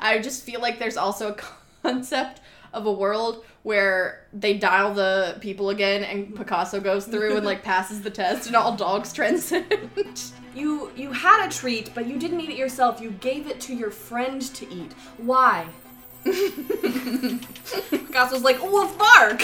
I just feel like there's also a concept of a world where they dial the people again and mm-hmm. Picasso goes through and like passes the test and all dogs transcend. You you had a treat, but you didn't eat it yourself. You gave it to your friend to eat. Why? Picasso's like, wolf bark!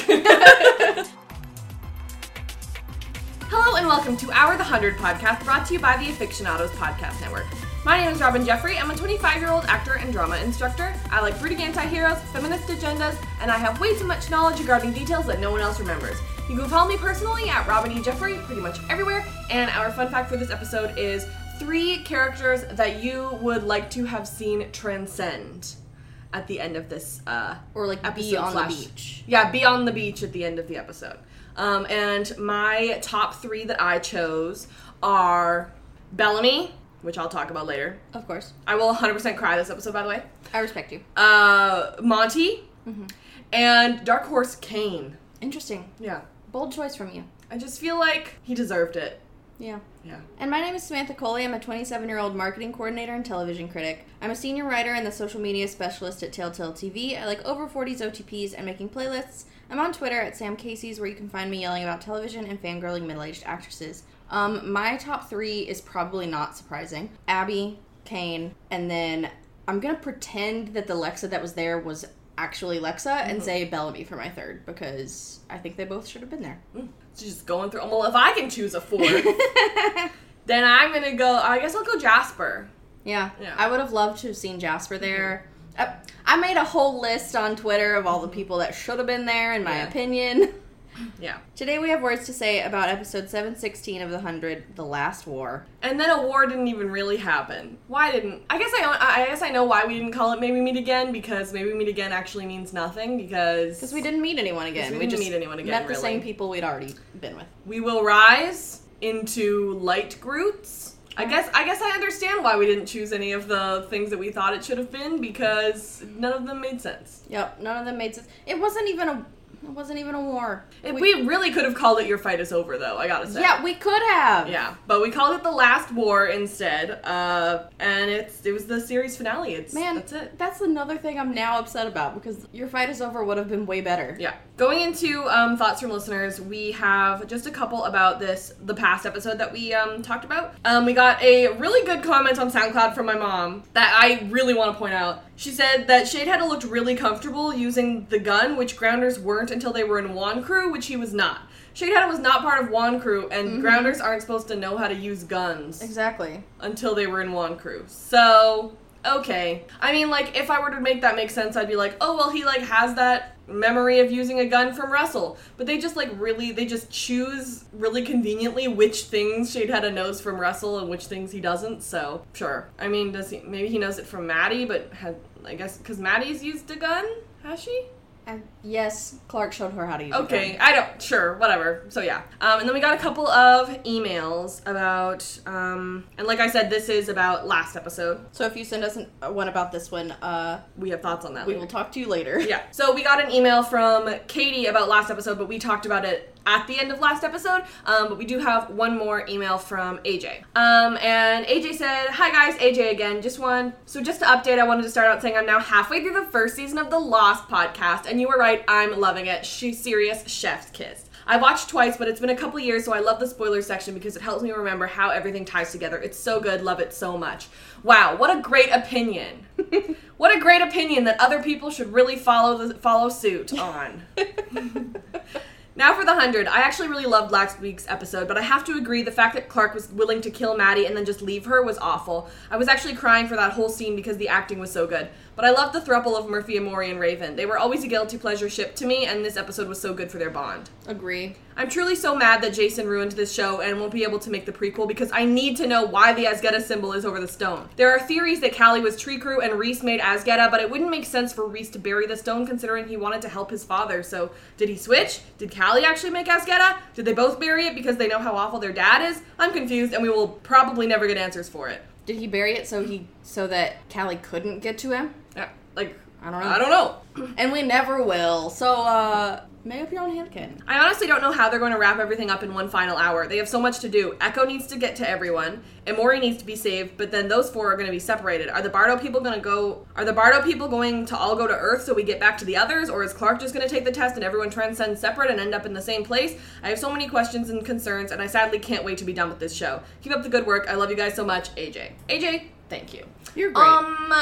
Hello and welcome to Our the Hundred podcast brought to you by the Afictionados Podcast Network. My name is Robyn Jeffrey. I'm a 25 year old actor and drama instructor. I like brooding anti heroes, feminist agendas, and I have way too much knowledge regarding details that no one else remembers. You can follow me personally at Robyn E. Jeffrey pretty much everywhere, and our fun fact for this episode is three characters that you would like to have seen transcend at the end of this uh, or like be episode on slash- the beach. yeah, be on the beach at the end of the episode. Um, and my top three that I chose are Bellamy, which I'll talk about later. Of course. I will 100% cry this episode, by the way. I respect you. Uh, Monty, Mm-hmm. and Dark Horse Kane. Interesting. Yeah. Bold choice from you. I just feel like he deserved it. Yeah. Yeah. And my name is Samantha Coley. I'm a 27 year old marketing coordinator and television critic. I'm a senior writer and the social media specialist at Telltale TV. I like over 40s OTPs and making playlists. I'm on Twitter at Sam Casey's, where you can find me yelling about television and fangirling middle aged actresses. Um, my top three is probably not surprising Abby, Kane, and then I'm gonna pretend that the Lexa that was there was actually Lexa and mm-hmm. say Bellamy for my third because I think they both should have been there. Mm, Just going through. Well, if I can choose a fourth, then I'm gonna go. I guess I'll go Jasper. Yeah. Yeah. I would have loved to have seen Jasper there. I, I made a whole list on Twitter of all the mm-hmm. people that should have been there, in my Yeah. opinion. Yeah. Today we have words to say about episode 716 of The Hundred, The Last War. And then a war didn't even really happen. Why didn't? I guess I I guess I know why we didn't call it Maybe Meet Again because Maybe Meet Again actually means nothing because Because we didn't meet anyone again. we didn't just meet anyone again, met the really. same people we'd already been with. we will rise into light Groots. I guess I guess I understand why we didn't choose any of the things that we thought it should have been because none of them made sense. Yep, none of them made sense. It wasn't even a. It wasn't even a war. If we, really could have called it Your Fight Is Over though. I gotta say. yeah, we could have. Yeah, but we called it the Last War instead, uh, and it's it was the series finale. It's Man, that's it. That's another thing I'm now upset about because your fight is over would have been way better. Yeah. Going into um, thoughts from listeners, we have just a couple about this, the past episode that we um, talked about. Um, we got a really good comment on SoundCloud from my mom that I really want to point out. She said that Sheidheda looked really comfortable using the gun, which Grounders weren't until they were in Wonkru, which he was not. Sheidheda was not part of Wonkru, and mm-hmm. Grounders aren't supposed to know how to use guns Exactly. until they were in Wonkru. So, okay. I mean, like, if I were to make that make sense, I'd be like, oh, well, he, like, has that memory of using a gun from Russell. But they just, like, really, they just choose really conveniently which things Sheidheda knows from Russell and which things he doesn't, so, sure. I mean, does he, maybe he knows it from Madi, but has, I guess, because Madi's used a gun? Has she? Yes, Clarke showed her how to use Okay. I don't. Sure, whatever. So yeah, um, and then we got a couple of emails about, um, and like I said, this is about last episode. So if you send us an, uh, one about this one, uh, We have thoughts on that. we later. will talk to you later. Yeah. So we got an email from Katie about last episode, but we talked about it at the end of last episode. Um, but we do have one more email from AJ. Um, and AJ said, "Hi guys, AJ again. Just one. So just to update, I wanted to start out saying I'm now halfway through the first season of the Lost podcast, and you were right. I'm loving it. She's serious. Chef's kiss." I watched twice, but it's been a couple years, so I love the spoiler section because it helps me remember how everything ties together. It's so good, love it so much. Wow, what a great opinion! what a great opinion that other people should really follow the follow suit on. Now for the 100. I actually really loved last week's episode, but I have to agree the fact that Clarke was willing to kill Madi and then just leave her was awful. I was actually crying for that whole scene because the acting was so good. But I loved the throuple of Murphy, and Emori, and Raven. They were always a guilty pleasure ship to me, and this episode was so good for their bond. Agree. I'm truly so mad that Jason ruined this show and won't be able to make the prequel because I need to know why the Azgeda symbol is over the stone. There are theories that Callie was Trikru and Reese made Azgeda, but it wouldn't make sense for Reese to bury the stone considering he wanted to help his father. So, did he switch? Did Callie actually make Azgeda? Did they both bury it because they know how awful their dad is? I'm confused and we will probably never get answers for it. Did he bury it so he so that Callie couldn't get to him? Yeah, like I don't know. I don't know. And we never will. So uh Make up your own headcanon. I honestly don't know how they're going to wrap everything up in one final hour. They have so much to do. Echo needs to get to everyone, and Mori needs to be saved, but then those four are going to be separated. Are the Bardo people going to go? Are the Bardo people going to all go to Earth so we get back to the others, or is Clarke just going to take the test and everyone transcend separate and end up in the same place? I have so many questions and concerns, and I sadly can't wait to be done with this show. Keep up the good work. I love you guys so much, AJ. AJ, thank you. You're great. Um,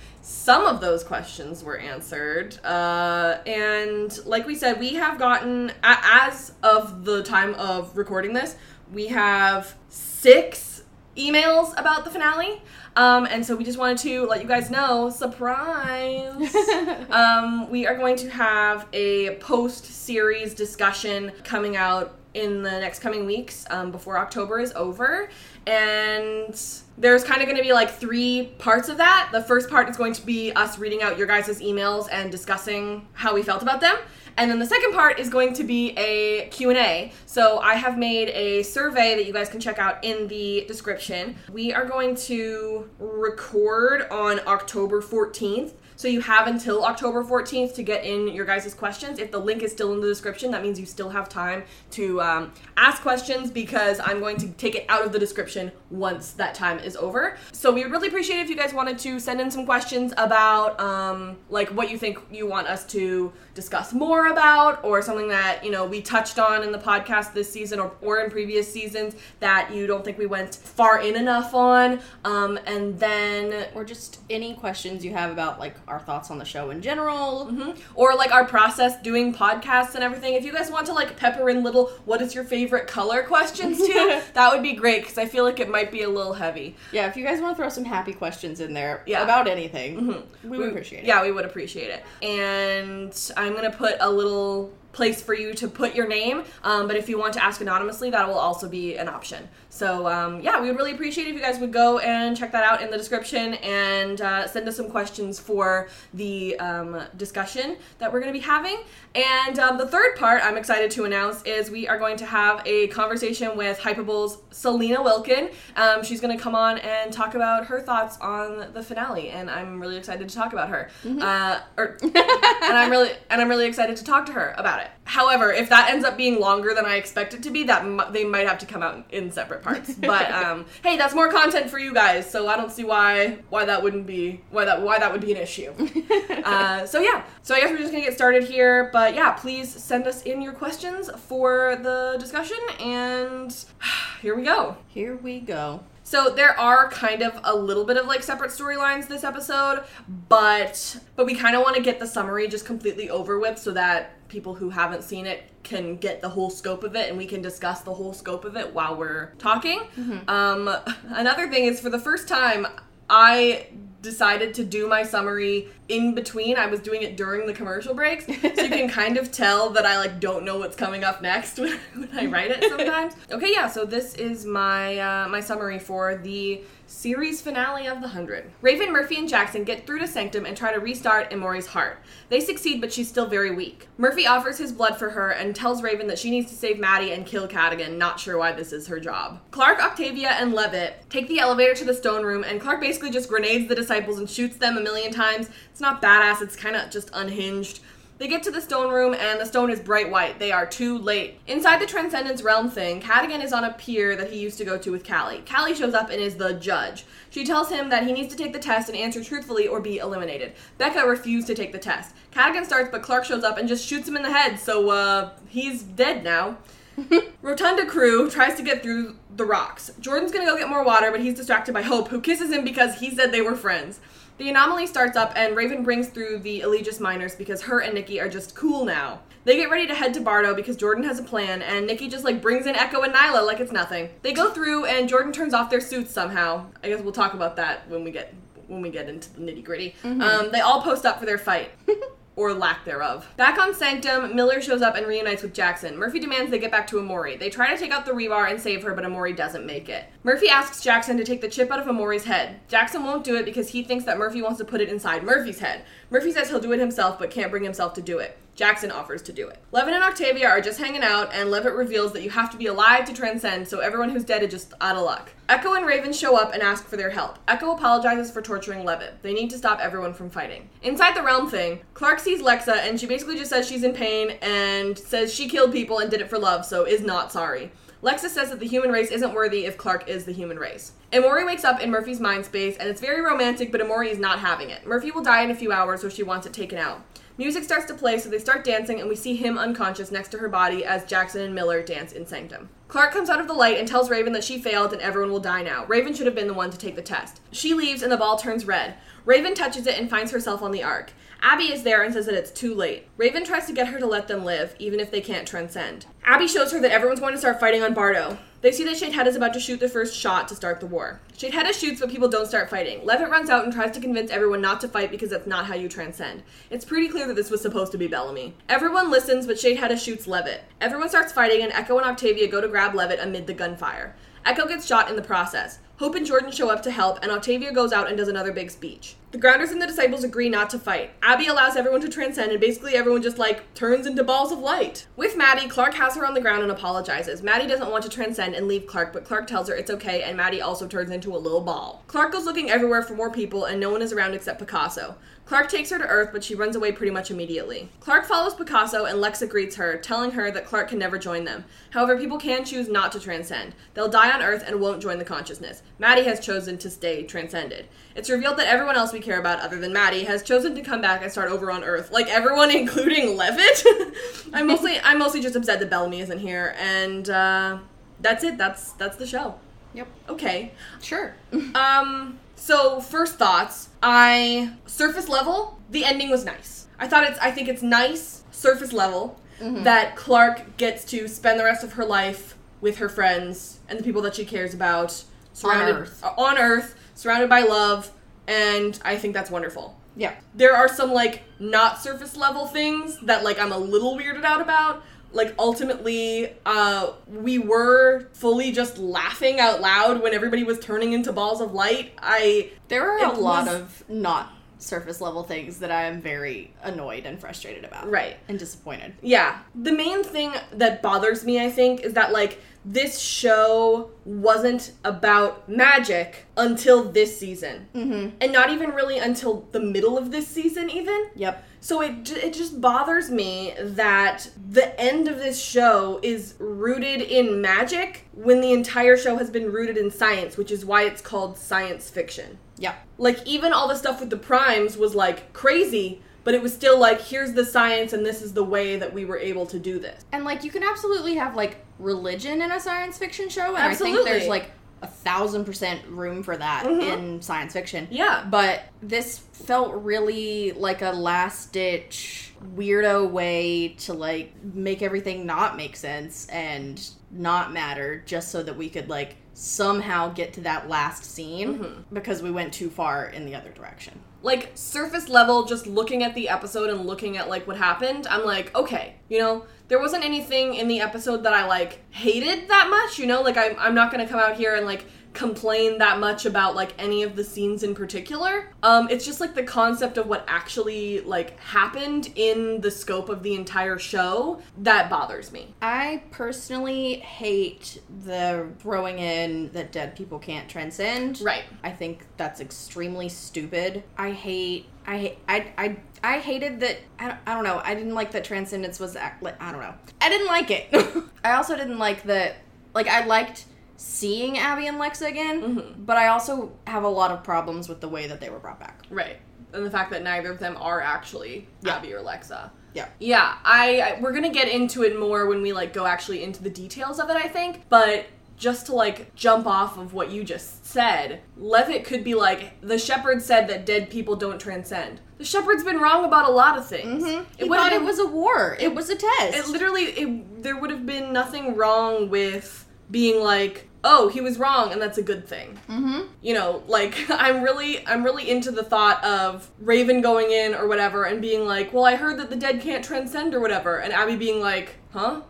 some of those questions were answered, uh, and like we said, we have gotten as of the time of recording this, we have six emails about the finale. Um, and so we just wanted to let you guys know, surprise. um, we are going to have a post series discussion coming out in the next coming weeks um, before October is over. And there's kind of going to be like three parts of that. The first part is going to be us reading out your guys' emails and discussing how we felt about them. And then the second part is going to be a Q&A. So I have made a survey that you guys can check out in the description. We are going to record on October 14th. So you have until October 14th to get in your guys' questions. If the link is still in the description, that means you still have time to um, ask questions because I'm going to take it out of the description once that time is over. So we would really appreciate it if you guys wanted to send in some questions about um, like what you think you want us to discuss more about or something that you know we touched on in the podcast this season or, or in previous seasons that you don't think we went far in enough on um, and then or just any questions you have about like our thoughts on the show in general. Mhm. Or like our process doing podcasts and everything. If you guys want to like pepper in little what is your favorite color questions too, that would be great because I feel like it might be a little heavy. Yeah, if you guys want to throw some happy questions in there Yeah. about anything, Mhm. we would appreciate it. Yeah, we would appreciate it. And I'm gonna put a little place for you to put your name. Um, but if you want to ask anonymously, that will also be an option. So um, yeah, we would really appreciate it if you guys would go and check that out in the description and uh, send us some questions for the um, discussion that we're going to be having. And um, the third part I'm excited to announce is we are going to have a conversation with Hypable's Selina Wilken. Um, she's going to come on and talk about her thoughts on the finale, and I'm really excited to talk about her. Uh, or, and I'm really and I'm really excited to talk to her about it. However, if that ends up being longer than I expect it to be, that m- they might have to come out in separate parts. But um, hey, that's more content for you guys, so I don't see why why that wouldn't be why that why that would be an issue. uh, so yeah, so I guess we're just gonna get started here. But yeah, please send us in your questions for the discussion, and here we go. Here we go. So there are kind of a little bit of like separate storylines this episode, but but we kind of want to get the summary just completely over with so that people who haven't seen it can get the whole scope of it and we can discuss the whole scope of it while we're talking. Um, another thing is for the first time I decided to do my summary in between. I was doing it during the commercial breaks, so you can kind of tell that I like don't know what's coming up next when, when I write it sometimes. Okay, yeah. So this is my uh, my summary for the series finale of the Hundred. Raven, Murphy, and Jackson get through to Sanctum and try to restart Emori's heart. They succeed, but she's still very weak. Murphy offers his blood for her and tells Raven that she needs to save Madi and kill Cadogan. Not sure why this is her job. Clarke, Octavia, and Levitt take the elevator to the stone room, and Clarke basically just grenades the disciples and shoots them a million times. It's not badass. It's kind of just unhinged. They get to the stone room and the stone is bright white. They are too late. Inside the Transcendence Realm thing, Cadogan is on a pier that he used to go to with Callie. Callie shows up and is the judge. She tells him that he needs to take the test and answer truthfully or be eliminated. Becca refused to take the test. Cadogan starts, but Clarke shows up and just shoots him in the head, so uh, he's dead now. Rotunda crew tries to get through the rocks. Jordan's gonna go get more water, but he's distracted by Hope, who kisses him because he said they were friends. The anomaly starts up, and Raven brings through the Eligius miners because her and Nikki are just cool now. They get ready to head to Bardo because Jordan has a plan, and Nikki just like brings in Echo and Niylah like it's nothing. They go through, and Jordan turns off their suits somehow. I guess we'll talk about that when we get when we get into the nitty gritty. Um, they all post up for their fight. or lack thereof. Back on Sanctum, Miller shows up and reunites with Jackson. Murphy demands they get back to Emori. They try to take out the rebar and save her, but Emori doesn't make it. Murphy asks Jackson to take the chip out of Emori's head. Jackson won't do it because he thinks that Murphy wants to put it inside Murphy's head. Murphy says he'll do it himself, but can't bring himself to do it. Jackson offers to do it. Levitt and Octavia are just hanging out, and Levitt reveals that you have to be alive to transcend, so everyone who's dead is just out of luck. Echo and Raven show up and ask for their help. Echo apologizes for torturing Levitt. They need to stop everyone from fighting. Inside the realm thing, Clarke sees Lexa and she basically just says she's in pain and says she killed people and did it for love, so is not sorry. Lexa says that the human race isn't worthy if Clarke is the human race. Emori wakes up in Murphy's mind space and it's very romantic, but Emori is not having it. Murphy will die in a few hours, so she wants it taken out. Music starts to play, so they start dancing, and we see him unconscious next to her body as Jackson and Miller dance in Sanctum. Clarke comes out of the light and tells Raven that she failed and everyone will die now. Raven should have been the one to take the test. She leaves and the ball turns red. Raven touches it and finds herself on the ark. Abby is there and says that it's too late. Raven tries to get her to let them live, even if they can't transcend. Abby shows her that everyone's going to start fighting on Bardo. They see that Sheidheda is about to shoot the first shot to start the war. Sheidheda shoots, but people don't start fighting. Levitt runs out and tries to convince everyone not to fight because that's not how you transcend. It's pretty clear that this was supposed to be Bellamy. Everyone listens, but Sheidheda shoots Levitt. Everyone starts fighting, and Echo and Octavia go to grab Levitt amid the gunfire. Echo gets shot in the process. Hope and Jordan show up to help, and Octavia goes out and does another big speech. The Grounders and the Disciples agree not to fight. Abby allows everyone to transcend, and basically everyone just like turns into balls of light. With Madi, Clarke has her on the ground and apologizes. Madi doesn't want to transcend and leave Clarke, but Clarke tells her it's okay, and Madi also turns into a little ball. Clarke goes looking everywhere for more people, and no one is around except Picasso. Clarke takes her to Earth, but she runs away pretty much immediately. Clarke follows Picasso, and Lexa greets her, telling her that Clarke can never join them. However, people can choose not to transcend. They'll die on Earth and won't join the consciousness. Madi has chosen to stay transcended. It's revealed that everyone else we care about, other than Madi, has chosen to come back and start over on Earth. Like everyone, including Levitt. I'm mostly, I'm mostly just upset that Bellamy isn't here, and uh, that's it. That's that's the show. Yep. Okay. Sure. Um. So first thoughts. I surface level. The ending was nice. I thought it's. I think it's nice surface level that Clarke gets to spend the rest of her life with her friends and the people that she cares about, surrounded Earth. uh, on Earth, surrounded by love, and I think that's wonderful. yeah. There are some like not surface level things that like I'm a little weirded out about. Like ultimately, uh, we were fully just laughing out loud when everybody was turning into balls of light. I There are a It lot of not surface level things that I am very annoyed and frustrated about. Right. And disappointed. Yeah. The main thing that bothers me, I think, is that like this show wasn't about magic until this season. Mm-hmm. And not even really until the middle of this season, even. Yep. So it, it just bothers me that the end of this show is rooted in magic when the entire show has been rooted in science, which is why it's called science fiction. Yeah. Like, even all the stuff with the primes was like crazy, but it was still like, here's the science and this is the way that we were able to do this. And like you can absolutely have like religion in a science fiction show, and I Absolutely. think there's like a thousand percent room for that mm-hmm. in science fiction. Yeah. But this felt really like a last ditch weirdo way to like make everything not make sense and not matter just so that we could like somehow get to that last scene mm-hmm. because we went too far in the other direction. Like surface level just looking at the episode and looking at like what happened i'm like okay you know? There wasn't anything in the episode that i like hated that much you know? Like i'm, I'm not gonna come out here and like complain that much about like any of the scenes in particular um it's just like the concept of what actually like happened in the scope of the entire show that bothers me I personally hate the throwing in that dead people can't transcend. right I think that's extremely stupid. I hate. I hate. I. I. I hated that. I don't, I don't know. I didn't like that transcendence was. act- Like, I don't know. I didn't like it. I also didn't like that. Like I liked seeing Abby and Lexa again, mm-hmm. but I also have a lot of problems with the way that they were brought back. right and the fact that neither of them are actually Yeah. abby or lexa Yeah. Yeah, I, I we're gonna get into it more when we like go actually into the details of it, I think. But just to like jump off of what you just said, Levitt could be like, the shepherd said that dead people don't transcend. The shepherd's been wrong about a lot of things. Mm-hmm. He It would thought have it was a war. It was a test. it literally it, there would have been nothing wrong with being like, oh, he was wrong, and that's a good thing. mm-hmm. You know, like I'm really I'm really into the thought of Raven going in or whatever and being like, well, I heard that the dead can't transcend or whatever, and Abby being like, huh?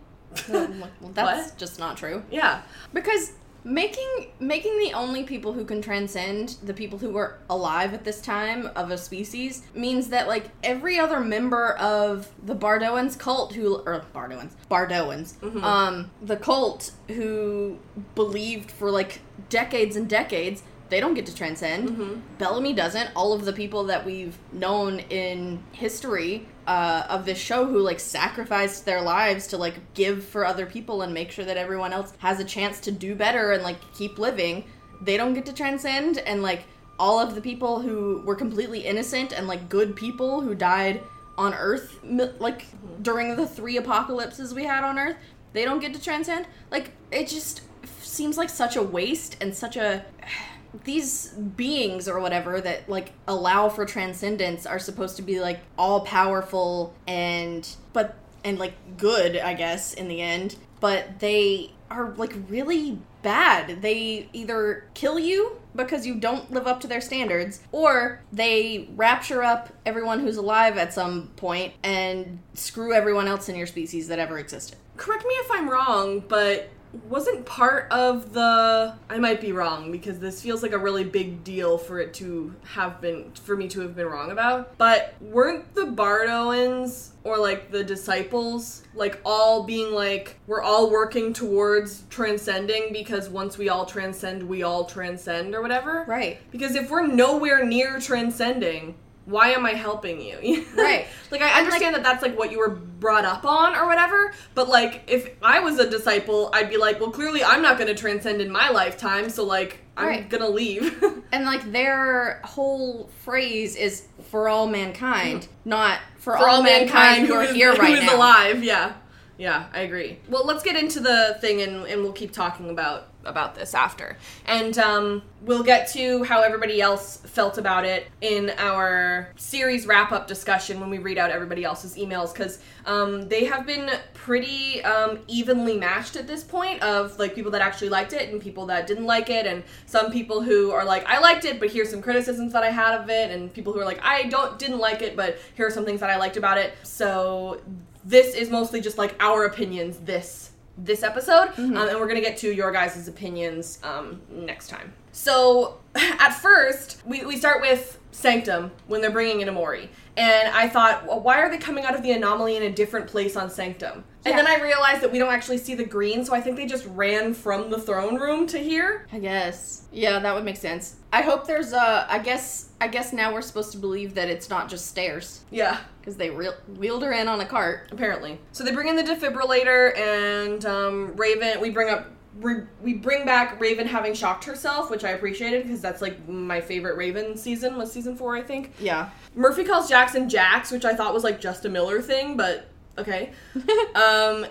well, that's just not true. Yeah. Because making making the only people who can transcend the people who were alive at this time of a species means that like every other member of the Bardoans cult who or Bardoans Bardoans um the cult who believed for like decades and decades they don't get to transcend. Mhm. Bellamy doesn't. All of the people that we've known in history uh, of this show who like sacrificed their lives to like give for other people and make sure that everyone else has a chance to do better and like keep living, they don't get to transcend. And like all of the people who were completely innocent and like good people who died on Earth, like during the three apocalypses we had on Earth, they don't get to transcend. Like it just f- seems like such a waste and such a these beings or whatever that like allow for transcendence are supposed to be like all powerful and but and like good i guess in the end. But they are like really bad. They either kill you because you don't live up to their standards or they rapture up everyone who's alive at some point and screw everyone else in your species that ever existed. Correct me if I'm wrong, but wasn't part of the I might be wrong because this feels like a really big deal for it to have been for me to have been wrong about. But weren't the Bardoans or like the disciples like all being like we're all working towards transcending because once we all transcend we all transcend or whatever? right Because if we're nowhere near transcending, why am I helping you? Right. like I understand that that's like what you were brought up on or whatever, but like if I was a disciple, I'd be like, well, clearly I'm not going to transcend in my lifetime, so like I'm Right. going to leave. And like their whole phrase is for all mankind, mm. not for, For all, mankind, who are is- here right who is now. alive. Yeah, yeah, I agree. Well, let's get into the thing, and, and we'll keep talking about about this after, and um, we'll get to how everybody else felt about it in our series wrap up discussion when we read out everybody else's emails because um, they have been pretty um, evenly matched at this point of like people that actually liked it and people that didn't like it and some people who are like I liked it but here's some criticisms that I had of it and people who are like I don't didn't like it but here are some things that I liked about it so this is mostly just like our opinions this this episode um, and we're gonna get to your guys' opinions um, next time. So at first we, we start with sanctum when they're bringing in emori and i thought well, why are they coming out of the anomaly in a different place on sanctum and Yeah. then i realized that we don't actually see the green so i think they just ran from the throne room to here I guess. Yeah, that would make sense. I hope there's a. I guess I guess now we're supposed to believe that it's not just stairs yeah because they re- wheeled her in on a cart. apparently. So they bring in the defibrillator, and um, Raven. We bring up. We, we bring back Raven having shocked herself, which I appreciated because that's like my favorite Raven season was season four, I think. Yeah. Murphy calls Jackson Jax, which I thought was like just a Miller thing, but okay. um,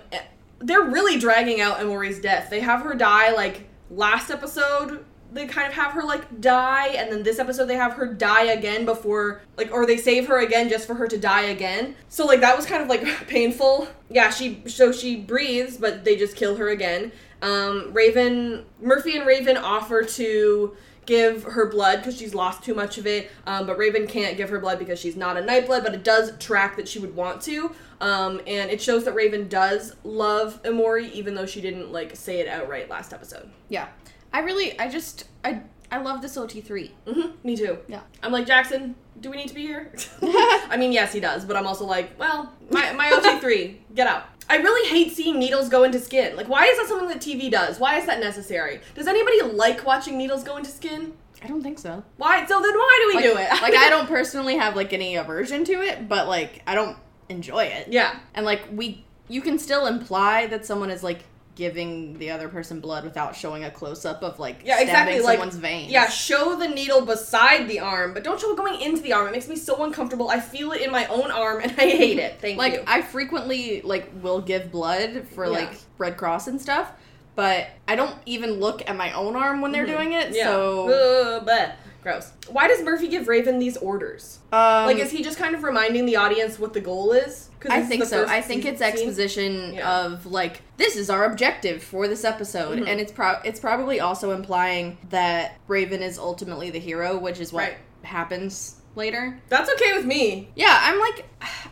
they're really dragging out Emori's death. They have her die like last episode. They kind of have her like die, and then this episode they have her die again before like, or they save her again just for her to die again. So like that was kind of like painful. Yeah, she so she breathes, but they just kill her again. Um, Raven, Murphy, and Raven offer to give her blood because she's lost too much of it. Um, but Raven can't give her blood because she's not a Nightblood, but it does track that she would want to. Um, and it shows that Raven does love Emori, even though she didn't like say it outright last episode. Yeah. I really I just I I love this OT3. hmm me too. Yeah. I'm like Jackson. Do we need to be here? I mean, yes, he does, but I'm also like, well, my my OT3, get out. I really hate seeing needles go into skin. Like, why is that something that TV does? Why is that necessary? Does anybody like watching needles go into skin? I don't think so. Why? So then why do we Like, do it? like I don't personally have like any aversion to it, but like I don't enjoy it. Yeah. And like we you can still imply that someone is like giving the other person blood without showing a close up of like Yeah, stabbing exactly. Like, someone's veins. yeah, show the needle beside the arm, but don't show it going into the arm. It makes me so uncomfortable. I feel it in my own arm, and I hate it. Thank like you. Like I frequently like will give blood for Yeah. like Red Cross and stuff, but I don't even look at my own arm when they're Mhm. doing it. yeah. So bleh. Gross. Why does Murphy give Raven these orders? um, like, is he just kind of reminding the audience what the goal is? I think so. I think it's exposition Yeah. of like this is our objective for this episode, Mhm. and it's pro- it's probably also implying that Raven is ultimately the hero, which is what Right. happens later. That's okay with me. Yeah, I'm like,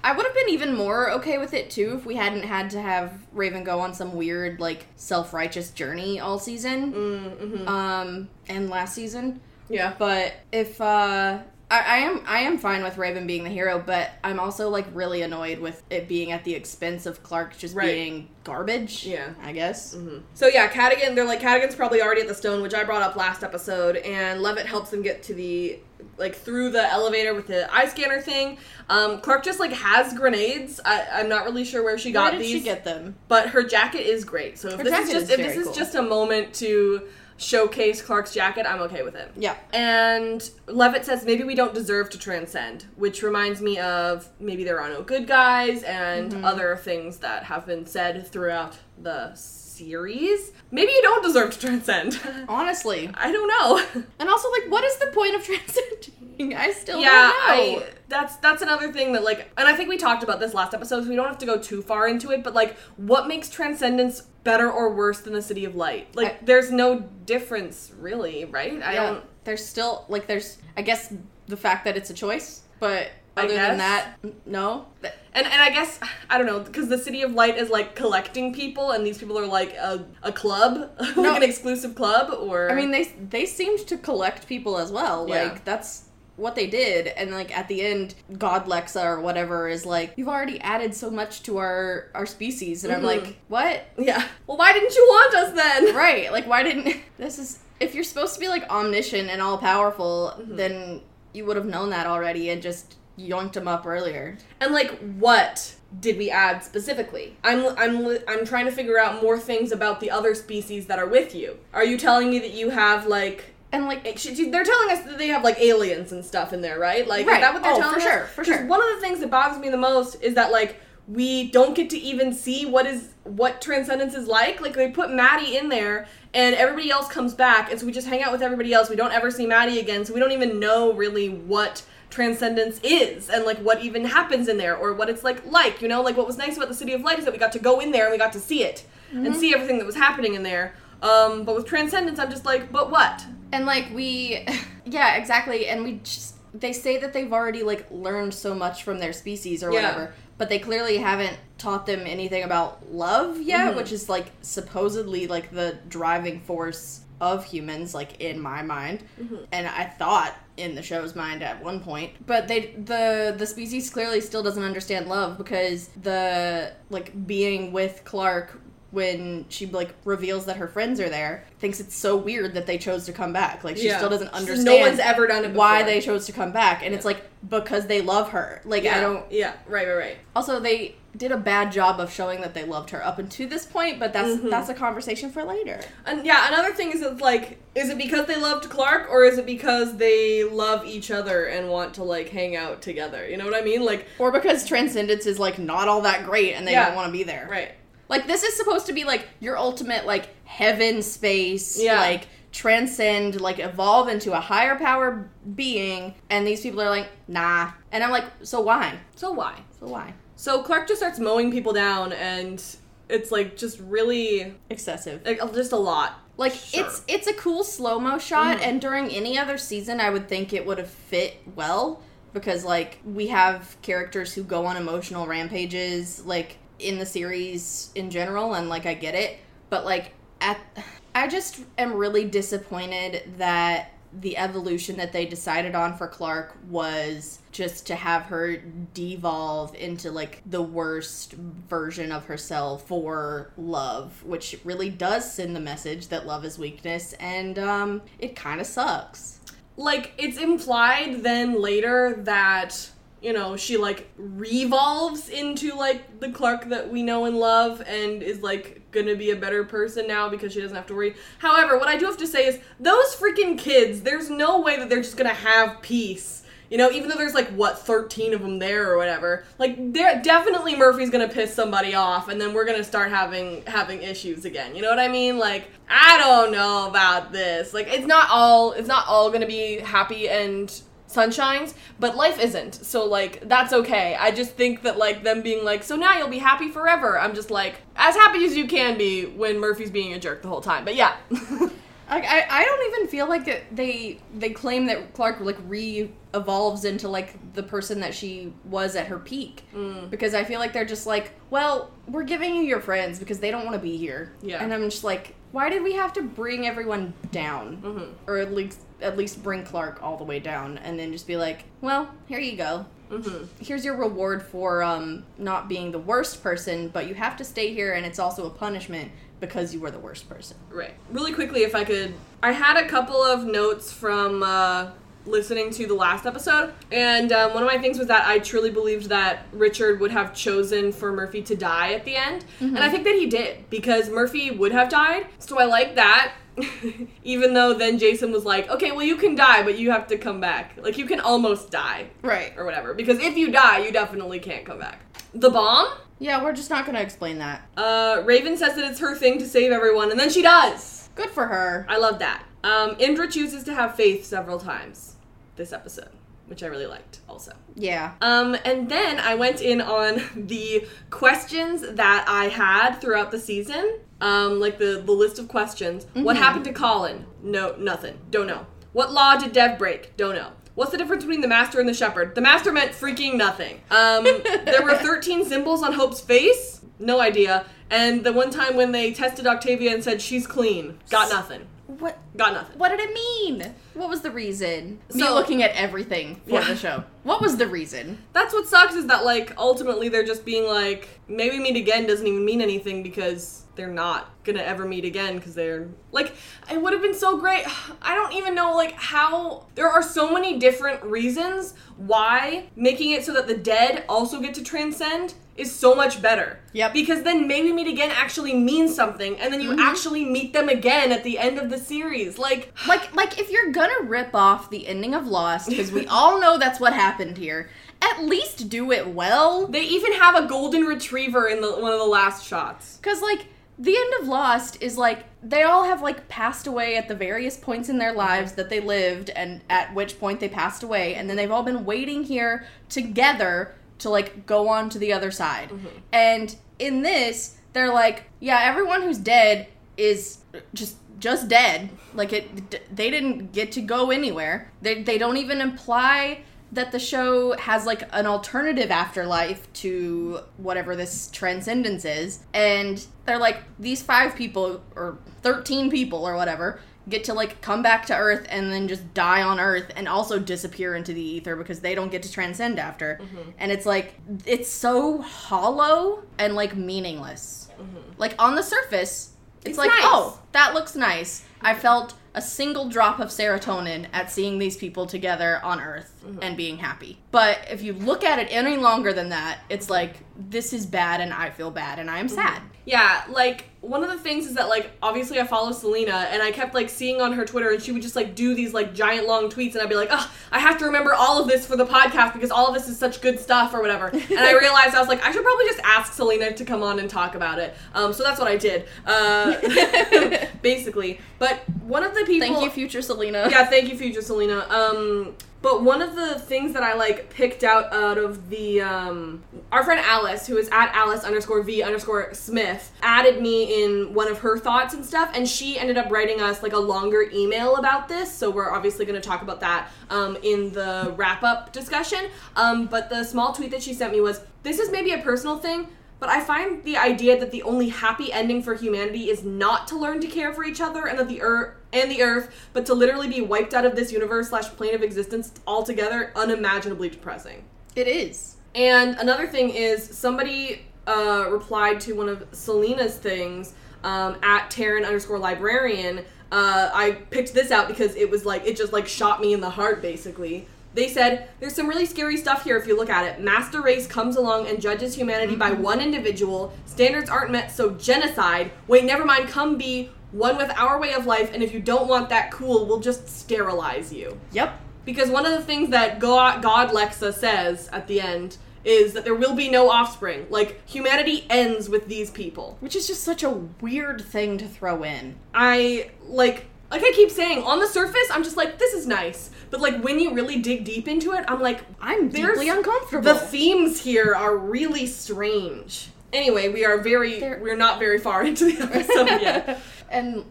I would have been even more okay with it too if we hadn't had to have Raven go on some weird like self righteous journey all season, Mm-hmm. um, and last season. Yeah. But if uh I, I am I am fine with Raven being the hero, but I'm also like really annoyed with it being at the expense of Clarke just Right. being garbage. Yeah. I guess. So yeah, Cadogan, they're like Cadogan's probably already at the stone, which I brought up last episode, and Levitt helps them get to the like through the elevator with the eye scanner thing. Um, Clarke just like has grenades. I, I'm not really sure where she Where got did these, she get them? but her jacket is great. So if Her this is just is if this is just a moment to showcase Clarke's jacket, I'm okay with it. Yeah. And Levitt says maybe we don't deserve to transcend, which reminds me of maybe there are no good guys and Mm-hmm. other things that have been said throughout the series. Maybe you don't deserve to transcend. Honestly. I don't know. And also like what is the point of transcending? I still yeah, don't know. I that's that's another thing that like and I think we talked about this last episode, so we don't have to go too far into it, but like what makes transcendence better or worse than the city of light? Like I- there's no difference really, right? I yeah, don't there's still like there's I guess the fact that it's a choice, but other than that, no. And and I guess I don't know because the City of Light is like collecting people, and these people are like a, a club, like an exclusive club, or I mean, they they seemed to collect people as well. Yeah. Like that's what they did, and like at the end, God Lexa or whatever is like, you've already added so much to our our species, and I'm Mhm. like, what? yeah. Well, why didn't you want us then? Right? Like, why didn't this is if you're supposed to be like omniscient and all powerful, Mm-hmm. then you would have known that already and just yoinked them up earlier. And like, what did we add specifically? I'm I'm I'm trying to figure out more things about the other species that are with you. Are you telling me that you have like? And like, eh, sh- They're telling us that they have like aliens and stuff in there, right? Like, Right. is that what they're Oh, telling for us? sure, for sure. One of the things that bothers me the most is that like we don't get to even see what is what transcendence is like. Like they put Madi in there, and everybody else comes back, and so we just hang out with everybody else. We don't ever see Madi again, so we don't even know really what transcendence is and like what even happens in there or what it's like like you know like what was nice about the city of light is that we got to go in there and we got to see it Mm-hmm. and see everything that was happening in there um but with transcendence i'm just like but what And like we, yeah, exactly. And we just they say that they've already like learned so much from their species or Yeah. whatever, but they clearly haven't taught them anything about love yet, Mhm. which is like supposedly like the driving force of humans, like in my mind, and I thought in the show's mind at one point. But they the the species clearly still doesn't understand love because the like being with Clarke when she like reveals that her friends are there thinks it's so weird that they chose to come back like she Yeah. still doesn't understand no one's ever done it why they chose to come back and it's like because they love her like yeah i don't yeah right right right also they did a bad job of showing that they loved her up until this point but that's Mhm. that's a conversation for later And yeah, another thing is it's like, is it because they loved Clarke or is it because they love each other and want to like hang out together? You know what I mean? Like, or because transcendence is like not all that great and they Yeah. don't want to be there right. Like this is supposed to be like your ultimate like heaven space Yeah. like transcend like evolve into a higher power being and these people are like nah and i'm like so why So why? so why So Clarke just starts mowing people down and it's like just really excessive like just a lot. like Sure. it's it's a cool slow mo shot Mhm. and during any other season i would think it would have fit well because like we have characters who go on emotional rampages like in the series in general and like i get it but like at i just am really disappointed that the evolution that they decided on for clarke was just to have her devolve into like the worst version of herself for love which really does send the message that love is weakness and um it kind of sucks. Like it's implied then later that you know she like revolves into like the Clarke that we know and love and is like gonna be a better person now because she doesn't have to worry. However, what I do have to say is those freaking kids, there's no way that they're just gonna have peace. You know, even though there's like what 13 of them there or whatever, like there definitely Murphy's gonna piss somebody off, and then we're gonna start having having issues again. You know what I mean? Like I don't know about this. Like it's not all it's not all gonna be happy and sunshines, but life isn't. So like that's okay. I just think that like them being like, so now you'll be happy forever. I'm just like as happy as you can be when Murphy's being a jerk the whole time. But yeah. Like I, I don't even feel like it, they they claim that Clarke like re evolves into like the person that she was at her peak Mm. because I feel like they're just like well we're giving you your friends because they don't want to be here Yeah. and I'm just like why did we have to bring everyone down? Mhm. Or at least at least bring Clarke all the way down and then just be like, well, here you go. Mhm. Here's your reward for um, not being the worst person, but you have to stay here and it's also a punishment because you were the worst person. Right. Really quickly, if I could, I had a couple of notes from uh, listening to the last episode, and um, one of my things was that I truly believed that Richard would have chosen for Murphy to die at the end, and I think that he did because Murphy would have died. So I like that. Even though then Jason was like, okay, well, you can die, but you have to come back. Like, you can almost die, Right. or whatever. Because if you die, you definitely can't come back. The bomb? Yeah, we're just not gonna explain that. Uh, Raven says that it's her thing to save everyone, and then she does. Good for her. I love that. Um, Indra chooses to have faith several times this episode, which I really liked also. Yeah. Um, and then I went in on the questions that I had throughout the season, um, like the, the list of questions. What Mhm. happened to Colin? No, nothing. Don't know. What law did Dev break? Don't know. What's the difference between the master and the shepherd? The master meant freaking nothing. Um, there were 13 symbols on Hope's face? No idea. And the one time when they tested Octavia and said she's clean, got nothing. What Got nothing. what did it mean? What was the reason? Me looking at everything for Yeah. the show. What was the reason? That's what sucks is that like ultimately they're just being like maybe meet again doesn't even mean anything because they're not gonna ever meet again because they're like it would have been so great. I don't even know like how there are so many different reasons why making it so that the dead also get to transcend is so much better. Yep. Because then maybe meet again actually means something and then you Mhm. actually meet them again at the end of the series. Like Like like if you're gonna rip off the ending of Lost, because we all know that's what happened here, at least do it well. they even have a golden retriever in the one of the last shots. Cause like the end of Lost is like they all have like passed away at the various points in their lives that they lived and at which point they passed away, and then they've all been waiting here together to like go on to the other side. Mm-hmm. And in this, they're like, yeah, everyone who's dead is just just dead. Like it they didn't get to go anywhere. They they don't even imply that the show has like an alternative afterlife to whatever this transcendence is. And they're like these five people or 13 people or whatever get to like come back to earth and then just die on earth and also disappear into the ether because they don't get to transcend after. Mm-hmm. And it's like it's so hollow and like meaningless. Mm-hmm. Like on the surface, it's, It's like, nice. oh, that looks nice. I felt a single drop of serotonin at seeing these people together on Earth and being happy. But if you look at it any longer than that, it's like, this is bad and I feel bad and I am sad. Yeah, like one of the things is that like obviously I follow Selina and I kept like seeing on her Twitter and she would just like do these like giant long tweets and I'd be like, oh, I have to remember all of this for the podcast because all of this is such good stuff or whatever. And I realized I was like, I should probably just ask Selina to come on and talk about it. Um, so that's what I did, uh, basically. But one of the people, Thank you, future Selina. yeah, thank you, future Selina. Um, but one of the things that I like picked out out of the um, our friend Alice, who is at Alice underscore V underscore Smith, added me in one of her thoughts and stuff, and she ended up writing us like a longer email about this. So we're obviously going to talk about that um, in the wrap up discussion. Um, but the small tweet that she sent me was, "This is maybe a personal thing." But I find the idea that the only happy ending for humanity is not to learn to care for each other and that the earth and the earth, but to literally be wiped out of this universe slash plane of existence altogether unimaginably depressing. It is. And another thing is somebody uh, replied to one of Selina's things um, at Taryn underscore librarian. Uh, I picked this out because it was like it just like shot me in the heart basically. They said there's some really scary stuff here if you look at it. Master race comes along and judges humanity by one individual. Standards aren't met, so genocide. Wait, never mind. Come be one with our way of life, and if you don't want that cool, we'll just sterilize you. Yep. Because one of the things that God, God Lexa says at the end is that there will be no offspring. Like, humanity ends with these people. Which is just such a weird thing to throw in. I, like, like I keep saying, on the surface, I'm just like, this is nice. But, like, when you really dig deep into it, I'm like, I'm deeply uncomfortable. the themes here are really strange. Anyway, we are very, They're- we're not very far into the episode yet. and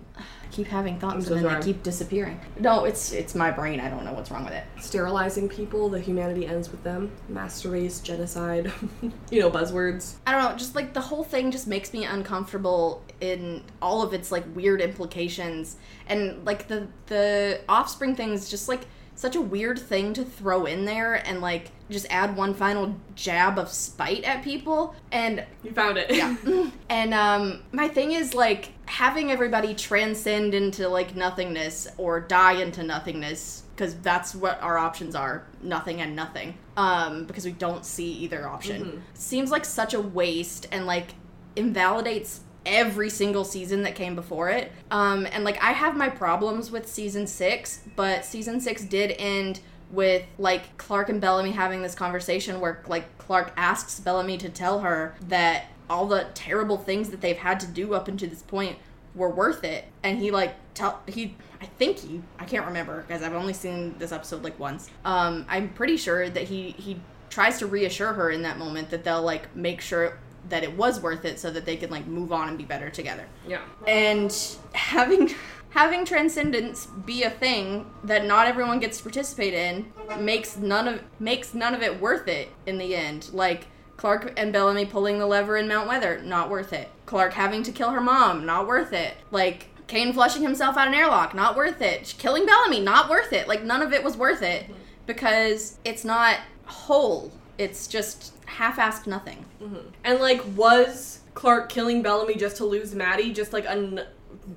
keep having thoughts so and then sorry. they keep disappearing. No, it's it's my brain. I don't know what's wrong with it. Sterilizing people, the humanity ends with them. Master race, genocide, you know, buzzwords. I don't know, just like the whole thing just makes me uncomfortable in all of its like weird implications and like the the offspring thing is just like such a weird thing to throw in there and like just add one final jab of spite at people and You found it. yeah. And um my thing is like having everybody transcend into like nothingness or die into nothingness because that's what our options are nothing and nothing um because we don't see either option. Seems like such a waste and like invalidates every single season that came before it. Um and like i have my problems with season six but season six did end with like Clarke and Bellamy having this conversation where like Clarke asks Bellamy to tell her that all the terrible things that they've had to do up until this point were worth it and he like tell he I think he I can't remember because I've only seen this episode like once. Um I'm pretty sure that he he tries to reassure her in that moment that they'll like make sure that it was worth it so that they can like move on and be better together Yeah. and having having transcendence be a thing that not everyone gets to participate in makes none of makes none of it worth it in the end. Like clarke and bellamy pulling the lever in mount weather not worth it. Clarke having to kill her mom not worth it. Like kane flushing himself out an airlock not worth it. Killing bellamy not worth it. Like none of it was worth it because it's not whole. It's just half-assed nothing. Mm-hmm. And like, was Clarke killing Bellamy just to lose Madi? Just like un-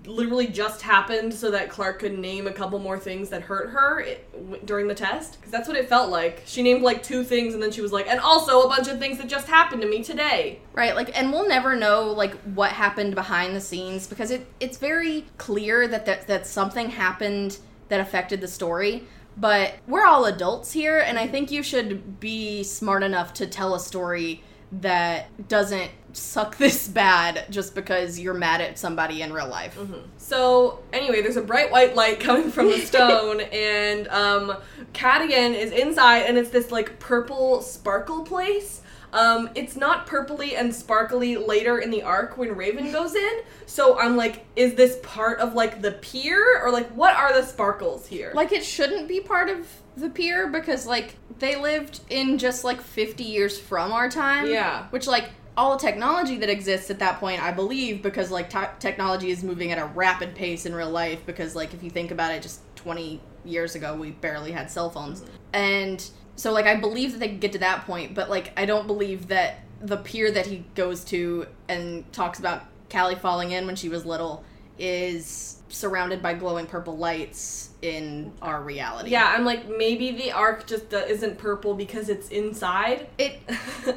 literally just happened so that Clarke could name a couple more things that hurt her i- w- during the test? Because that's what it felt like. She named like two things, and then she was like, and also a bunch of things that just happened to me today. Right, like and we'll never know like what happened behind the scenes because it it's very clear that that, that something happened that affected the story. But we're all adults here and I think you should be smart enough to tell a story that doesn't suck this bad just because you're mad at somebody in real life. So anyway, there's a bright white light coming from the stone, and um, Cadogan is inside, and it's this like purple sparkle place. Um, it's not purpley and sparkly later in the Ark when Raven goes in. So I'm like, is this part of like the pier, or like what are the sparkles here? Like it shouldn't be part of the pier because like they lived in just like 50 years from our time. Yeah. Which like all the technology that exists at that point, I believe, because like te- technology is moving at a rapid pace in real life. Because like if you think about it, just 20 years ago we barely had cell phones, and so like I believe that they could get to that point, but like I don't believe that the pier that he goes to and talks about Callie falling in when she was little is surrounded by glowing purple lights in our reality. yeah, I'm like maybe the Ark just isn't purple because it's inside. It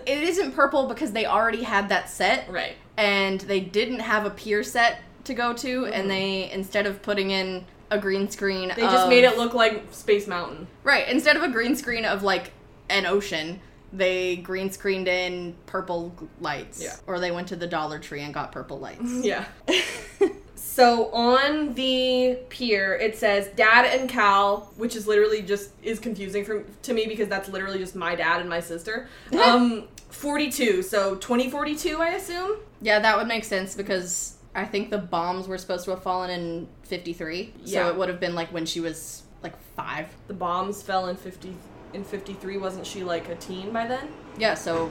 it isn't purple because they already had that set right. and they didn't have a pier set to go to Mhm. and they instead of putting in a green screen They just made it look like Space Mountain. right instead of a green screen of like an ocean they green screened in purple lights Yeah. or they went to the dollar tree and got purple lights Yeah. so on the pier, it says Dad and Cal, which is literally just is confusing for to me because that's literally just my dad and my sister. Um, forty-two. So twenty forty-two, I assume. yeah that would make sense because i think the bombs were supposed to have fallen in 53 so it would have been like when she was like five The bombs fell in fifty. In fifty-three, wasn't she like a teen by then? yeah so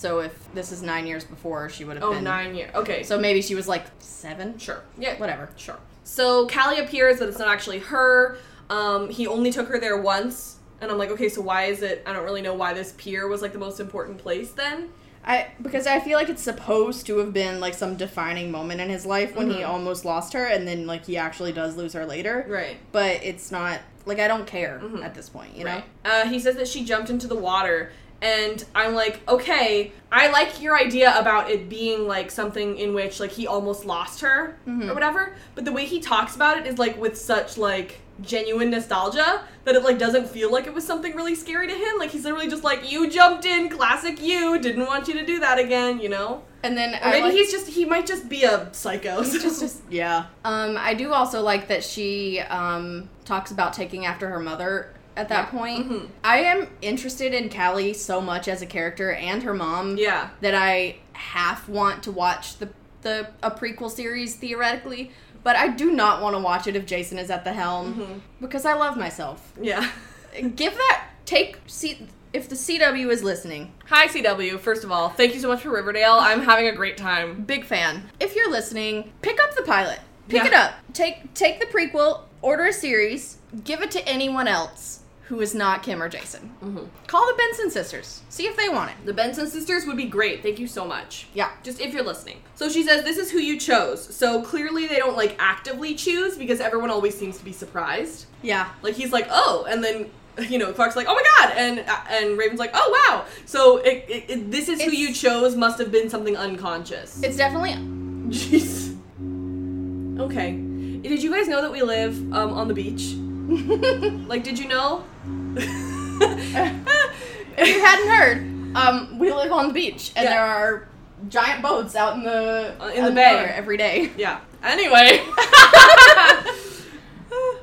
so if this is nine years before she would have Oh, been nine years. Okay. So maybe she was like seven. sure. Yeah. Whatever. Sure. So Callie appears, but it's not actually her. Um, he only took her there once, and I'm like, okay, so why is it? I don't really know why this pier was like the most important place then. I because I feel like it's supposed to have been like some defining moment in his life when he Mhm. almost lost her, and then like he actually does lose her later. Right. But it's not like I don't care Mhm. at this point. You know. Right. Uh, he says that she jumped into the water, and I'm like, okay, I like your idea about it being like something in which like he almost lost her Mhm. or whatever. But the way he talks about it is like with such like genuine nostalgia that it like doesn't feel like it was something really scary to him. Like he's literally just like, you jumped in, classic you, didn't want you to do that again, you know. And then Or I maybe like- he's just he might just be a psycho. just, just yeah. Um, I do also like that she um talks about taking after her mother at that Yeah. point. Mhm. I am interested in Callie so much as a character and her mom. yeah. that I half want to watch the the a prequel series theoretically But I do not want to watch it if Jason is at the helm Mm-hmm. because I love myself. Yeah. Give that take see if the CW is listening. Hi CW. First of all, thank you so much for Riverdale. I'm having a great time. Big fan. If you're listening, pick up the pilot. Pick Yeah. it up. Take take the prequel, order a series, give it to anyone else who is not Kim or Jason. Mm-hmm. Call the Benson sisters. See if they want it. The Benson sisters would be great. Thank you so much. Yeah. Just if you're listening. So she says this is who you chose. So clearly they don't like actively choose because everyone always seems to be surprised. Yeah. Like he's like, "Oh," and then you know, Clarke's like, "Oh my god," and and Raven's like, "Oh wow." So it, it, it, this is who you chose must have been something unconscious. It's definitely Jeez. Okay. Did you guys know that we live um, on the beach? Like, did you know? if you hadn't heard, um, we live on the beach and Yeah. there are giant boats out in the Uh, in the bay. water every day. yeah. Anyway.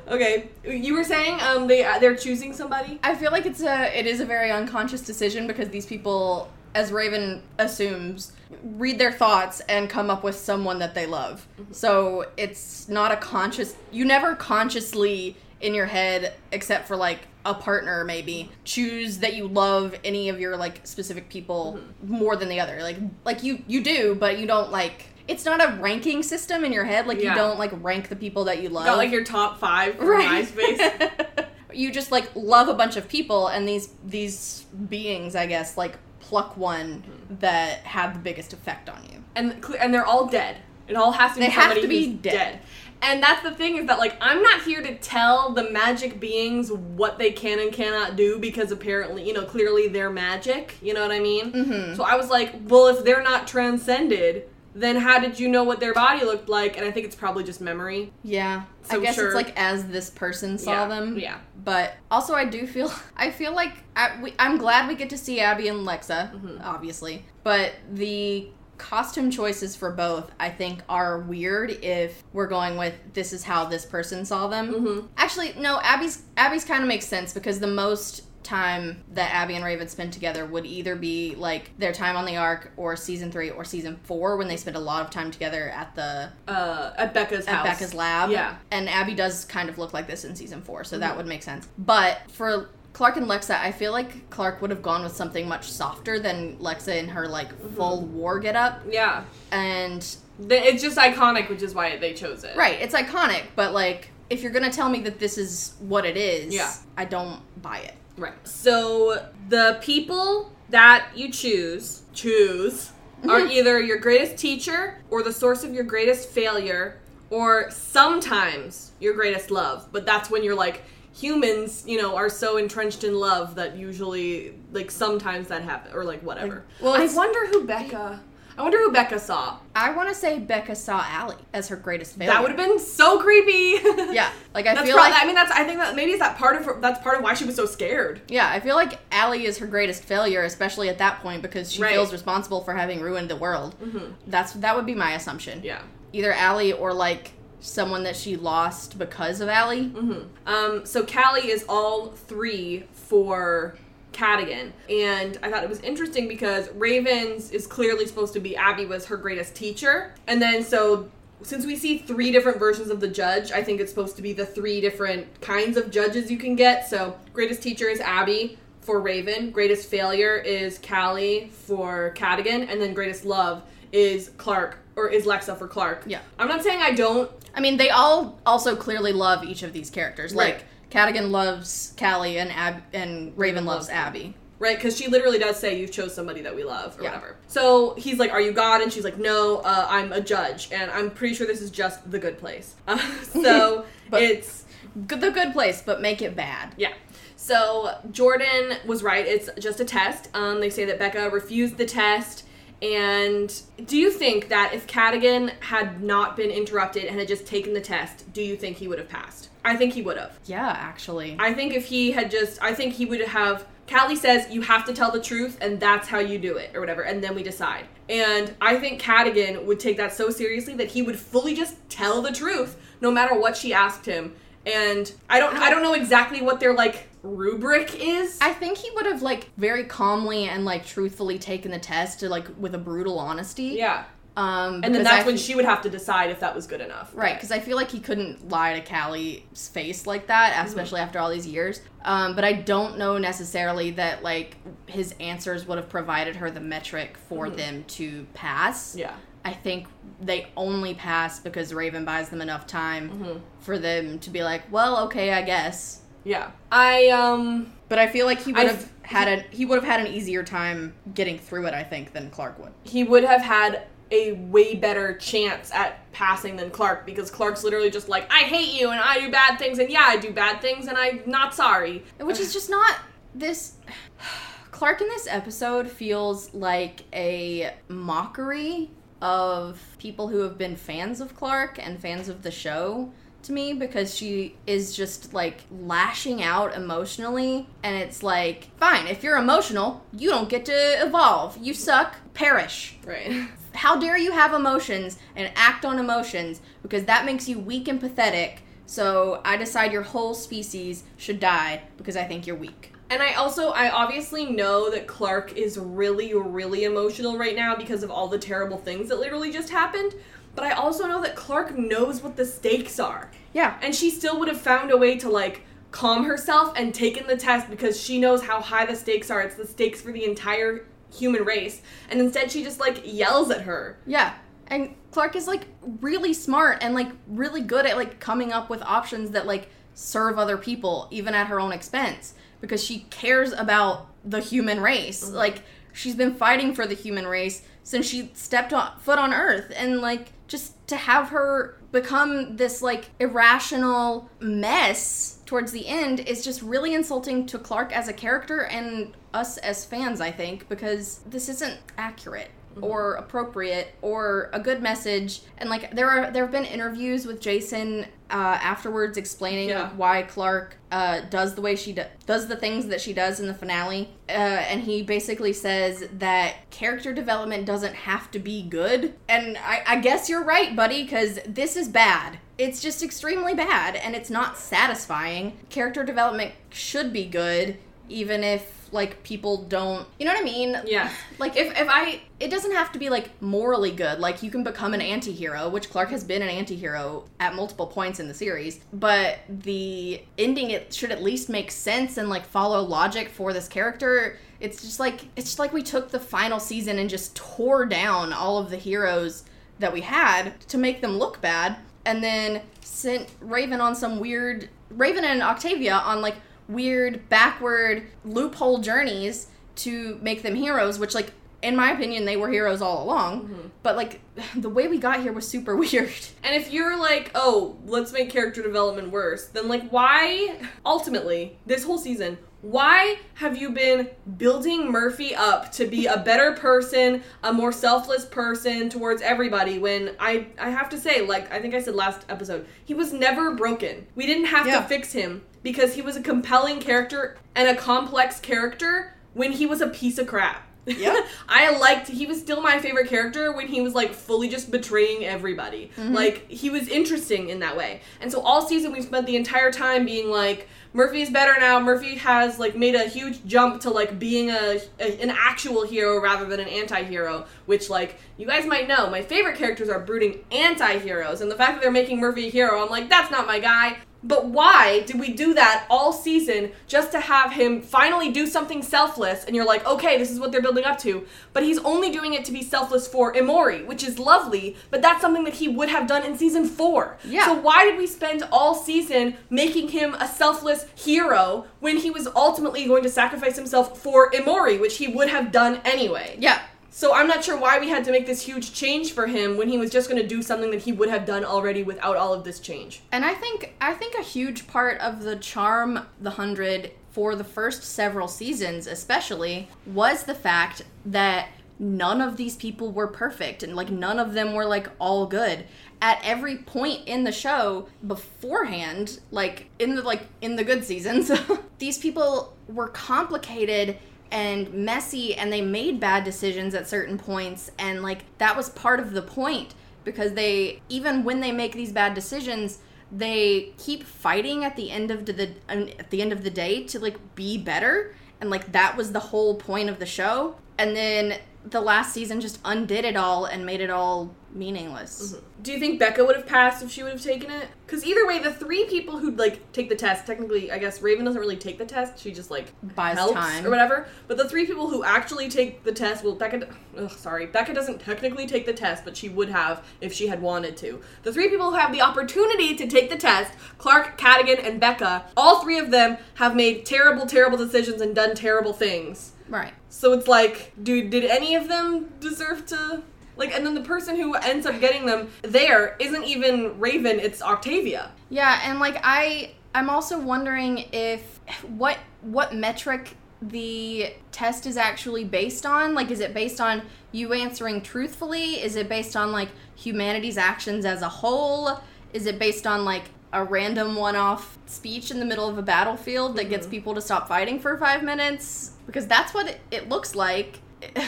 okay. You were saying um they they're choosing somebody. I feel like it's a it is a very unconscious decision because these people, as Raven assumes, read their thoughts and come up with someone that they love. So it's not a conscious. You never consciously in your head, except for like a partner, maybe choose that you love any of your like specific people mm-hmm. more than the other. Like like you you do, but you don't like. It's not a ranking system in your head. Like Yeah. you don't like rank the people that you love. Got like your top five from Right. MySpace. you just like love a bunch of people and these these beings i guess like pluck one mm-hmm. that had the biggest effect on you and and they're all dead. It all has to be They have to be who's dead. And that's the thing is that like I'm not here to tell the magic beings what they can and cannot do because apparently you know clearly they're magic. You know what I mean? Mhm. So I was like, well, if they're not transcended, then how did you know what their body looked like? And I think it's probably just memory. yeah i guess sure. it's like as this person saw Yeah, them yeah. but also i do feel i feel like I, we, i'm glad we get to see abby and lexa Mm-hmm. obviously but the costume choices for both i think are weird if we're going with this is how this person saw them Mhm. actually no abby's abby's kind of makes sense because the most time that abby and raven spend together would either be like their time on the ark or season three or season four when they spend a lot of time together at the Uh, at Becca's at house. Becca's lab. Yeah. And Abby does kind of look like this in season four, so that would make sense. But for Clarke and Lexa, I feel like Clarke would have gone with something much softer than Lexa in her like mm-hmm. full war getup. Yeah. And Th- It's just iconic, which is why they chose it. right, it's iconic, but like if you're gonna tell me that this is what it is, Yeah. I don't buy it. Right. So the people that you choose choose are either your greatest teacher or the source of your greatest failure or sometimes your greatest love. But that's when you're like humans, you know, are so entrenched in love that usually like sometimes that happens or like whatever. Well, I wonder who Becca I wonder who Becca saw. I want to say Becca saw Allie as her greatest failure. That would have been so creepy. Yeah, like I that's feel prob- like I mean that's I think that maybe is that part of her, that's part of why she was so scared. Yeah, I feel like Allie is her greatest failure, especially at that point because she Right. feels responsible for having ruined the world. Mhm. That's that would be my assumption. Yeah. Either Allie or like someone that she lost because of Allie. hmm Um, so Callie is all three for Cadogan, and I thought it was interesting because Ravens is clearly supposed to be Abby was her greatest teacher, and then so since we see three different versions of the judge, I think it's supposed to be the three different kinds of judges you can get. So greatest teacher is Abby for Raven, greatest failure is Callie for Cadogan, and then greatest love is Clarke or is Lexa for Clarke. Yeah. I'm not saying I don't I mean, they all also clearly love each of these characters. Right. Like Cadogan loves Callie and Ab- and Raven loves Abby. Right, because she literally does say you chose somebody that we love or Yeah. whatever. So he's like, "Are you God?" And she's like, "No, uh, I'm a judge, and I'm pretty sure this is just the good place." Uh, so But- it's the good place, but make it bad. yeah. So Jordan was right. It's just a test. Um, they say that Becca refused the test. And do you think that if Cadogan had not been interrupted and had just taken the test, do you think he would have passed? I think he would have. Yeah, actually. I think if he had just, I think he would have. Callie says you have to tell the truth, and that's how you do it, or whatever, and then we decide. And I think Cadogan would take that so seriously that he would fully just tell the truth, no matter what she asked him. And I don't, I don't know exactly what they're like rubric is. I think he would have like very calmly and like truthfully taken the test to like with a brutal honesty. yeah, Um, And then that's I when f- she would have to decide if that was good enough. Right, because I feel like he couldn't lie to Callie's face like that, Mm-hmm. especially after all these years. Um, but I don't know necessarily that like his answers would have provided her the metric for them to pass. Mm-hmm. Yeah. I think they only pass because Raven buys them enough time Mm-hmm. for them to be like, well, okay, I guess. Yeah. I um But I feel like he I would f- have had a he would have had an easier time getting through it. I think than Clarke would. he would have had a way better chance at passing than Clarke because Clarke's literally just like, I hate you and I do bad things and yeah, I do bad things and I'm not sorry. Which is just not this. Clarke in this episode feels like a mockery of people who have been fans of Clarke and fans of the show to me because she is just like lashing out emotionally. And it's like fine if you're emotional you don't get to evolve. You suck. Perish. Right. how dare you have emotions and act on emotions? Because that makes you weak and pathetic. So i decide your whole species should die because i think you're weak. And I also, I obviously know that Clarke is really, really emotional right now because of all the terrible things that literally just happened. But I also know that Clarke knows what the stakes are. yeah And she still would have found a way to, like, calm herself and taken the test because she knows how high the stakes are. It's the stakes for the entire human race. And instead, she just, like, yells at her. Yeah. And Clarke is like really smart and like really good at like coming up with options that like serve other people even at her own expense because she cares about the human race. Mm-hmm. Like she's been fighting for the human race since she stepped on, foot on earth and like just to have her become this like irrational mess towards the end is just really insulting to Clarke as a character and us as fans, I think, because this isn't accurate mm-hmm. or appropriate or a good message. And like there are there have been interviews with Jason uh, afterwards explaining Yeah. why Clarke uh, does the way she do- does the things that she does in the finale. Uh, and he basically says that character development doesn't have to be good. And I, I guess you're right, buddy, because this is bad. It's just extremely bad, and it's not satisfying. Character development should be good, even if like people don't. You know what I mean? Yeah. Like if if I it doesn't have to be like morally good. Like you can become an anti-hero, which Clarke has been an anti-hero at multiple points in the series, but the ending it should at least make sense and like follow logic for this character. It's just like it's just like we took the final season and just tore down all of the heroes that we had to make them look bad and then sent Raven on some weird Raven and Octavia on like weird backward loophole journeys to make them heroes which like in my opinion they were heroes all along. Mm-hmm. But like the way we got here was super weird. And if you're like, oh, let's make character development worse, then like, why, ultimately, this whole season, why have you been building Murphy up to be a better person, a more selfless person towards everybody when I I have to say, like I think I said last episode, he was never broken. We didn't have Yeah. to fix him because he was a compelling character and a complex character when he was a piece of crap. Yep. I liked he was still my favorite character when he was like fully just betraying everybody. Mm-hmm. Like he was interesting in that way. And so all season we spent the entire time being like Murphy's better now. Murphy has like made a huge jump to like being a, a an actual hero rather than an anti-hero, which like you guys might know, my favorite characters are brooding anti-heroes and the fact that they're making Murphy a hero, I'm like that's not my guy. But why did we do that all season just to have him finally do something selfless? And you're like, okay, this is what they're building up to. But he's only doing it to be selfless for Emori, which is lovely, but that's something that he would have done in season four. Yeah. So why did we spend all season making him a selfless hero when he was ultimately going to sacrifice himself for Emori, which he would have done anyway? yeah So I'm not sure why we had to make this huge change for him when he was just going to do something that he would have done already without all of this change. And I think I think a huge part of the charm the 100 for the first several seasons especially was the fact that none of these people were perfect and like none of them were like all good at every point in the show beforehand like in the like in the good seasons these people were complicated and messy and they made bad decisions at certain points and like that was part of the point because they even when they make these bad decisions they keep fighting at the end of the um, at the end of the day to like be better and like that was the whole point of the show. And then the last season just undid it all and made it all meaningless. Mm-hmm. Do you think Becca would have passed if she would have taken it? Because either way, the three people who'd like take the test, technically, I guess Raven doesn't really take the test. She just like Buys helps time. or whatever. But the three people who actually take the test, well, Becca, ugh, sorry, Becca doesn't technically take the test, but she would have if she had wanted to. The three people who have the opportunity to take the test, Clarke, Cadogan, and Becca, all three of them have made terrible, terrible decisions and done terrible things. Right. So it's like, dude, did any of them deserve to like and then the person who ends up getting them there isn't even Raven, it's Octavia. Yeah, and like I I'm also wondering if what what metric the test is actually based on. Like is it based on you answering truthfully? Is it based on like humanity's actions as a whole? Is it based on like a random one-off speech in the middle of a battlefield that gets mm-hmm. people to stop fighting for 5 minutes? Because that's what it, it looks like.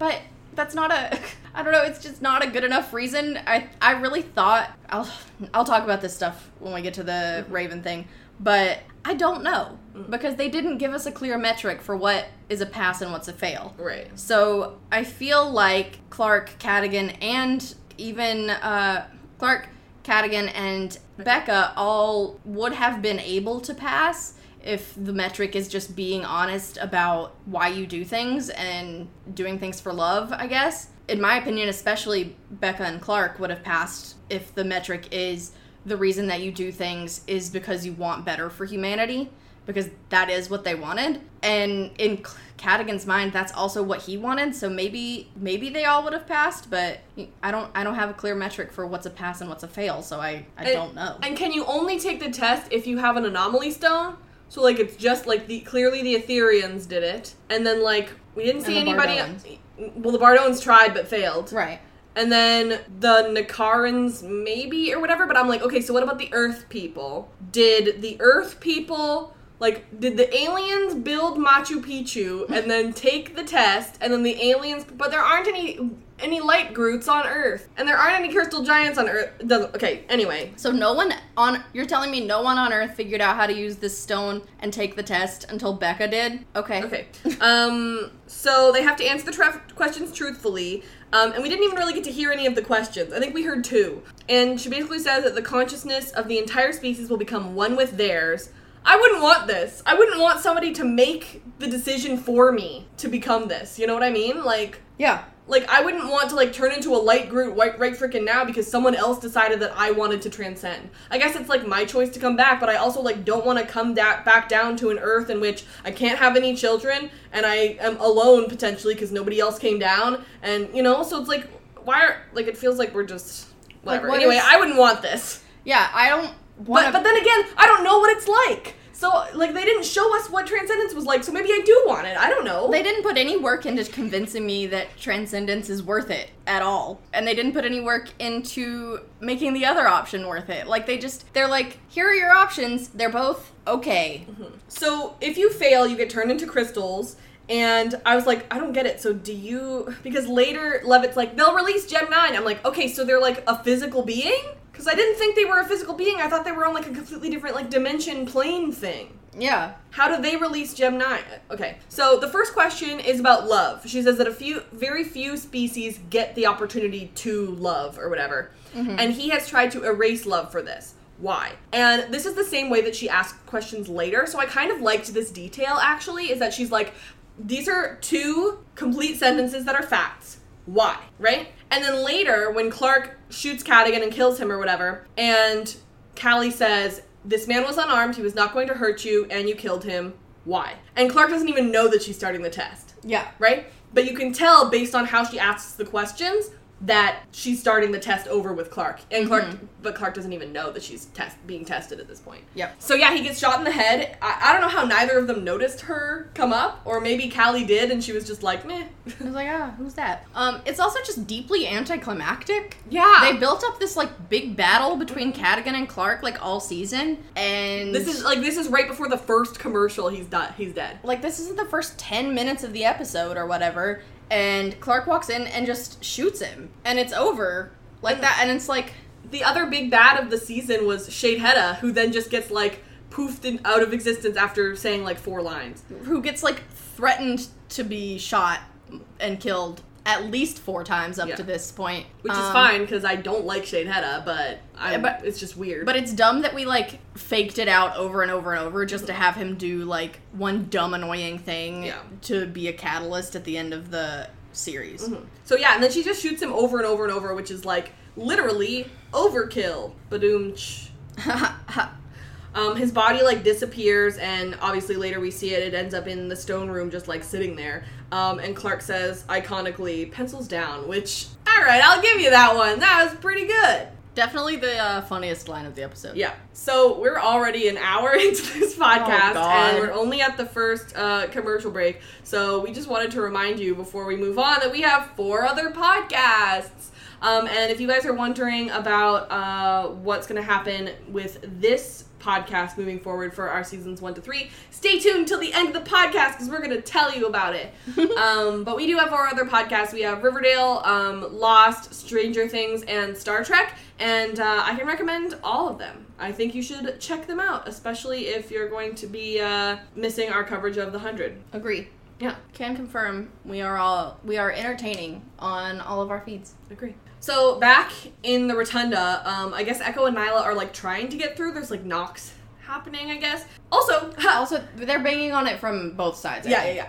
But that's not a I don't know, it's just not a good enough reason. I I really thought I'll I'll talk about this stuff when we get to the Raven thing, but I don't know because they didn't give us a clear metric for what is a pass and what's a fail. Right. So I feel like Clarke, Cadogan, and even uh, Clarke, Cadogan, and Becca all would have been able to pass if the metric is just being honest about why you do things and doing things for love, I guess. In my opinion, especially Becca and Clarke would have passed if the metric is the reason that you do things is because you want better for humanity because that is what they wanted and in Cadogan's mind that's also what he wanted so maybe maybe they all would have passed but I don't I don't have a clear metric for what's a pass and what's a fail so I I And- don't know And can you only take the test if you have an anomaly stone? So like it's just like the clearly the Ethereans did it, and then like we didn't see anybody. Well, the Bardoans tried but failed. right And then the Nakarans maybe, or whatever, but I'm like, okay, so what about the Earth people? Did the Earth people, like, did the aliens build Machu Picchu and then take the test, and then the aliens, but there aren't any any light Groots on Earth, and there aren't any crystal giants on Earth. It Doesn't, okay, anyway. so no one on you're telling me no one on earth figured out how to use this stone and take the test until Becca did okay Okay. Um, so they have to answer the tra- questions truthfully. Um, and we didn't even really get to hear any of the questions. I think we heard two. And she basically says that the consciousness of the entire species will become one with theirs. I wouldn't want this. I wouldn't want somebody to make the decision for me to become this. You know what I mean? Like, yeah like I wouldn't want to like turn into a light Groot right, right freaking now because someone else decided that I wanted to transcend. I guess it's like my choice to come back, but I also like don't want to come da- back down to an Earth in which I can't have any children and I am alone potentially because nobody else came down, and you know, so it's like why are like it feels like we're just whatever. what anyway, is- I wouldn't want this, yeah I don't want but but then again, I don't know what it's like. So like they didn't show us what transcendence was like, so maybe I do want it. I don't know. They didn't put any work into convincing me that transcendence is worth it at all. And they didn't put any work into making the other option worth it. Like they just they're like, here are your options. They're both okay. Mm-hmm. So if you fail, you get turned into crystals. And I was like, I don't get it. So do you? Because later Levitt's like, they'll release Gem Nine. I'm like, okay, so they're like a physical being? Because I didn't think they were a physical being. I thought they were on like a completely different like dimension plane thing. Yeah. How do they release Gem 9? Okay. So the first question is about love. She says that a few very few species get the opportunity to love or whatever. Mm-hmm. And he has tried to erase love for this. Why? And this is the same way that she asked questions later. So I kind of liked this detail actually is that she's like these are two complete sentences that are facts. Why? Right? And then later when Clarke shoots Cadogan and kills him or whatever and Callie says, This man was unarmed, he was not going to hurt you, and you killed him. Why? And Clarke doesn't even know that she's starting the test, Yeah. right? But you can tell based on how she asks the questions that she's starting the test over with Clarke. And Clarke but Clarke doesn't even know that she's test being tested at this point. Yep. So yeah, he gets shot in the head. I, I don't know how neither of them noticed her come up, or maybe Callie did and she was just like, meh. I was like, ah, who's that? Um, it's also just deeply anticlimactic. yeah. They built up this like big battle between Cadogan and Clarke like all season, and this is like this is right before the first commercial he's done he's dead. like this isn't the first 10 minutes of the episode or whatever and clarke walks in and just shoots him and it's over like And- that and it's like The other big bad of the season was Sheidheda, who then just gets like poofed in, out of existence after saying like four lines. who gets like threatened to be shot and killed at least four times up Yeah. to this point. Which is Um, fine because I don't like Sheidheda, but Yeah, but- it's just weird. But it's dumb that we like faked it out over and over and over just to have him do like one dumb annoying thing Yeah. to be a catalyst at the end of the series. so yeah, and then she just shoots him over and over and over, which is like literally overkill. Badoom. Um, his body like disappears, and obviously later we see it. It ends up in the stone room, just like sitting there. Um, and Clarke says, iconically, "Pencils down." Which, all right, I'll give you that one. That was pretty good. Definitely the uh, funniest line of the episode. Yeah. So we're already an hour into this podcast, God. and we're only at the first uh, commercial break. So we just wanted to remind you before we move on that we have four other podcasts. Um, and if you guys are wondering about uh, what's going to happen with this podcast moving forward for our seasons one to three, stay tuned till the end of the podcast because we're going to tell you about it. um, but we do have our other podcasts. We have Riverdale, um, Lost, Stranger Things, and Star Trek. And uh, I can recommend all of them. I think you should check them out, especially if you're going to be uh, missing our coverage of the 100. Agree. Yeah, Can confirm we are all we are entertaining on all of our feeds. agree. So back in the rotunda, um, I guess Echo and Niylah are like trying to get through. There's like knocks happening, I guess. Also, Also, they're banging on it from both sides. I yeah, yeah, yeah.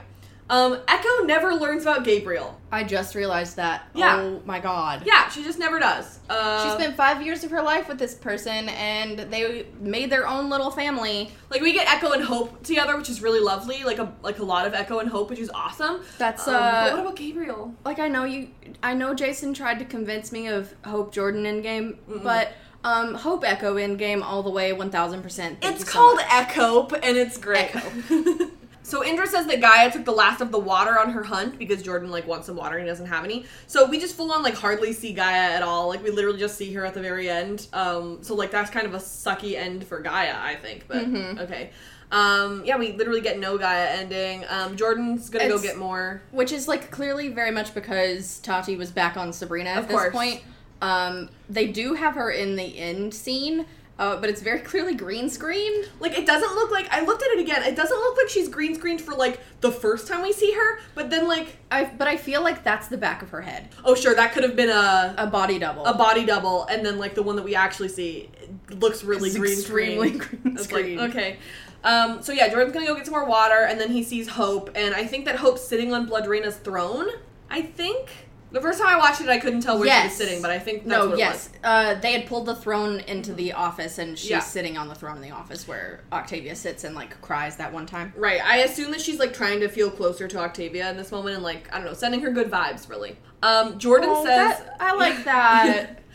Um, Echo never learns about Gabriel. I just realized that. Yeah. Oh my god. Yeah, she just never does. Uh, She spent five years of her life with this person, and they made their own little family. like we get Echo and Hope together, which is really lovely. Like a like a lot of Echo and Hope, which is awesome. That's Um, but uh, what about Gabriel? like I know you. I know Jason tried to convince me of Hope Jordan in game, but um, Hope Echo in game all the way, one thousand percent. It's called Echo, and it's great. So Indra says that Gaia took the last of the water on her hunt because Jordan like wants some water and he doesn't have any. So we just full on like hardly see Gaia at all. Like we literally just see her at the very end. Um, so like that's kind of a sucky end for Gaia, I think. But okay. Um, yeah, we literally get no Gaia ending. Um, Jordan's gonna go get more. Which is like clearly very much because Tati was back on Sabrina at Of this course. point. Um, they do have her in the end scene, uh, but it's very clearly green screened. Like it doesn't look like I looked at it again. It doesn't look like she's green screened for like the first time we see her. But then like I, but I feel like that's the back of her head, oh sure that could have been a a body double. a body double, and then like the one that we actually see looks really It's green extremely green It's like, screen. okay. Um, so yeah, Jordan's gonna go get some more water, and then he sees Hope, and I think that Hope's sitting on Blodreina's throne. I think the first time I watched it, I couldn't tell where she was sitting, but I think that's no, what yes, it uh, they had pulled the throne into the office, and she's Yeah. sitting on the throne in the office where Octavia sits and like cries that one time. Right. I assume that she's like trying to feel closer to Octavia in this moment, and like I don't know, sending her good vibes, really. Um, Jordan Oh, says, that- I like that.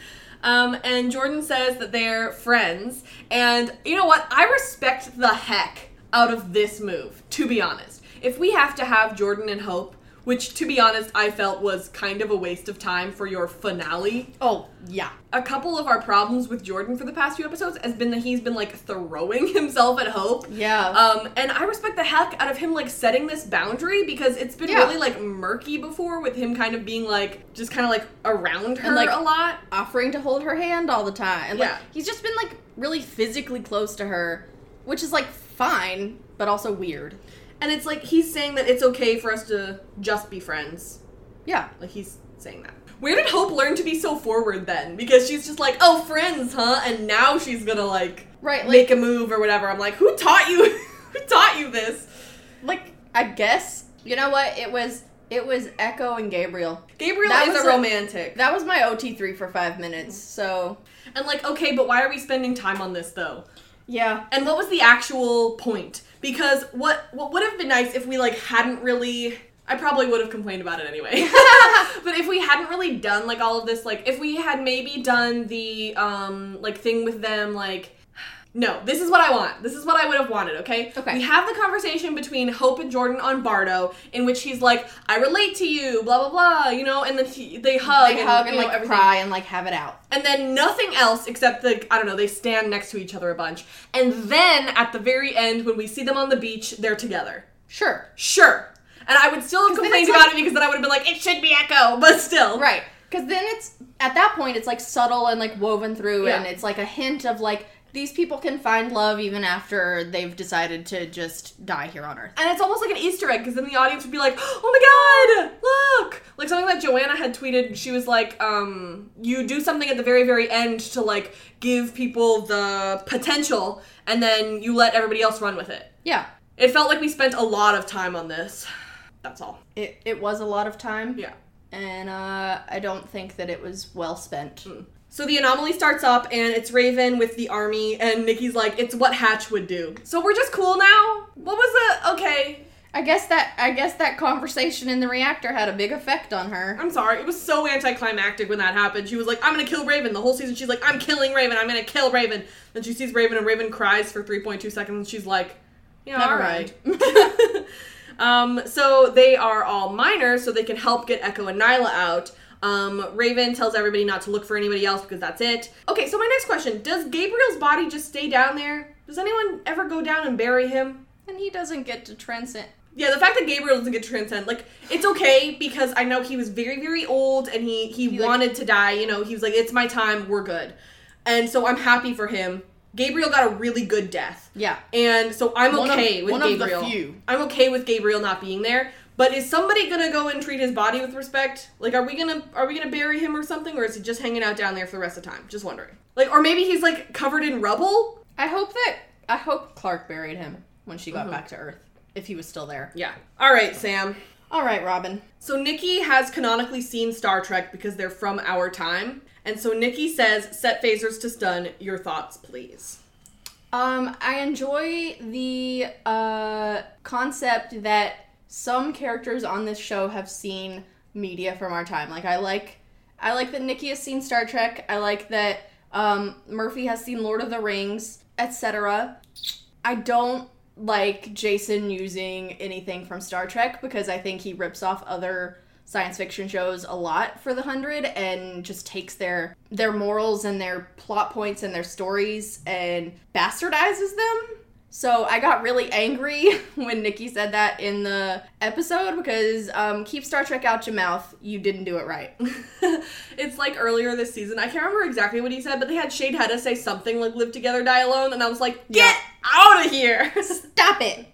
Um, and Jordan says that they're friends. And you know what? I respect the heck out of this move, to be honest. If we have to have Jordan and Hope, which to be honest, I felt was kind of a waste of time for your finale. oh yeah, A couple of our problems with Jordan for the past few episodes has been that he's been like throwing himself at Hope. yeah. Um, and I respect the heck out of him like setting this boundary because it's been Yeah. really like murky before with him kind of being like just kind of like around her like, a lot. offering to hold her hand all the time. And, like, Yeah. he's just been like really physically close to her, which is like fine, but also weird. And it's like he's saying that it's okay for us to just be friends. Yeah. Like he's saying that. Where did Hope learn to be so forward then? Because she's just like, oh, friends, huh? And now she's gonna like Right, like make a move or whatever. I'm like, who taught you? who taught you this? like I guess you know what it was. It was Echo and Gabriel. Gabriel That is a a- romantic. That was my OT three for five minutes. So and like, okay, but why are we spending time on this though? yeah, And what was the actual point? Because what what would have been nice if we like hadn't really I probably would have complained about it anyway. but if we hadn't really done like all of this like if we had maybe done the um like thing with them like no, this is what I want. This is what I would have wanted, okay? Okay. We have the conversation between Hope and Jordan on Bardo, in which he's like, I relate to you, blah blah blah, you know, and then he, they hug they hug you and know, like everything. cry and like have it out. And then nothing else except the I don't know, they stand next to each other a bunch. And then at the very end, when we see them on the beach, they're together. Sure. Sure. And I would still have complained about like- it because then I would have been like, it should be Echo, but still. Right. Because then it's at that point it's like subtle and like woven through, Yeah. and it's like a hint of like these people can find love even after they've decided to just die here on Earth. And it's almost like an Easter egg because then the audience would be like, "Oh my god, look!" Like something that Joanna had tweeted. She was like, um, "You do something at the very, very end to like give people the potential, and then you let everybody else run with it." Yeah, It felt like we spent a lot of time on this. That's all. it, it was a lot of time. Yeah. And uh, I don't think that it was well spent. So the anomaly starts up, and it's Raven with the army, and Nikki's like, "It's what Hatch would do." So we're just cool now. What was the okay? I guess that I guess that conversation in the reactor had a big effect on her. I'm sorry. It was so anticlimactic when that happened. She was like, I'm gonna kill Raven. The whole season, she's like, I'm killing Raven. I'm gonna kill Raven. Then she sees Raven, and Raven cries for 3.2 seconds, and she's like, Yeah, Never alright. um, so they are all minors, so they can help get Echo and Niylah out. Um, Raven tells everybody not to look for anybody else because that's it. Okay, so my next question Does Gabriel's body just stay down there? Does anyone ever go down and bury him? And he doesn't get to transcend. Yeah, the fact that Gabriel doesn't get to transcend, like, it's okay because I know he was very, very old and he he, He, like- wanted to die. You know, he was like, "It's my time. We're good," and so I'm happy for him. Gabriel got a really good death, Yeah. and so I'm One okay with of the Gabriel. I'm okay with Gabriel not being there. But is somebody gonna go and treat his body with respect? Like, are we gonna are we gonna bury him or something, or is he just hanging out down there for the rest of the time? Just wondering. Like, or maybe he's like covered in rubble. I hope that I hope Clarke buried him when she got Mhm. back to Earth, if he was still there. Yeah. All right, Sam. All right, Robyn. So Nikki has canonically seen Star Trek because they're from our time. And so Nikki says, set phasers to stun. Your thoughts, please. Um, I enjoy the uh, concept that some characters on this show have seen media from our time. Like I like, I like that Nikki has seen Star Trek. I like that um, Murphy has seen Lord of the Rings, etc. I don't like Jason using anything from Star Trek because I think he rips off other science fiction shows a lot for the hundred and just takes their their morals and their plot points and their stories and bastardizes them. So I got really angry when Nikki said that in the episode because um, keep Star Trek out your mouth. You didn't do it right. it's like earlier this season. I can't remember exactly what he said, but they had Sheidheda say something like live together, die alone. And I was like, get Yeah. out of here. Stop it.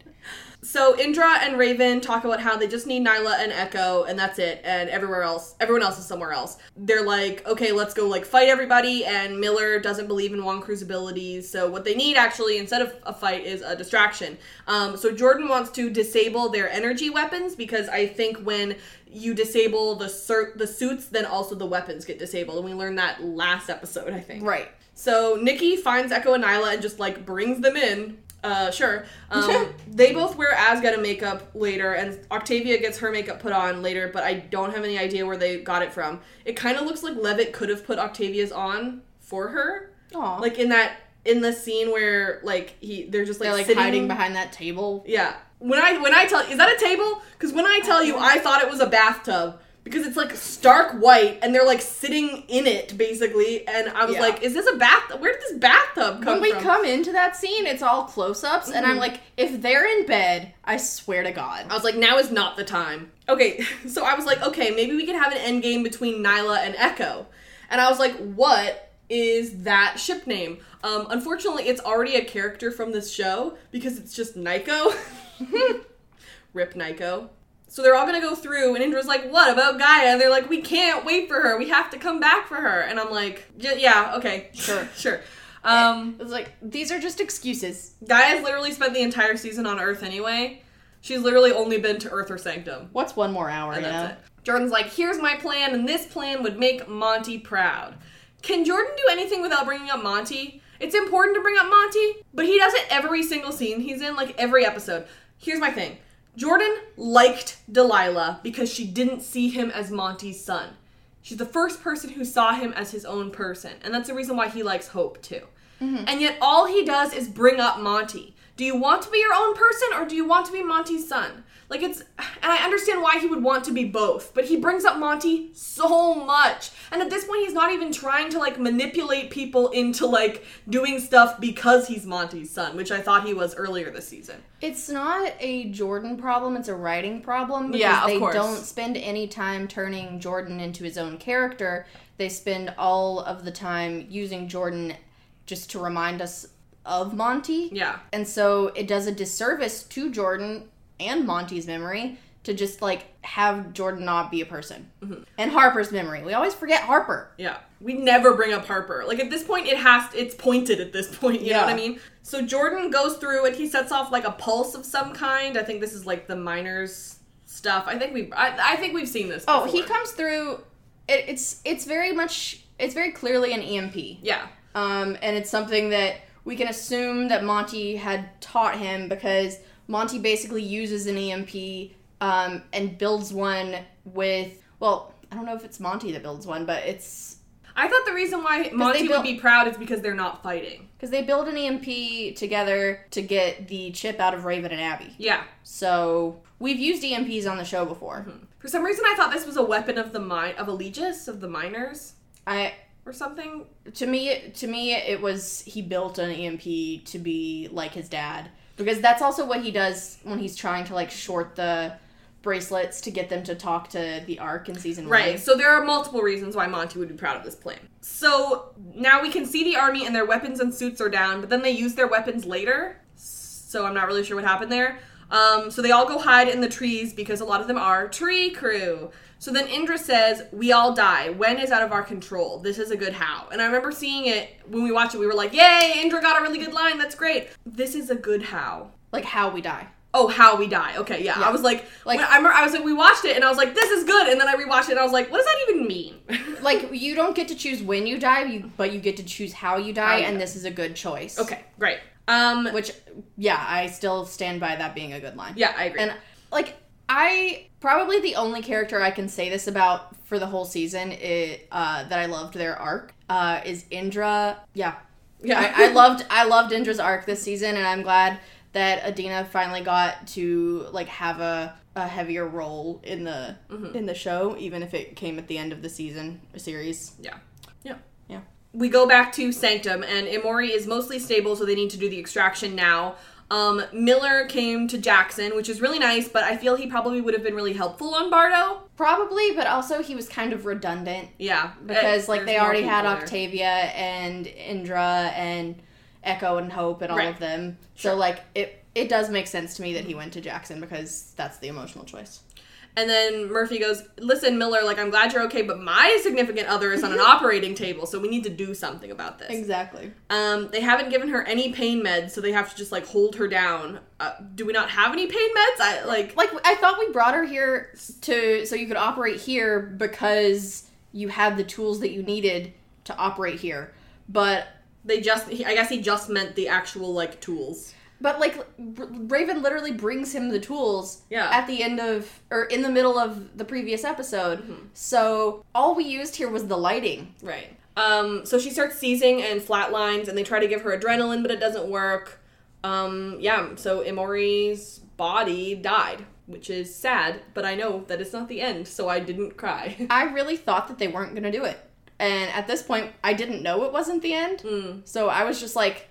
So Indra and Raven talk about how they just need Niylah and Echo, and that's it. And everywhere else, everyone else is somewhere else. They're like, okay, let's go like fight everybody. And Miller doesn't believe in Wonkru's abilities, so what they need actually instead of a fight is a distraction. Um, so Jordan wants to disable their energy weapons because I think when you disable the cer- the suits, then also the weapons get disabled, and we learned that last episode, I think. Right. So Nikki finds Echo and Niylah and just like brings them in. Uh, sure. Um, they both wear Azgeda makeup later, and Octavia gets her makeup put on later, but I don't have any idea where they got it from. It kind of looks like Levitt could have put Octavia's on for her, Aw. like in that in the scene where like he they're just like, they're like sitting hiding behind that table. yeah. When I when I tell is that a table? Because when I tell you, I thought it was a bathtub because it's like stark white and they're like sitting in it basically, and I was Yeah. like, is this a bath? Where did this bathtub come from? when we from? come into that scene, it's all close ups, and I'm Mhm. like, if they're in bed, I swear to God. I was like, now is not the time. Okay, so I was like, okay, maybe we could have an end game between Niylah and Echo, and I was like, what is that ship name? Um, unfortunately, it's already a character from this show because it's just Nico. Rip Nico. So they're all gonna go through, and Indra's like, "What about Gaia?" And they're like, "We can't wait for her. We have to come back for her." And I'm like, "Yeah, okay, Sure. sure." Um, It's like these are just excuses. Gaia's literally spent the entire season on Earth anyway. She's literally only been to Earth or Sanctum. What's one more hour? And you know? that's it. Jordan's like, here's my plan, and this plan would make Monty proud. Can Jordan do anything without bringing up Monty? It's important to bring up Monty, but he does it every single scene he's in, like every episode. Here's my thing Jordan liked Delilah because she didn't see him as Monty's son. She's the first person who saw him as his own person, and that's the reason why he likes Hope too. Mm-hmm. And yet, all he does is bring up Monty. Do you want to be your own person or do you want to be Monty's son? Like, it's. And I understand why he would want to be both, but he brings up Monty so much. And at this point, he's not even trying to, like, manipulate people into, like, doing stuff because he's Monty's son, which I thought he was earlier this season. It's not a Jordan problem, it's a writing problem because Yeah, of they course. don't spend any time turning Jordan into his own character. They spend all of the time using Jordan just to remind us of Monty. Yeah. And so it does a disservice to Jordan and Monty's memory to just like have Jordan not be a person. And Harper's memory. We always forget Harper. Yeah. We never bring up Harper. Like at this point it has it's pointed at this point, you know what I mean? So Jordan goes through and he sets off like a pulse of some kind. I think this is like the miners stuff. I think we I, I think we've seen this Oh, he comes through it, it's it's very much it's very clearly an EMP. Yeah. Um, and it's something that we can assume that Monty had taught him because Monty basically uses an EMP um, and builds one with, well, I don't know if it's Monty that builds one, but it's I thought the reason why Monty built- would be proud is because they're not fighting. because they build an EMP together to get the chip out of Raven and Abby. Yeah. So we've used EMPs on the show before. For some reason I thought this was a weapon of the mine of Allegius, of the miners I or something. to me to me it was he built an EMP to be like his dad because that's also what he does when he's trying to like short the bracelets to get them to talk to the Ark in season Right. one. So there are multiple reasons why Monty would be proud of this plan. So now we can see the army and their weapons and suits are down, but then they use their weapons later. So I'm not really sure what happened there. Um, so they all go hide in the trees because a lot of them are Trikru. So then Indra says, "We all die. When is out of our control. This is a good how." And I remember seeing it when we watched it. We were like, "Yay! Indra got a really good line. That's great. This is a good how." Like how we die. Oh, how we die. Okay, yeah. Yeah. I was like, Like- I, remember, I was like, we watched it, and I was like, this is good, and then I rewatched it, and I was like, what does that even mean? Like you don't get to choose when you die, you, but you get to choose how you die, How you and die. this is a good choice. okay, great. Um, Which, yeah, I still stand by that being a good line. yeah, I agree. And like I probably the only character I can say this about for the whole season it, uh, that I loved their arc uh, is Indra. Yeah, yeah, I, I loved I loved Indra's arc this season, and I'm glad that Adina finally got to like have a, a heavier role in the Mm-hmm. in the show, even if it came at the end of the season or series. yeah, yeah, Yeah. We go back to Sanctum, and Emori is mostly stable, so they need to do the extraction now. Um, Miller came to Jackson, which is really nice, but I feel he probably would have been really helpful on Bardo. Probably, but also he was kind of redundant Yeah, because eh, like they already had people there. Octavia and Indra and Echo and Hope and all Right. of them. So like it it does make sense to me that he went to Jackson because that's the emotional choice. And then Murphy goes, "Listen, Miller, like I'm glad you're okay, but my significant other is on an operating table, so we need to do something about this." Exactly. Um, they haven't given her any pain meds, so they have to just like hold her down. Uh, do we not have any pain meds? I like. Like I thought we brought her here to so you could operate here because you had the tools that you needed to operate here. But They just, he, I guess he just meant the actual like tools. but like Raven literally brings him the tools Yeah. at the end of or in the middle of the previous episode. Mm-hmm. So all we used here was the lighting. Right. Um, so she starts seizing and flatlines, and they try to give her adrenaline, but it doesn't work. Um, yeah, so Emori's body died, which is sad, but I know that it's not the end, so I didn't cry. I really thought that they weren't to do it. And at this point, I didn't know it wasn't the end. mm, So I was just like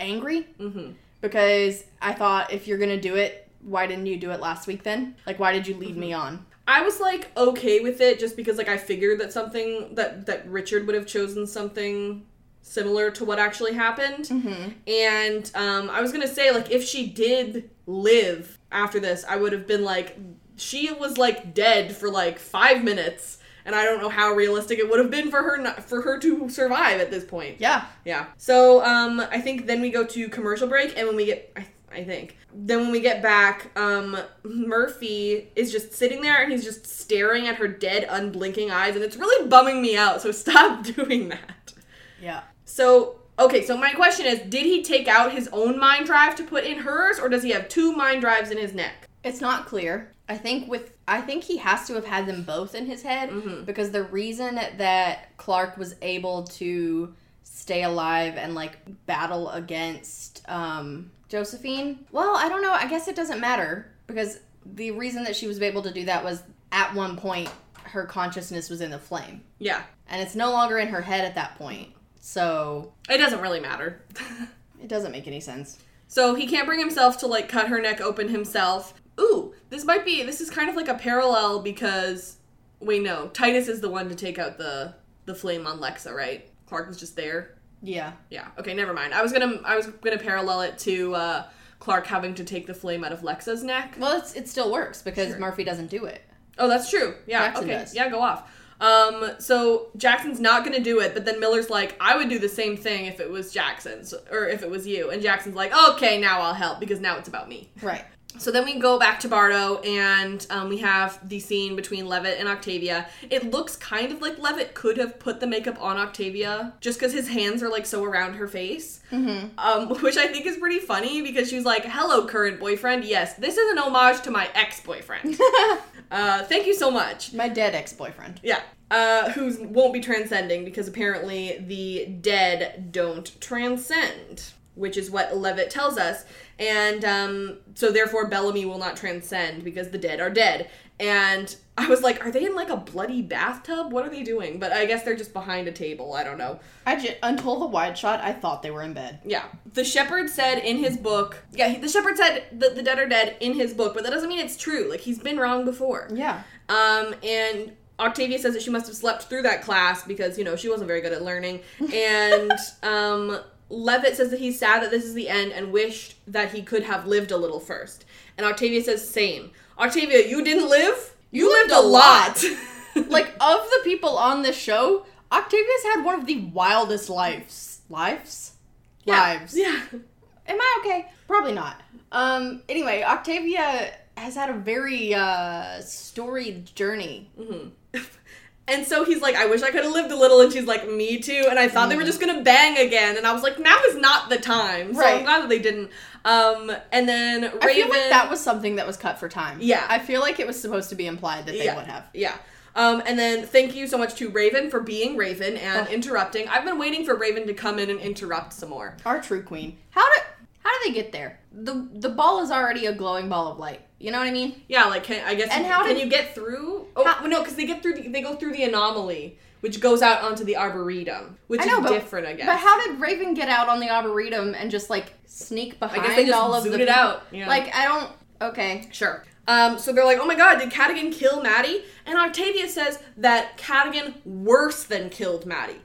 angry hmm because I thought if you're going to do it, why didn't you do it last week then? Like, why did you lead me on? I was like okay with it just because like I figured that something that that Richard would have chosen something similar to what actually happened. Mm-hmm. And um, I was gonna say, like, if she did live after this, I would have been like, she was like dead for like five minutes, and I don't know how realistic it would have been for her not, for her to survive at this point. Yeah. Yeah. So um, I think then we go to commercial break, and when we get, I, I think then when we get back, um, Murphy is just sitting there and he's just staring at her dead, unblinking eyes, and it's really bumming me out. So stop doing that. Yeah. So, okay, so my question is did he take out his own mind drive to put in hers, or does he have two mind drives in his neck? It's not clear. I think with I think he has to have had them both in his head Mhm. because the reason that Clarke was able to stay alive and like battle against um Josephine, well, I don't know. I guess it doesn't matter because the reason that she was able to do that was at one point her consciousness was in the flame Yeah, and it's no longer in her head at that point. So, it doesn't really matter. it doesn't make any sense. so he can't bring himself to like cut her neck open himself. Ooh, this might be this is kind of like a parallel because wait no, Titus is the one to take out the the flame on Lexa, right? Clarke was just there. Yeah. Yeah. Okay, never mind. I was gonna I was gonna parallel it to uh, Clarke having to take the flame out of Lexa's neck. Well, it's, it still works because Sure. Murphy doesn't do it. Oh, that's true. Yeah. Jackson okay. does. Yeah, go off. Um, so Jackson's not gonna do it, but then Miller's like, I would do the same thing if it was Jackson's or if it was you. And Jackson's like, okay, now I'll help because now it's about me. Right. So then we go back to Bardo and um, we have the scene between Levitt and Octavia. It looks kind of like Levitt could have put the makeup on Octavia just because his hands are like so around her face. Mm-hmm. Um, which I think is pretty funny because she's like, hello, current boyfriend. Yes, this is an homage to my ex boyfriend. uh, thank you so much. My dead ex boyfriend. Yeah. Uh, who won't be transcending because apparently the dead don't transcend, which is what Levitt tells us. And um, so therefore Bellamy will not transcend because the dead are dead. And I was like, are they in like a bloody bathtub? What are they doing? But I guess they're just behind a table. I don't know. I until the wide shot, I thought they were in bed. Yeah. The shepherd said in his book, yeah, he- the shepherd said that the dead are dead in his book, but that doesn't mean it's true. Like, he's been wrong before. Yeah. Um, and Octavia says that she must have slept through that class because, you know, she wasn't very good at learning. And um, Levitt says that he's sad that this is the end and wished that he could have lived a little first. And Octavia says, same. Octavia, you didn't live? You, lived, a lot. Like of the people on this show, Octavia's had one of the wildest lives. Lives? Yeah. Lives. Yeah. Am I okay? Probably not. Um. Anyway, Octavia has had a very uh storied journey. And so he's like, I wish I could have lived a little. And she's like, me too. And I thought they were just going to bang again. And I was like, now is not the time. So I'm Right. glad that they didn't. Um, and then Raven. I feel like that was something that was cut for time. Yeah. I feel like it was supposed to be implied that they yeah, would have. Yeah. Um, and then thank you so much to Raven for being Raven and Oh. interrupting. I've been waiting for Raven to come in and interrupt some more. Our true queen. How do how do they get there? The the ball is already a glowing ball of light. You know what I mean? Yeah, like can, I guess. And how can did- you get through? Oh How- no, because they get through. The, they go through the anomaly, which goes out onto the arboretum, which I know, is but, different, I guess. But how did Raven get out on the arboretum and just like sneak behind I guess they just all of the zooted out. Yeah. Like I don't. Okay. Sure. Um, so they're like, oh my god, did Cadogan kill Madi? And Octavia says that Cadogan worse than killed Madi.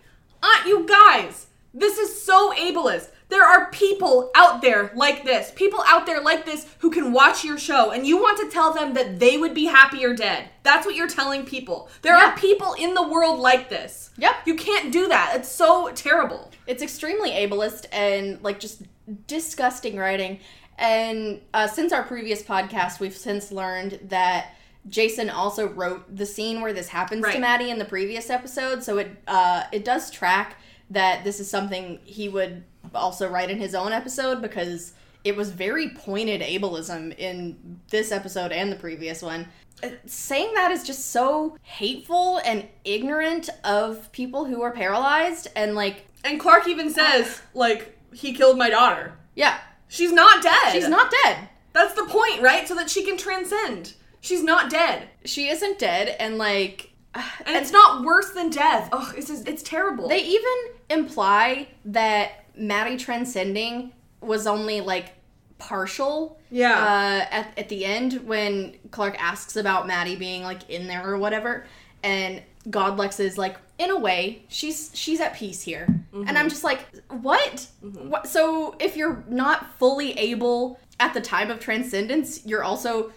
Uh, you guys, this is so ableist. There are people out there like this, people out there like this who can watch your show, and you want to tell them that they would be happier dead. That's what you're telling people. There Yeah. are people in the world like this. Yep. You can't do that. It's so terrible. It's extremely ableist and like just disgusting writing. And uh, since our previous podcast, we've since learned that Jason also wrote the scene where this happens to Madi in the previous episode. So it uh, it does track that this is something he would also write in his own episode because it was very pointed ableism in this episode and the previous one. Uh, Saying that is just so hateful and ignorant of people who are paralyzed and like And Clarke even says, like, he killed my daughter. yeah She's not dead. She's not dead. That's the point, right? So that she can transcend. She's not dead. She isn't dead, and like, And, it's not worse than death. Oh, it's it's terrible. they even imply that Madi transcending was only like partial. Yeah. Uh, at at the end when Clarke asks about Madi being like in there or whatever, and Godlex is like, in a way, she's she's at peace here, and I'm just like, what? what? So if you're not fully able at the time of transcendence, you're also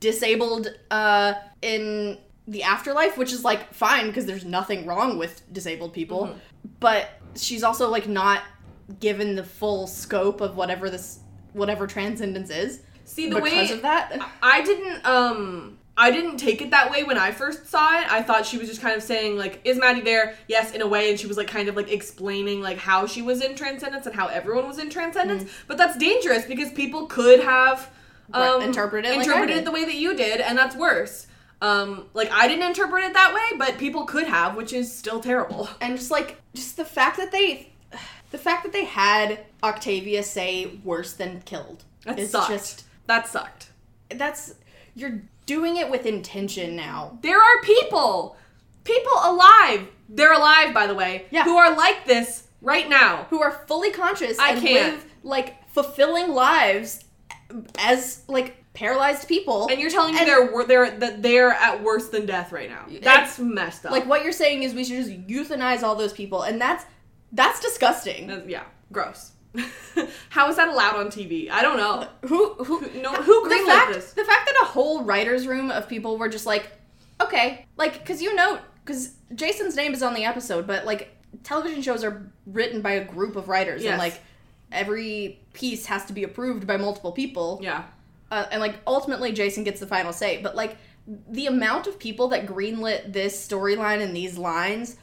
disabled uh, in the afterlife, which is like fine because there's nothing wrong with disabled people, but she's also like not given the full scope of whatever this whatever transcendence is See the because way of that. I didn't um I didn't take it that way when I first saw it. I thought she was just kind of saying like, "Is Madi there?" Yes, in a way, and she was like kind of like explaining like how she was in transcendence and how everyone was in transcendence. But that's dangerous because people could have um, interpreted it like interpreted did. it the way that you did, and that's worse. Um, like I didn't interpret it that way, but people could have, which is still terrible. and just like just the fact that they the fact that they had Octavia say worse than killed That is sucked. just that sucked. that's you're doing it with intention now. There are people, people alive. They're alive, by the way. Yeah. Who are like this right now. Who are fully conscious I and can't. live like fulfilling lives as like paralyzed people. And you're telling me And- they're they're that they're at worse than death right now. That's messed up. like what you're saying is we should just euthanize all those people and that's That's disgusting. That's- yeah, gross. How is that allowed on TV? I don't know. Who who No, who the greenlit fact this? the fact that a whole writers room of people were just like, okay, like because you know because Jason's name is on the episode, but like television shows are written by a group of writers Yes. and like every piece has to be approved by multiple people. Yeah. uh, and like ultimately Jason gets the final say. But like the amount of people that greenlit this storyline and these lines,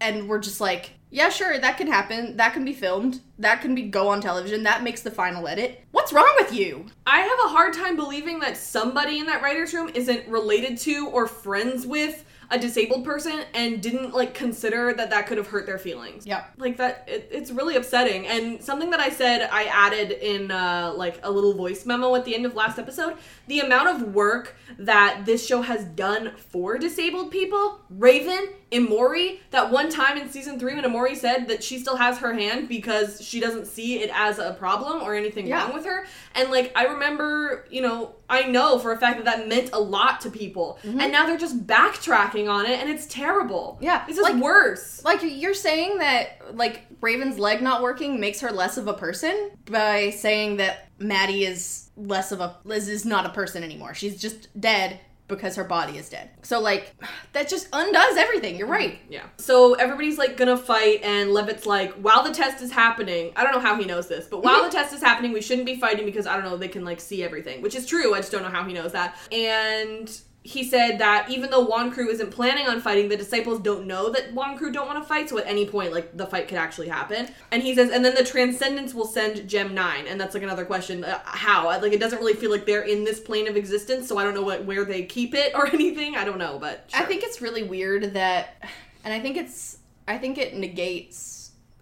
and were just like, yeah, sure, that can happen. That can be filmed. That can be go on television. That makes the final edit. What's wrong with you? I have a hard time believing that somebody in that writer's room isn't related to or friends with a disabled person and didn't like consider that that could have hurt their feelings. Yep. Like that, it, it's really upsetting. And something that I said I added in uh, like a little voice memo at the end of last episode the amount of work that this show has done for disabled people. Raven, Emori, that one time in season three when Emori said that she still has her hand because she doesn't see it as a problem or anything Yeah. wrong with her. And like, I remember, you know, I know for a fact that that meant a lot to people. Mm-hmm. And now they're just backtracking on it and it's terrible. Yeah, This is like- worse. Like you're saying that like Raven's leg not working makes her less of a person by saying that Madi is less of a Liz is not a person anymore. She's just dead because her body is dead. So like that just undoes everything. You're right. Mm-hmm. Yeah. So everybody's like gonna fight, and Levitt's like, while the test is happening, I don't know how he knows this, but while the mm-hmm. test is happening, we shouldn't be fighting because I don't know, they can like see everything, which is true. I just don't know how he knows that. And he said that even though Wonkru isn't planning on fighting, the disciples don't know that Wonkru don't want to fight, so at any point, like, the fight could actually happen. And he says, and then the Transcendence will send Gem 9, and that's like another question. Uh, how? Like, it doesn't really feel like they're in this plane of existence, so I don't know what where they keep it or anything. I don't know, but I think it's really weird that, and I think it's, I think it negates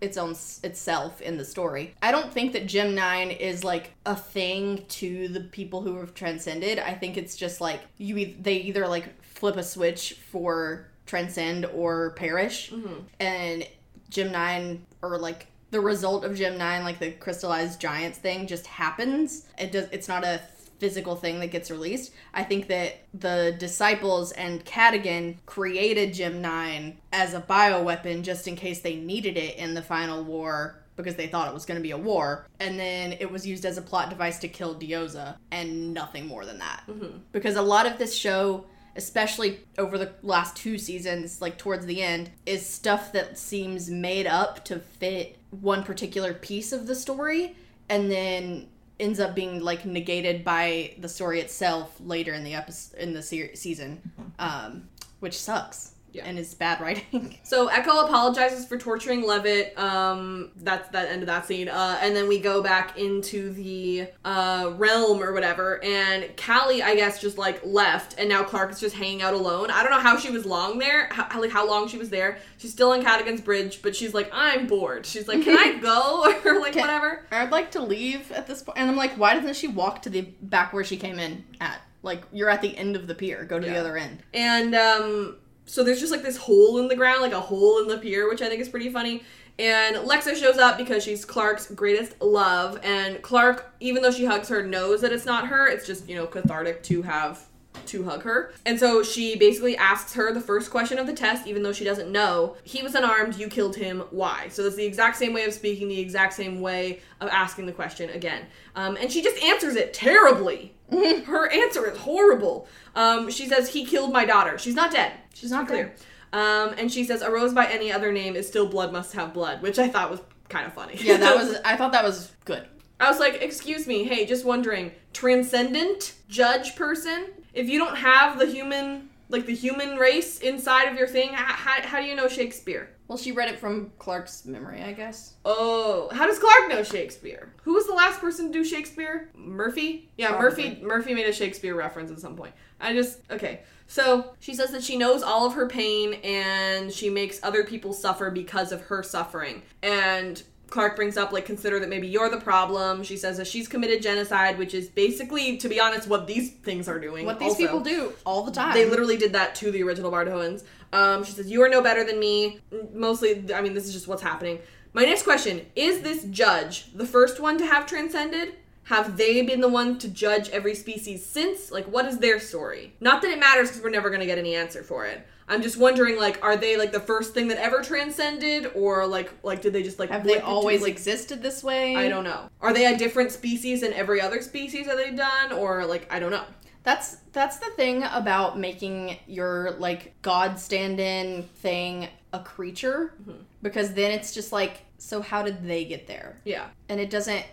its own itself in the story. I don't think that Gem Nine is like a thing to the people who have transcended. I think it's just like you, e- they either like flip a switch for transcend or perish, mm-hmm. and Gem Nine or like the result of Gem Nine, like the crystallized giants thing, just happens. It does. It's not a physical thing that gets released. I think that the disciples and Cadogan created Gem 9 as a bioweapon just in case they needed it in the final war because they thought it was going to be a war. And then it was used as a plot device to kill Diyoza and nothing more than that. Mm-hmm. Because a lot of this show especially over the last two seasons, like towards the end, is stuff that seems made up to fit one particular piece of the story and then ends up being like negated by the story itself later in the episode in the se- season um which sucks Yeah. and is bad writing So Echo apologizes for torturing Levitt. Um, that's that end of that scene. Uh, and then we go back into the uh, realm or whatever. And Callie, I guess, just like left, and now Clarke is just hanging out alone. I don't know how she was long there, how, like how long she was there. She's still on Cadogan's bridge, but she's like, I'm bored. She's like, can I go or like Can- whatever. i'd like to leave at this point. point and i'm like why doesn't she walk to the back where she came in at like you're at the end of the pier go to the other end And um, so there's just like this hole in the ground, like a hole in the pier, which I think is pretty funny. And Lexa shows up because she's Clarke's greatest love. And Clarke, even though she hugs her, knows that it's not her. It's just, you know, cathartic to have to hug her. And so she basically asks her the first question of the test, even though she doesn't know. He was unarmed, you killed him, why? So that's the exact same way of speaking, the exact same way of asking the question again. Um, and she just answers it terribly. her answer is horrible. Um, she says, he killed my daughter. She's not dead. She's not clear. Um, and she says, a rose by any other name is still blood must have blood, which I thought was kind of funny. yeah that was i thought that was good I was like, excuse me, hey, just wondering, transcendent judge person? If you don't have the human, like the human race inside of your thing, h- how, how do you know Shakespeare? well she read it from clarke's memory i guess Oh, how does Clarke know Shakespeare? Who was the last person to do Shakespeare? Murphy? Yeah, Probably. Murphy. Murphy made a Shakespeare reference at some point. I just okay. So she says that she knows all of her pain and she makes other people suffer because of her suffering. And Clarke brings up like consider that maybe you're the problem. She says that she's committed genocide, which is basically, to be honest, what these things are doing. what these also. people do all the time They literally did that to the original Bardoans. Um, she says, You are no better than me. Mostly, I mean, this is just what's happening. My next question Is this judge the first one to have transcended? Have they been the one to judge every species since? Like, what is their story? Not that it matters because we're never going to get any answer for it. I'm just wondering, like, are they like the first thing that ever transcended, or like, like did they just like Have they blip into, always like, existed this way? I don't know. Are they a different species than every other species that they've done, or like I don't know. That's that's the thing about making your like god stand-in thing a creature Mm-hmm. because then it's just like so how did they get there? Yeah. And it doesn't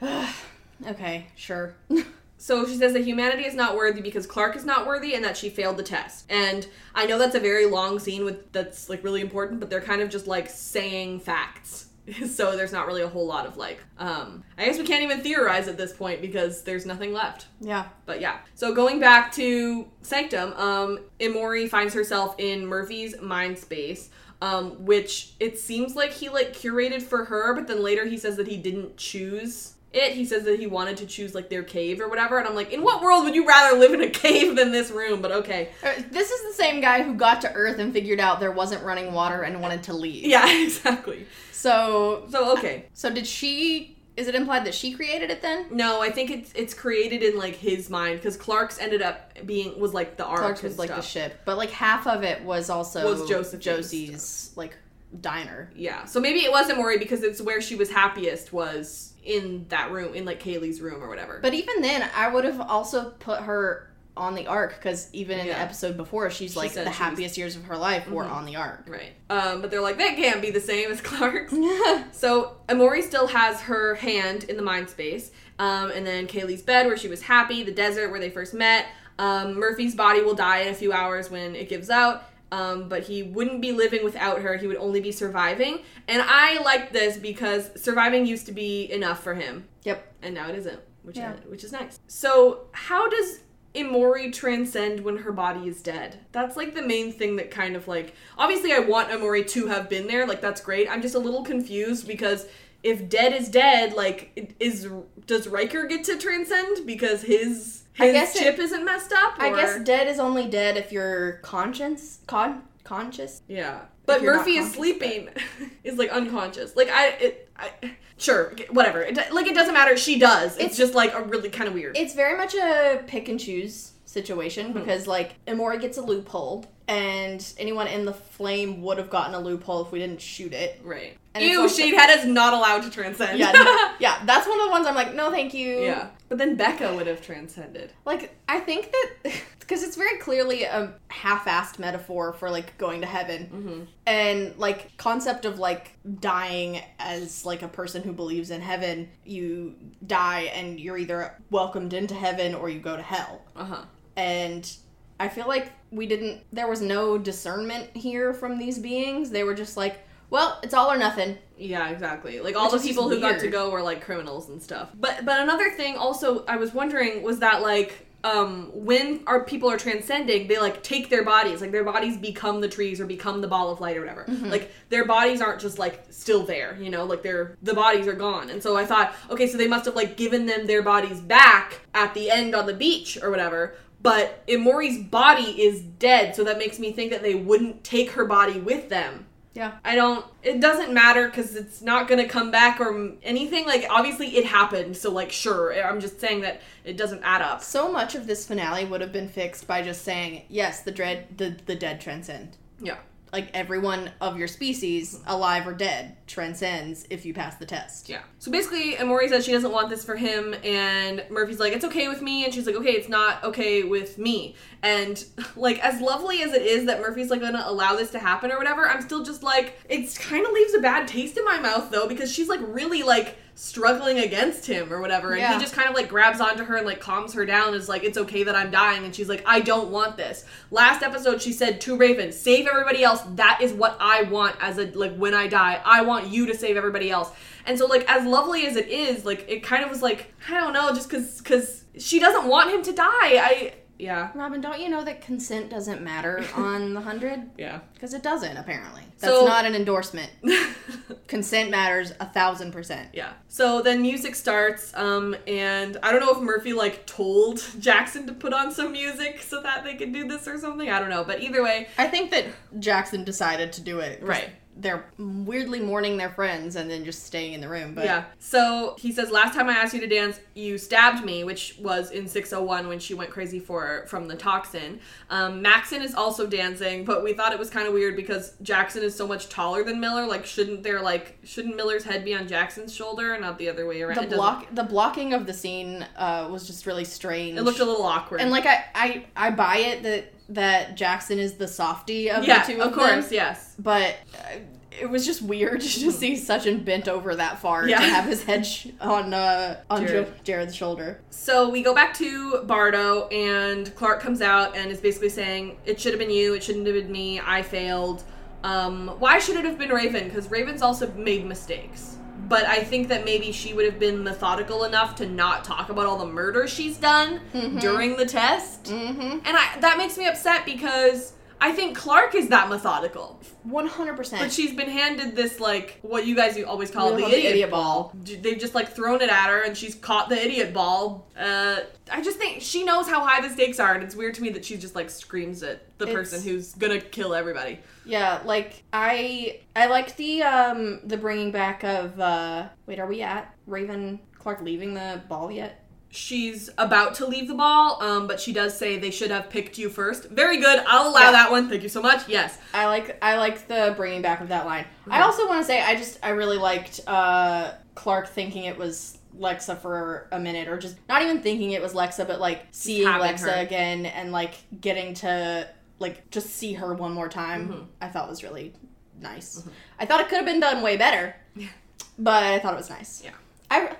Okay, sure. So she says that humanity is not worthy because Clarke is not worthy and that she failed the test. And I know that's a very long scene with that's like really important, but they're kind of just like saying facts. so there's not really a whole lot of like um I guess we can't even theorize at this point because there's nothing left. yeah. But yeah. So going back to Sanctum, um, Emori finds herself in Murphy's mind space, um, which it seems like he like curated for her, but then later he says that he didn't choose it. He says that he wanted to choose like their cave or whatever, and I'm like, in what world would you rather live in a cave than this room? But okay. Uh, This is the same guy who got to Earth and figured out there wasn't running water and wanted to leave. Yeah, exactly. So So okay. so did she is it implied that she created it then? No, I think it's it's created in like his mind because Clarke's ended up being was like the ark. Clarke's was like the ship, but like half of it was also Was Josephine's Josie's like diner. Yeah. So maybe it wasn't Maury because it's where she was happiest was in that room, in like Kaylee's room or whatever. But even then, I would have also put her on the Ark because even in the episode before, she's like the she was- happiest years of her life were Mhm. on the Ark. right. Um, but they're like, that can't be the same as Clarke's. so Emori still has her hand in the mind space. Um, and then Kaylee's bed where she was happy, the desert where they first met. Um, Murphy's body will die in a few hours when it gives out. Um, but he wouldn't be living without her. He would only be surviving. And I like this because surviving used to be enough for him. Yep. and now it isn't, which Yeah. is, which is nice. So how does Emori transcend when her body is dead? That's like the main thing that kind of like obviously I want Emori to have been there, like that's great. I'm just a little confused because if dead is dead, like is does Riker get to transcend because his I guess chip isn't messed up? I guess dead is only dead if you're conscious. Con conscious. Yeah. But Murphy is sleeping, is like unconscious. Like I, it, I, sure, whatever. It, like it doesn't matter. She does. It's, It's- just like a really kind of weird. It's very much a pick and choose situation Hmm. because like Emori gets a loophole, and anyone in the flame would have gotten a loophole if we didn't shoot it. Right. And Ew, also- Sheidheda is not allowed to transcend. Yeah, no- yeah, that's one of the ones I'm like, no, thank you. yeah. But then Becca would have transcended. Like, I think that because it's very clearly a half-assed metaphor for like going to heaven, Mm-hmm. and like concept of like dying as like a person who believes in heaven. You die and you're either welcomed into heaven or you go to hell. Uh huh. and I feel like we didn't there was no discernment here from these beings. They were just like, well, it's all or nothing. Yeah, exactly. Like all Which the people who got to go were like criminals and stuff. But but another thing also I was wondering was that like um when our people are transcending they like take their bodies like their bodies become the trees or become the ball of light or whatever Mm-hmm. like their bodies aren't just like still there you know like they're the bodies are gone and so i thought okay so they must have like given them their bodies back at the end on the beach or whatever but Emori's body is dead so that makes me think that they wouldn't take her body with them Yeah. I don't. It doesn't matter because it's not gonna come back or anything. Like obviously it happened, so like sure. I'm just saying that it doesn't add up. So much of this finale would have been fixed by just saying, yes, the dread the, the dead transcend. Yeah. Like everyone of your species, alive or dead, transcends if you pass the test. Yeah. So basically, Emori says she doesn't want this for him, and Murphy's like, it's okay with me, and she's like, okay, it's not okay with me. And like, as lovely as it is that Murphy's like gonna allow this to happen or whatever, I'm still just like, it kind of leaves a bad taste in my mouth though, because she's like really like struggling against him or whatever, and Yeah. he just kind of like grabs onto her and like calms her down, is like, it's okay that I'm dying, and she's like, I don't want this. Last episode, she said to Raven, save everybody else. That is what I want as a like when I die. I want you to save everybody else. And so like as lovely as it is, like it kind of was like I don't know, just because because she doesn't want him to die. I yeah Robyn, don't you know that consent doesn't matter on the hundred? yeah. Because it doesn't, apparently. That's So- not an endorsement. Consent matters a thousand percent. Yeah. So then music starts, um, and I don't know if Murphy like told Jackson to put on some music so that they could do this or something. I don't know, but either way, I think that Jackson decided to do it. Right. They're weirdly mourning their friends and then just staying in the room. But yeah. So he says, last time I asked you to dance, you stabbed me, which was in 601 when she went crazy for from the toxin. Um, Maxon is also dancing, but we thought it was kind of weird because Jackson is so much taller than Miller. Like, shouldn't there like shouldn't Miller's head be on Jackson's shoulder, and not the other way around? the block the blocking of the scene uh, was just really strange. It looked a little awkward. and like I, I I buy it that that Jackson is the softy of yeah, the two of them. of, course, them, yes. but uh, it was just weird to just see Sachin bent over that far Yeah. to have his head sh- on uh, on Jarod. Jo- Jarod's shoulder. So we go back to Bardo, and Clarke comes out and is basically saying, "It should have been you. It shouldn't have been me. I failed. Um, why should it have been Raven? Because Raven's also made mistakes. But I think that maybe she would have been methodical enough to not talk about all the murder she's done during the test. Mm-hmm. And I, that makes me upset because I think Clarke is that methodical. One hundred percent. But she's been handed this like what you guys always call the of the idiot, idiot ball. They've just like thrown it at her, and she's caught the idiot ball. Uh, I just think she knows how high the stakes are, and it's weird to me that she just like screams at the It's- person who's gonna kill everybody. Yeah, like I I like the um the bringing back of uh wait, are we at Raven Clarke leaving the ball yet? She's about to leave the ball, um, but she does say they should have picked you first. Very good. I'll allow Yeah. that one. Thank you so much. Yes. I like I like the bringing back of that line. I Mhm. also want to say I just I really liked uh Clarke thinking it was Lexa for a minute or just not even thinking it was Lexa but like seeing Lexa her. again and like getting to like just see her one more time. Mhm. I thought was really nice. Mhm. I thought it could have been done way better. Yeah. But I thought it was nice. Yeah. I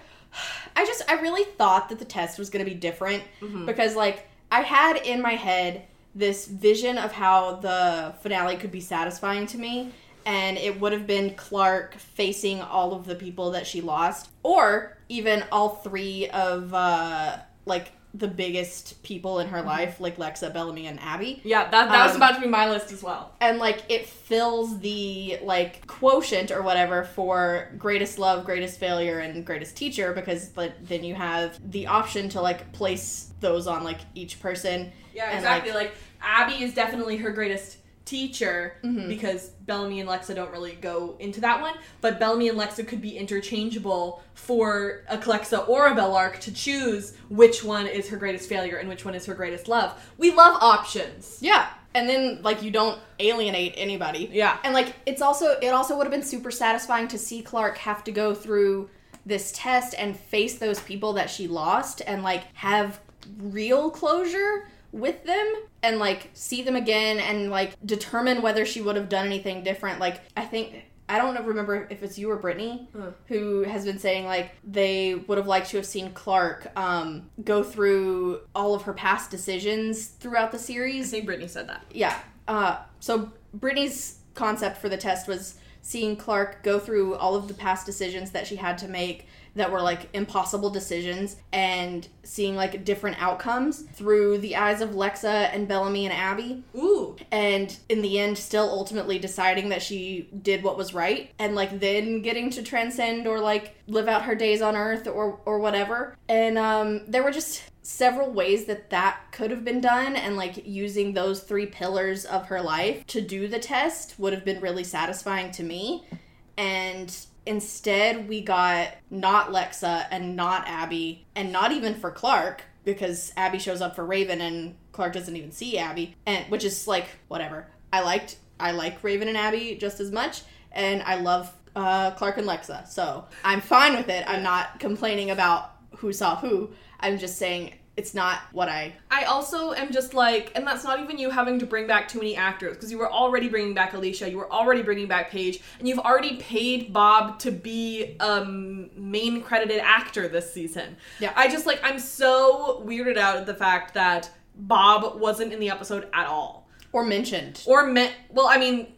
I just I really thought that the test was going to be different Mhm. because like I had in my head this vision of how the finale could be satisfying to me and it would have been Clarke facing all of the people that she lost or even all three of uh like the biggest people in her life like Lexa, Bellamy and Abby Yeah, that that was Um, about to be my list as well. and like it fills the like quotient or whatever for greatest love greatest failure and greatest teacher because like, then you have the option to like place those on like each person Yeah, And, exactly. Like, Abby is definitely her greatest teacher Mhm. because Bellamy and Lexa don't really go into that one. But Bellamy and Lexa could be interchangeable for a Clexa or a Bellarke to choose which one is her greatest failure and which one is her greatest love. We love options. yeah and then like you don't alienate anybody Yeah. and like it's also it also would have been super satisfying to see clarke have to go through this test and face those people that she lost and like have real closure with them and like see them again and like determine whether she would have done anything different like i think i don't remember if it's you or brittany Uh. who has been saying like they would have liked to have seen clarke um, go through all of her past decisions throughout the I series think Brittany said that. yeah. Uh, so Brittany's concept for the test was seeing Clarke go through all of the past decisions that she had to make that were like impossible decisions and seeing like different outcomes through the eyes of Lexa and Bellamy and Abby. Ooh. and in the end still ultimately deciding that she did what was right and like then getting to transcend or like live out her days on earth or or whatever. And um there were just several ways that that could have been done and like using those three pillars of her life to do the test would have been really satisfying to me. And instead we got not Lexa and not Abby and not even for Clarke because Abby shows up for Raven and Clarke doesn't even see Abby and which is like whatever. I liked I like Raven and Abby just as much and I love uh, Clarke and Lexa. So I'm fine with it. I'm not complaining about who saw who. I'm just saying it's not what I I also am just like, and that's not even you having to bring back too many actors because you were already bringing back Alicia, you were already bringing back Paige, and you've already paid Bob to be a m- main credited actor this season. Yeah. I just like, I'm so weirded out at the fact that Bob wasn't in the episode at all. or mentioned. Or meant, well, I mean,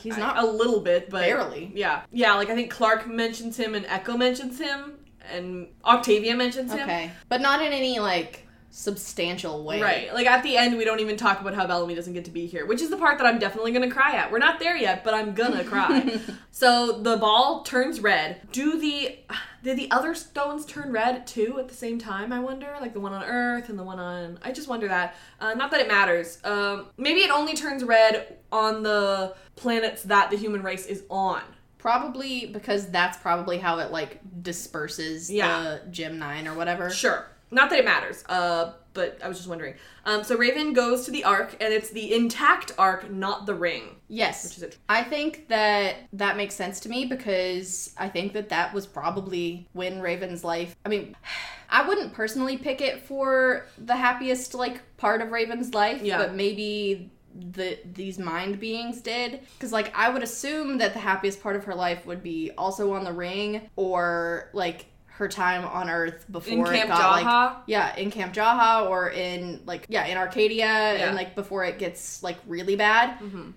He's not- a little bit, but Barely. Yeah, yeah. Like I think Clarke mentions him, and Echo mentions him, and Octavia mentions him. Okay. But not in any like substantial way. Right. Like at the end, we don't even talk about how Bellamy doesn't get to be here, which is the part that I'm definitely gonna cry at. We're not there yet, but I'm gonna cry. so the ball turns red. Do the did the other stones turn red too at the same time? I wonder, like the one on Earth and the one on. I just wonder that. Uh, not that it matters. Um, maybe it only turns red on the planets that the human race is on. Probably because that's probably how it like disperses Yeah. the Gem Nine or whatever. Sure. Not that it matters. Uh, but I was just wondering. Um, so Raven goes to the Ark, and it's the intact Ark, not the ring. Yes. Which is it? I think that that makes sense to me because I think that that was probably when Raven's life. I mean, I wouldn't personally pick it for the happiest like part of Raven's life, Yeah. but maybe the these mind beings did because like I would assume that the happiest part of her life would be also on the ring or like her time on Earth before In it Camp got like yeah in Camp Jaha or in like yeah in Arcadia Yeah. and like before it gets like really bad. Mm-hmm.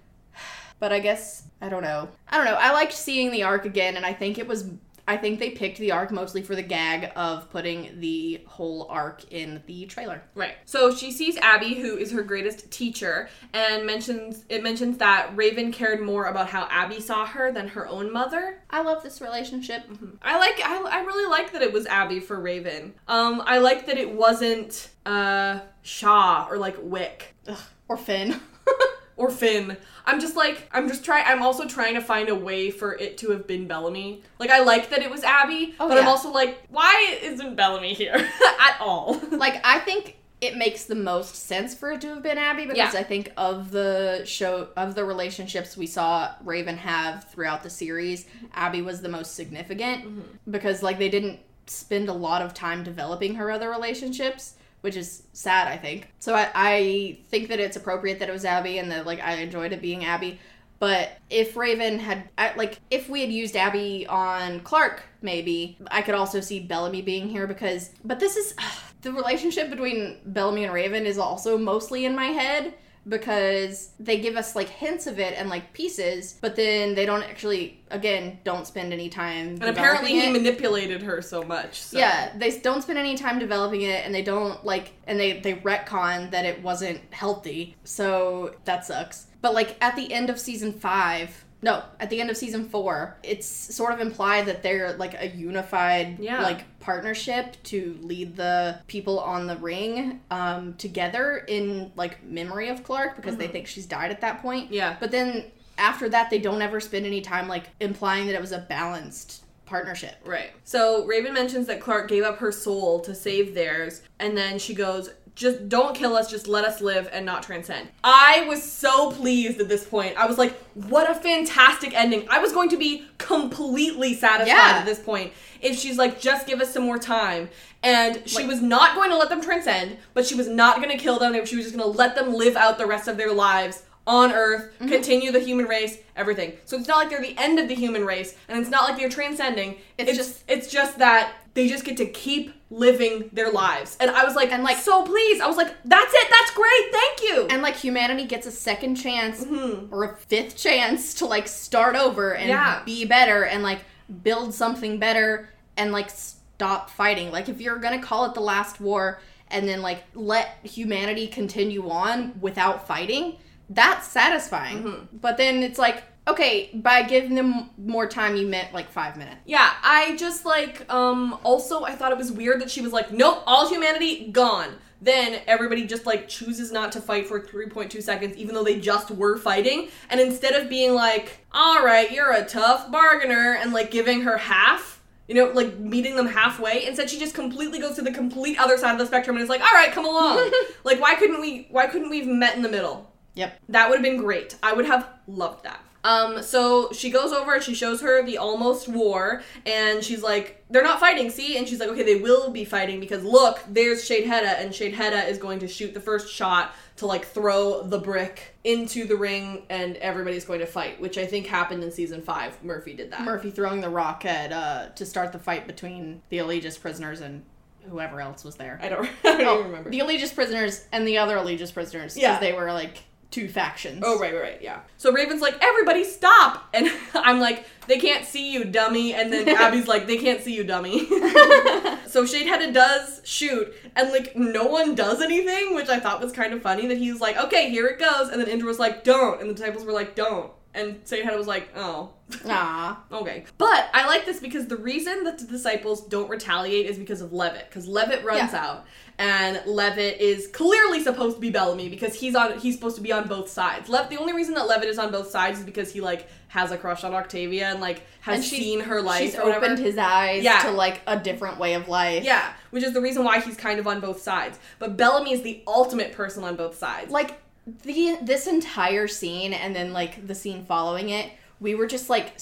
But I guess I don't know. I don't know. I liked seeing the Ark again, and I think it was. I think they picked the Ark mostly for the gag of putting the whole Ark in the trailer. Right. So she sees Abby, who is her greatest teacher, and mentions it mentions that Raven cared more about how Abby saw her than her own mother. I love this relationship. I like I, I really like that it was Abby for Raven. Um I like that it wasn't uh Shaw or like Wick Ugh. Or Finn. or Finn. I'm just like I'm just trying I'm also trying to find a way for it to have been Bellamy. Like I like that it was Abby, Oh, but I'm also like why isn't Bellamy here at all? like I think it makes the most sense for it to have been Abby because Yeah. I think of the show of the relationships we saw Raven have throughout the series, Abby was the most significant mm-hmm. because like they didn't spend a lot of time developing her other relationships. Which is sad, I think. So I, I think that it's appropriate that it was Abby and that like I enjoyed it being Abby. But if Raven had, like, if we had used Abby on Clark, maybe, I could also see Bellamy being here because, but this is, the relationship between Bellamy and Raven is also mostly in my head because they give us, like, hints of it and, like, pieces, but then they don't actually, again, don't spend any time. and apparently he it. manipulated her so much. So. Yeah, they don't spend any time developing it, and they don't like, and they they retcon that it wasn't healthy, so that sucks. But like at the end of season five, no, at the end of season four, it's sort of implied that they're like a unified Yeah. like partnership to lead the people on the ring um, together in like memory of Clarke because they think she's died at that point. Mm-hmm. Yeah. But then after that, they don't ever spend any time like implying that it was a balanced partnership. Right. So Raven mentions that Clarke gave up her soul to save theirs, and then she goes, just don't kill us, just let us live and not transcend. I was so pleased at this point. I was like, what a fantastic ending. I was going to be completely satisfied Yeah. at this point if she's like, just give us some more time. And she Like- was not going to let them transcend, but she was not going to kill them. She was just going to let them live out the rest of their lives on Earth, Mm-hmm. continue the human race, everything. So it's not like they're the end of the human race, and it's not like they're transcending. It's It's, just- just it's just that they just get to keep living their lives. And I was like, And, like- so pleased. I was like, that's it. That's great. Thank you. and like humanity gets a second chance Mhm. or a fifth chance to like start over and Yeah. be better and like build something better and like stop fighting like if you're gonna call it the last war and then like let humanity continue on without fighting that's satisfying Mm-hmm. but then it's like okay by giving them more time you meant like five minutes yeah, I just like um also I thought it was weird that she was like, nope, all humanity gone. Then everybody just like chooses not to fight for 3.2 seconds, even though they just were fighting. And instead of being like, all right, you're a tough bargainer, and like giving her half, you know, like meeting them halfway, instead she just completely goes to the complete other side of the spectrum and is like, all right, come along. like, why couldn't we? Why couldn't we have met in the middle? yep That would have been great. I would have loved that. Um, so she goes over and she shows her the almost war, and she's like, they're not fighting, see? And she's like, okay, they will be fighting because look, there's Sheidheda, and Sheidheda is going to shoot the first shot to like throw the brick into the ring, and everybody's going to fight, which I think happened in season five. Murphy did that. murphy throwing the rock at uh to start the fight between the Eligius prisoners and whoever else was there I don't, I don't Oh, even remember. The Eligius prisoners and the other Eligius prisoners. Because Yeah. they were like two factions. Oh right, right, right, yeah. So Raven's like, everybody stop, and I'm like, they can't see you, dummy. And then Abby's like, they can't see you, dummy. so Sheidheda does shoot, and like no one does anything, which I thought was kind of funny. That he's like, okay, here it goes, and then Indra was like, don't, and the disciples were like, don't, and Sheidheda was like, oh. ah, Okay. But I like this because the reason that the disciples don't retaliate is because of Levitt. Because Levitt runs Yeah. out. And Levitt is clearly supposed to be Bellamy because he's on he's supposed to be on both sides. Lev- the only reason that Levitt is on both sides is because he like has a crush on Octavia and like has And seen her life She's whatever. opened his eyes Yeah. to like a different way of life. yeah, which is the reason why he's kind of on both sides. But Bellamy is the ultimate person on both sides. Like the this entire scene and then like the scene following it, we were just like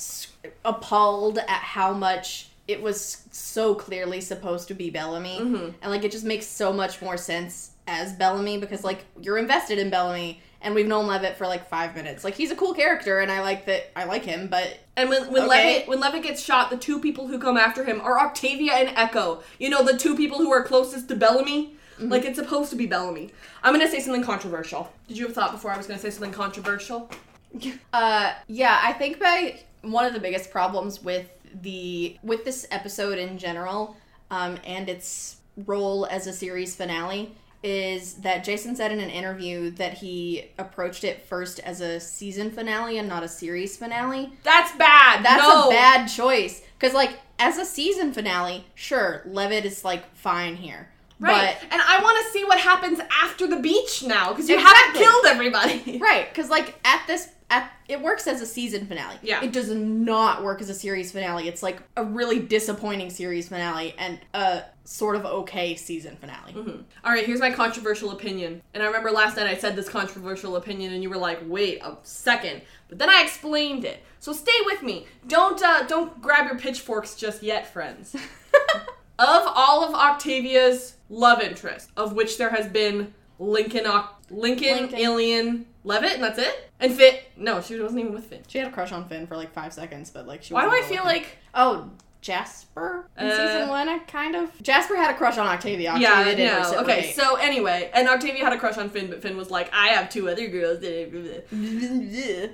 appalled at how much it was so clearly supposed to be Bellamy. Mhm. And like it just makes so much more sense as Bellamy because like you're invested in Bellamy and we've known Levitt for like 5 minutes. Like he's a cool character and I like that I like him, but And when when Okay. Levitt when Levitt gets shot, the two people who come after him are Octavia and Echo. You know, the two people who are closest to Bellamy. Mm-hmm. Like it's supposed to be Bellamy. I'm gonna say something controversial. Did you have thought before I was gonna say something controversial? Uh, yeah, I think by one of the biggest problems with the with this episode in general, um, and its role as a series finale is that Jason said in an interview that he approached it first as a season finale and not a series finale. That's bad. That's no. a bad choice because, like, as a season finale, sure, Levitt is like fine here, Right. but and I want to see what happens after the beach now because you Exactly. haven't killed everybody. Right, because like at this at it works as a season finale. Yeah. It does not work as a series finale. It's like a really disappointing series finale and a sort of okay season finale. Mhm. All right, here's my controversial opinion. And I remember last night I said this controversial opinion, and you were like, "Wait a second. But then I explained it. So stay with me. Don't uh, don't grab your pitchforks just yet, friends. of all of Octavia's love interest, of which there has been Lincoln, Lincoln, Lincoln. Ilian, Levitt, and that's it. And Finn. No, she wasn't even with Finn. She had a crush on Finn for like five seconds, but like she. Why do I feel like oh Jasper in Uh, season one? I kind of Jasper had a crush on Octavia. Octavia yeah, did no. reciprocate. Okay, so anyway, and Octavia had a crush on Finn, but Finn was like, "I have two other girls." in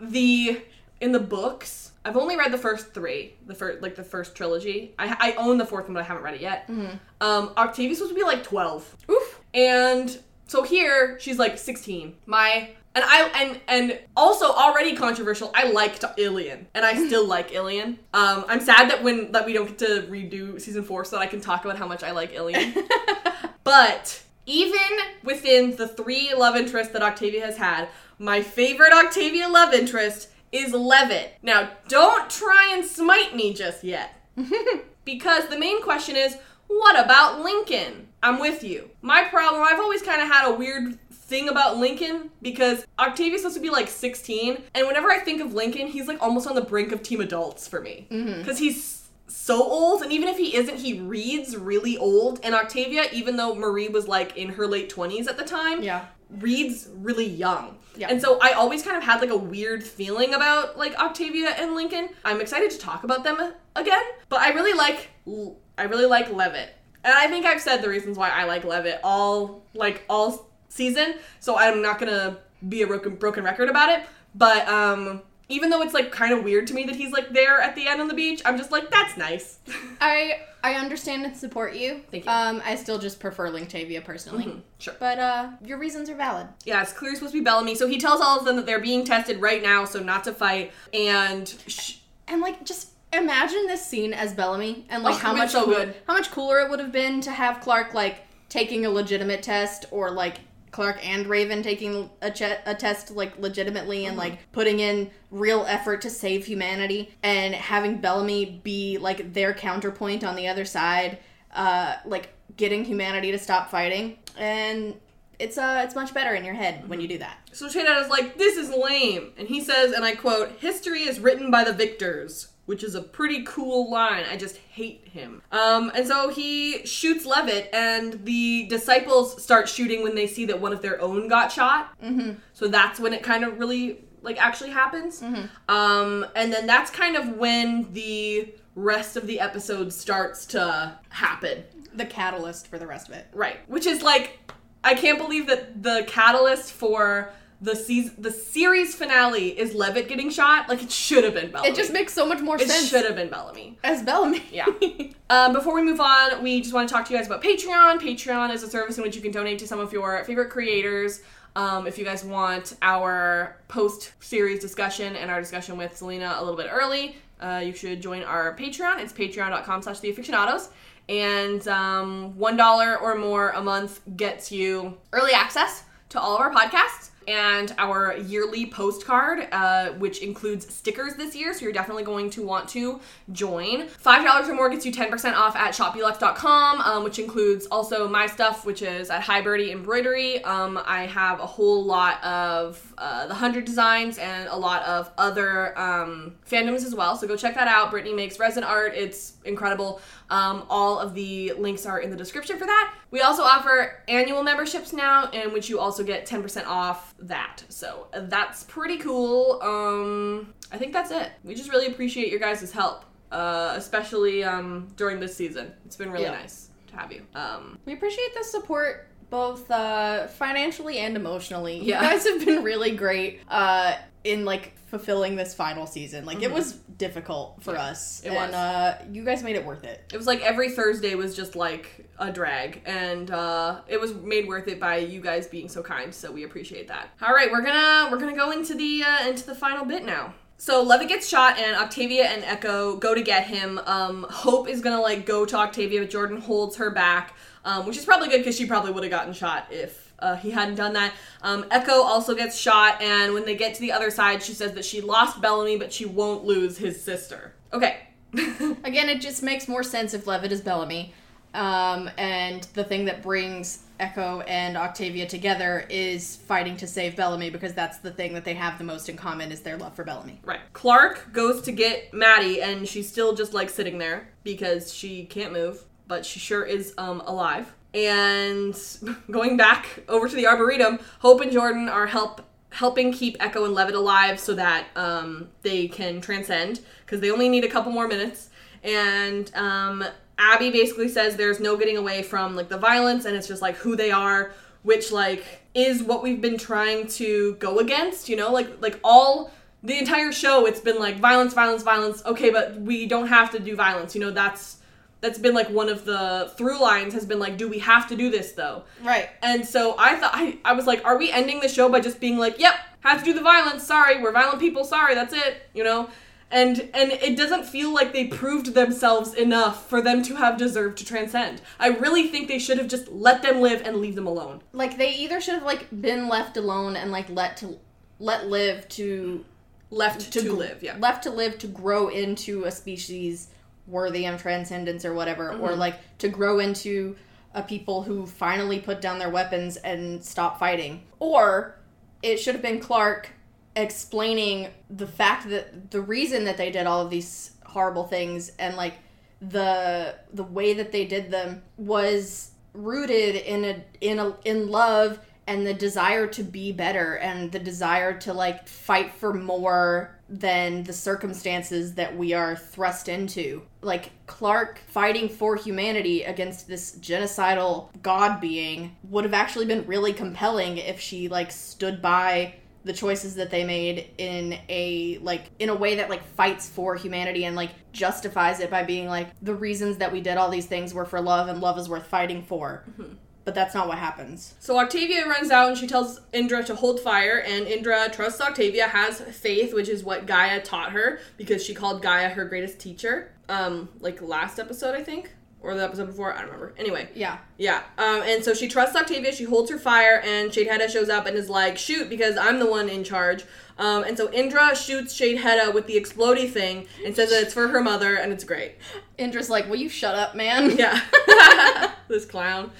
the in the books i've only read the first three the first like the first trilogy. I, I own the fourth one but i haven't read it yet. Mhm. um octavia's supposed to be like 12 Oof. and so here she's like 16 my and i and and also already controversial i liked ilian and i still like ilian um i'm sad that when that we don't get to redo season four so that i can talk about how much i like ilian but even within the three love interests that Octavia has had, my favorite Octavia love interest is Levitt. Now, don't try and smite me just yet. because the main question is what about Lincoln? I'm with you. My problem, I've always kind of had a weird thing about Lincoln because Octavia's supposed to be like 16, and whenever I think of Lincoln, he's like almost on the brink of team adults for me. Mm-hmm. Because he's so old, and even if he isn't, he reads really old. And Octavia, even though Marie was like in her late 20s at the time, Yeah. Reads really young. Yeah. And so I always kind of had like a weird feeling about like Octavia and Lincoln. I'm excited to talk about them again, but I really like I really like Levitt. And I think I've said the reasons why I like Levitt all like all season, so I'm not going to be a broken broken record about it, but um even though it's like kind of weird to me that he's like there at the end on the beach, I'm just like that's nice. I I understand and support you. Thank you. Um, I still just prefer Linktavia personally. Mhm, Sure. But uh, your reasons are valid. Yeah, it's clearly supposed to be Bellamy. So he tells all of them that they're being tested right now, so not to fight. And sh- And like, just imagine this scene as Bellamy, and like Oh, how much so cool- good. how much cooler it would have been to have Clarke like taking a legitimate test, or like Clarke and Raven taking a, ch- a test like legitimately and Mm-hmm. like putting in real effort to save humanity, and having Bellamy be like their counterpoint on the other side, uh, like getting humanity to stop fighting, and it's uh it's much better in your head when you do that. so Sheidheda is like, "This is lame," and he says, and I quote, "History is written by the victors." Which is a pretty cool line. I just hate him. Um, and so he shoots Levitt, and the disciples start shooting when they see that one of their own got shot. Mm-hmm. So that's when it kind of really like actually happens. Mhm. Um, and then that's kind of when the rest of the episode starts to happen. The catalyst for the rest of it. Right. Which is like I can't believe that the catalyst for the season, the series finale is Levitt getting shot, like it should have been Bellamy. It just makes so much more it sense It should have been Bellamy. as Bellamy. Yeah. Um, before we move on, we just want to talk to you guys about Patreon. Patreon is a service in which you can donate to some of your favorite creators. Um, if you guys want our post series discussion and our discussion with Selina a little bit early, uh, you should join our Patreon. It's patreon.com slash the afictionados. And um, $1 or more a month gets you early access to all of our podcasts and our yearly postcard, uh, which includes stickers this year. So you're definitely going to want to join. $5 or more gets you 10% off at shopbeeluxe.com, um, which includes also my stuff, which is at hibyrdi Embroidery. Um, I have a whole lot of uh, the 100 designs and a lot of other um, fandoms as well. So go check that out. Brittany makes resin art, it's incredible. Um, all of the links are in the description for that. We also offer annual memberships now, in which you also get 10% off that. So that's pretty cool. Um, I think that's it. We just really appreciate your guys' help, uh, especially um, during this season. It's been really Yeah. nice to have you. Um, We appreciate the support both uh, financially and emotionally. Yeah. You guys have been really great uh, in like fulfilling this final season. Like it was difficult for us, Mm-hmm. it and was. Uh, you guys made it worth it. it was like every Thursday was just like a drag, and uh, it was made worth it by you guys being so kind. So we appreciate that. All right, we're gonna we're gonna go into the uh, into the final bit now. So Levitt gets shot, and Octavia and Echo go to get him. Um, Hope is gonna like go to Octavia, but Jordan holds her back, um, which is probably good because she probably would have gotten shot if uh, he hadn't done that. Um, Echo also gets shot, and when they get to the other side, she says that she lost Bellamy, but she won't lose his sister. Okay. Again, it just makes more sense if Levitt is Bellamy. Um, and the thing that brings Echo and Octavia together is fighting to save Bellamy because that's the thing that they have the most in common is their love for Bellamy. Right. Clarke goes to get Madi, and she's still just like sitting there because she can't move, but she sure is um, alive. And going back over to the arboretum, Hope and Jordan are help helping keep Echo and Levitt alive so that um, they can transcend because they only need a couple more minutes. And um, Abby basically says there's no getting away from like the violence, and it's just like who they are, which like is what we've been trying to go against. You know, like like all the entire show, it's been like violence, violence, violence. Okay, but we don't have to do violence. You know, that's that's been like one of the through lines has been like, do we have to do this though? Right. And so I thought I, I was like, are we ending the show by just being like, yep, have to do the violence. Sorry, we're violent people. Sorry, that's it. You know. And and it doesn't feel like they proved themselves enough for them to have deserved to transcend. I really think they should have just let them live and leave them alone. like they either should have like been left alone and like let to let live to Left to, gr- live, yeah. left to live to grow into a species worthy of transcendence or whatever or Mm-hmm. like to grow into a people who finally put down their weapons and stop fighting or it should have been clarke explaining the fact that the reason that they did all of these horrible things and like the the way that they did them was rooted in a in a in love and the desire to be better and the desire to like fight for more than the circumstances that we are thrust into. Like clarke fighting for humanity against this genocidal god being would have actually been really compelling if she like stood by the choices that they made in a like in a way that like fights for humanity and like justifies it by being like the reasons that we did all these things were for love and love is worth fighting for mm-hmm. But that's not what happens So Octavia runs out and she tells Indra to hold fire, and Indra trusts Octavia, has faith, which is what Gaia taught her because she called Gaia her greatest teacher. Um, like last episode, I think, or the episode before, I don't remember. Anyway, yeah yeah. Um, and so she trusts Octavia. She holds her fire, and Sheidheda shows up and is like, "Shoot, because I'm the one in charge." Um, and so Indra shoots Sheidheda with the explodey thing and says that it's for her mother, and it's great. indra's like will you shut up man Yeah, this clown.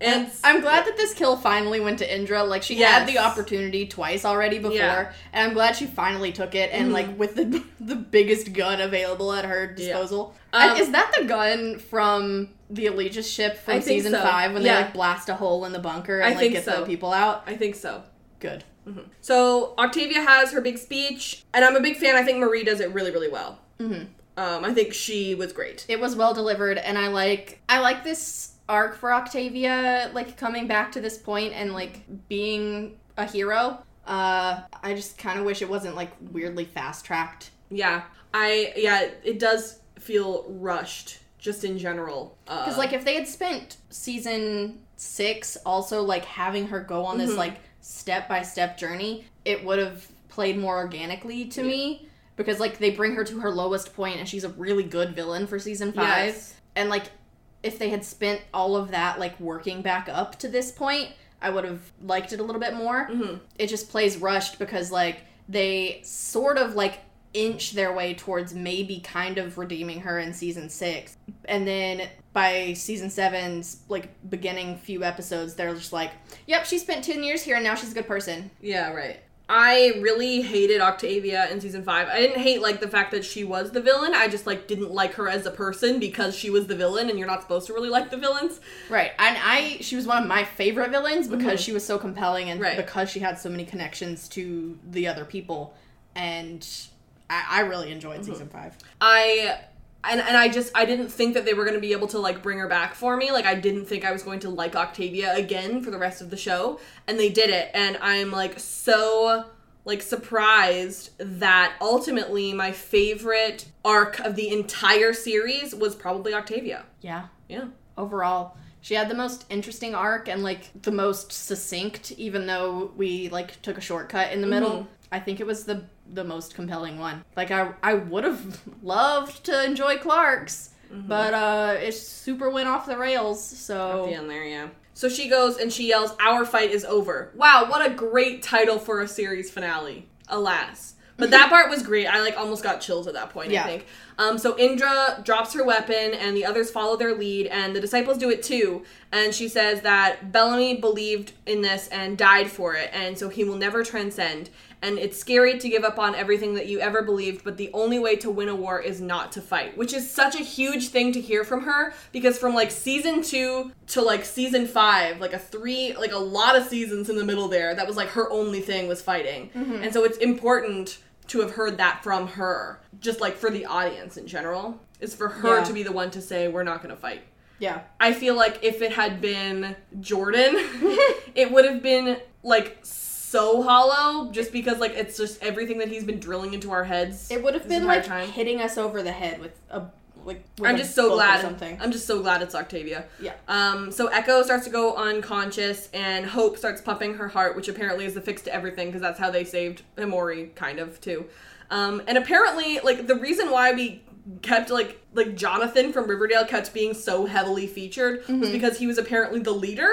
And I'm glad that this kill finally went to Indra. Like she Yes. had the opportunity twice already before, Yeah. Mm-hmm. and I'm glad she finally took it. And like with the the biggest gun available at her disposal. Um, And is that the gun from the Eligius ship from I season so. five when Yeah. they like blast a hole in the bunker I and like think get so. the people out? I think so. Good. So Octavia has her big speech, and I'm a big fan. I think Marie does it really, really well. Mm-hmm. Um, I think she was great. It was well delivered, and I like I like this arc for Octavia, like coming back to this point and like being a hero. Uh, I just kind of wish it wasn't like weirdly fast tracked. Yeah, I yeah, it does feel rushed just in general. Uh, Because like if they had spent season six also like having her go on this like step by step journey, it would have played more organically to me. Because like they bring her to her lowest point and she's a really good villain for season five. Yes. And like if they had spent all of that like working back up to this point, I would have liked it a little bit more. Mhm. It just plays rushed because like they sort of like inch their way towards maybe kind of redeeming her in season six. And then by season seven's like beginning few episodes, they're just like, Yep, she spent ten years here and now she's a good person. Yeah, right. I really hated Octavia in season five. I didn't hate like the fact that she was the villain. I just like didn't like her as a person because she was the villain, and you're not supposed to really like the villains. Right. And I she was one of my favorite villains because mm-hmm. she was so compelling and Right. because she had so many connections to the other people. And I, I really enjoyed mm-hmm. season five. I and and I just I didn't think that they were going to be able to like bring her back for me. Like I didn't think I was going to like Octavia again for the rest of the show, and they did it. And I'm like so like surprised that ultimately my favorite arc of the entire series was probably Octavia. Yeah. Yeah. overall she had the most interesting arc and like the most succinct even though we like took a shortcut in the middle mm-hmm. i think it was the the most compelling one like i i would have loved to enjoy clarke's but uh it super went off the rails so At the end there, yeah. So she goes and she yells, "Our fight is over." Wow, what a great title for a series finale. Alas. But that part was great. I like almost got chills at that point, Yeah. I think. Um, so Indra drops her weapon and the others follow their lead and the disciples do it too. And she says that Bellamy believed in this and died for it, and so he will never transcend. And it's scary to give up on everything that you ever believed, but the only way to win a war is not to fight, which is such a huge thing to hear from her because from like season two to like season five, like a three, like a lot of seasons in the middle there, that was like her only thing was fighting. Mm-hmm. And so it's important to have heard that from her, just like for the audience in general, is for her Yeah. to be the one to say, we're not gonna fight. yeah I feel like if it had been Jordan, it would have been like so hollow just because like it's just everything that he's been drilling into our heads. it would have been like time. hitting us over the head with a like with I'm just so glad. something I'm just so glad it's Octavia. yeah Um, so Echo starts to go unconscious, and Hope starts pumping her heart, which apparently is the fix to everything because that's how they saved Emori, kind of too. Um, and apparently, like the reason why we kept like like Jonathan from Riverdale kept being so heavily featured Mm-hmm. was because he was apparently the leader,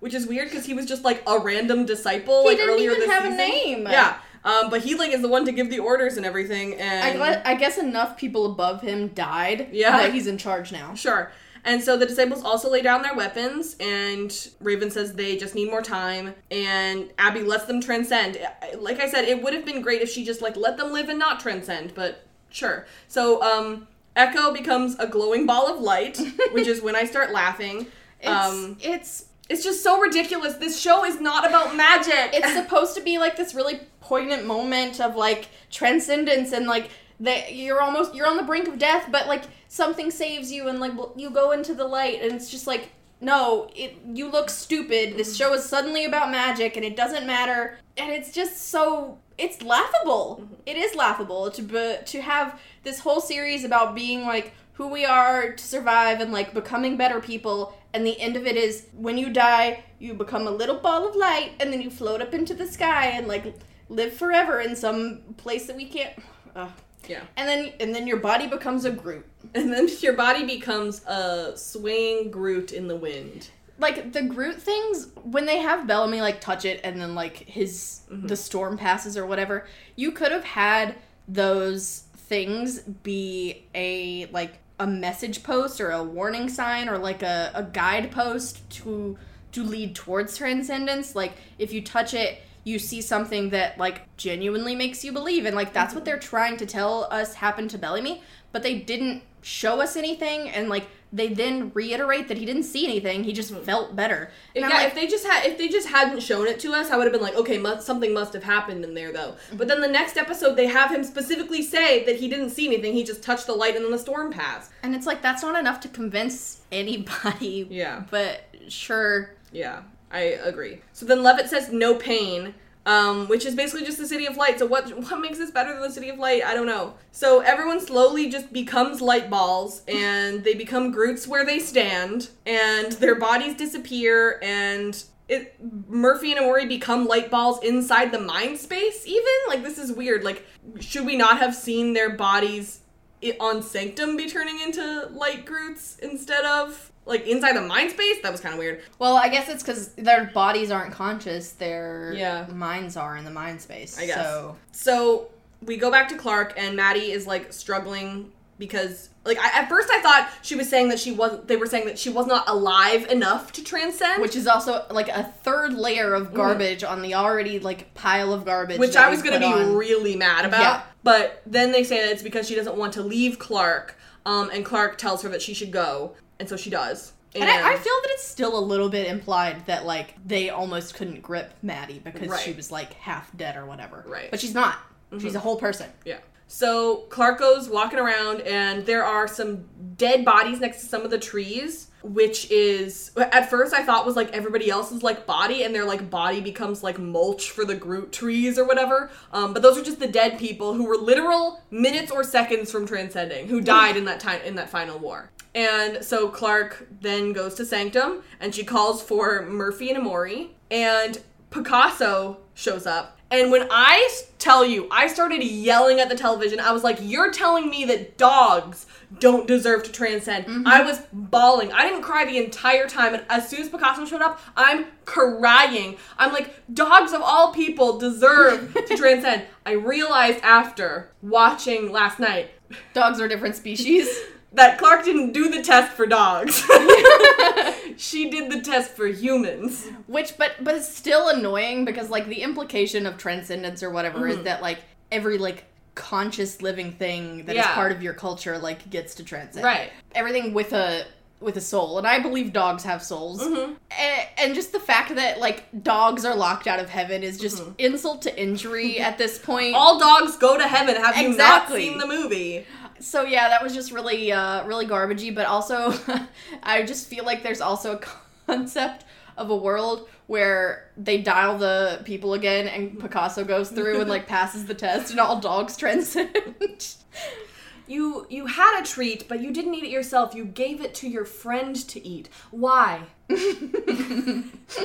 which is weird because he was just like a random disciple. He like didn't earlier even this have a name. Yeah. Um, but he like is the one to give the orders and everything, I, and gla- I guess enough people above him died Yeah. that he's in charge now Sure. And so the disciples also lay down their weapons, and Raven says they just need more time, and Abby lets them transcend. Like I said, it would have been great if she just like let them live and not transcend, but sure. So um, Echo becomes a glowing ball of light, which is when I start laughing. it's um, it's it's just so ridiculous. This show is not about magic. it's supposed to be like this really poignant moment of like transcendence and like that you're almost you're on the brink of death but like something saves you and like you go into the light and it's just like no it you look stupid this show is suddenly about magic and it doesn't matter and it's just so it's laughable mm-hmm. It is laughable to be, to have this whole series about being like who we are to survive and like becoming better people and the end of it is when you die you become a little ball of light and then you float up into the sky and like live forever in some place that we can't Ugh. yeah. and then and then your body becomes a Groot And then your body becomes a swaying Groot in the wind. like the Groot things when they have Bellamy like touch it and then like his mm-hmm. the storm passes or whatever, you could have had those things be a like a message post or a warning sign or like a, a guidepost to to lead towards transcendence. Like if you touch it, you see something that like genuinely makes you believe and like that's what mm-hmm. they're trying to tell us happened to Bellamy, but they didn't show us anything and like they then reiterate that he didn't see anything. He just mm. felt better. And yeah, like, if they just had if they just hadn't shown it to us, I would have been like, okay, must, something must have happened in there though. Mm-hmm. But then the next episode, they have him specifically say that he didn't see anything. He just touched the light and then the storm passed. and it's like that's not enough to convince anybody. Yeah. But sure. Yeah, I agree. So then Levitt says no pain. Um, which is basically just the City of Light. So what what makes this better than the City of Light? I don't know. So everyone slowly just becomes light balls, and they become Groots where they stand, and their bodies disappear, and it Murphy and Emori become light balls inside the mind space. Even like this is weird. Like should we not have seen their bodies? i- On Sanctum, be turning into light Groots instead of like inside the mind space. That was kind of weird. Well, I guess it's because their bodies aren't conscious; their Yeah. minds are in the mind space. I guess. So So we go back to Clarke, and Madi is like struggling because, like, I, at first I thought she was saying that she wasn't. They were saying that she was not alive enough to transcend, which is also like a third layer of garbage on the already like pile of garbage. which I was gonna be on. really mad about. Yeah. But then they say that it's because she doesn't want to leave Clarke, um, and Clarke tells her that she should go, and so she does. And I, I feel that it's still a little bit implied that like they almost couldn't grip Madi because Right. she was like half dead or whatever. Right. Mm-hmm. But she's not. She's a whole person. Yeah. So Clarke goes walking around, and there are some dead bodies next to some of the trees, which is at first I thought was like everybody else's like body, and their like body becomes like mulch for the Groot trees or whatever. Um, but those are just the dead people who were literal minutes or seconds from transcending, who died in that time in that final war. And so Clarke then goes to Sanctum, and she calls for Murphy and Emori, and Picasso shows up. And when I tell you, I started yelling at the television. I was like, "You're telling me that dogs don't deserve to transcend?" Mm-hmm. I was bawling. I didn't cry the entire time. And as soon as Picasso showed up, I'm crying. I'm like, "Dogs of all people deserve to transcend." I realized after watching last night Dogs are different species. that Clarke didn't do the test for dogs. she did the test for humans. Which, but but it's still annoying because like the implication of transcendence or whatever Mm-hmm. is that like every like conscious living thing that is Yeah. part of your culture like gets to transcend. Right. Everything with a with a soul, and I believe dogs have souls. Mm-hmm. And, and just the fact that like dogs are locked out of heaven is just Mm-hmm. insult to injury at this point. All dogs go to heaven. Have you Exactly. not seen the movie? So yeah, that was just really uh really garbagey, but also I just feel like there's also a concept of a world where they dial the people again and Picasso goes through and like passes the test and all dogs transcend. You you had a treat, but you didn't eat it yourself. You gave it to your friend to eat. Why?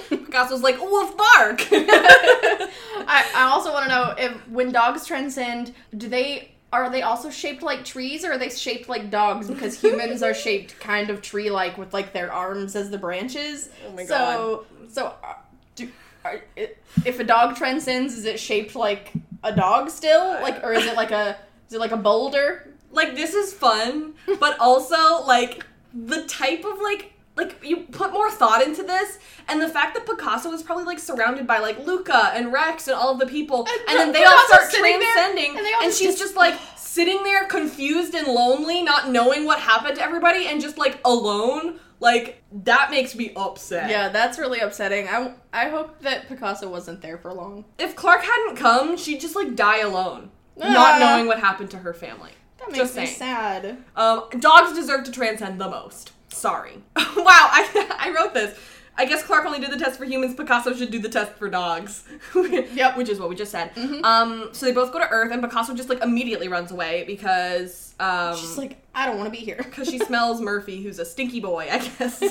Picasso's like, wolf bark. I, I also want to know if when dogs transcend, do they are they also shaped like trees or are they shaped like dogs? Because humans are shaped kind of tree like with like their arms as the branches. Oh my god. so so uh, do, are, i- if a dog transcends, is it shaped like a dog still? Like or is it like a is it like a boulder? like this is fun, but also like the type of like like you put more thought into this and the fact that Picasso was probably like surrounded by like Luca and Rex and all of the people and, then they all start sitting there, transcending and all and just she's dis- just like sitting there confused and lonely not knowing what happened to everybody and just like alone like that makes me upset Yeah, that's really upsetting. I I hope that Picasso wasn't there for long. if Clarke hadn't come she'd just like die alone Ah. not knowing what happened to her family That makes Just me saying. sad. Um, dogs deserve to transcend the most. Sorry. wow, I, I wrote this. I guess Clarke only did the test for humans. Picasso should do the test for dogs. Yep. Which is what we just said. Um, so they both go to Earth, and Picasso just like immediately runs away because um, She's like, I don't want to be here. because she smells Murphy, who's a stinky boy, I guess.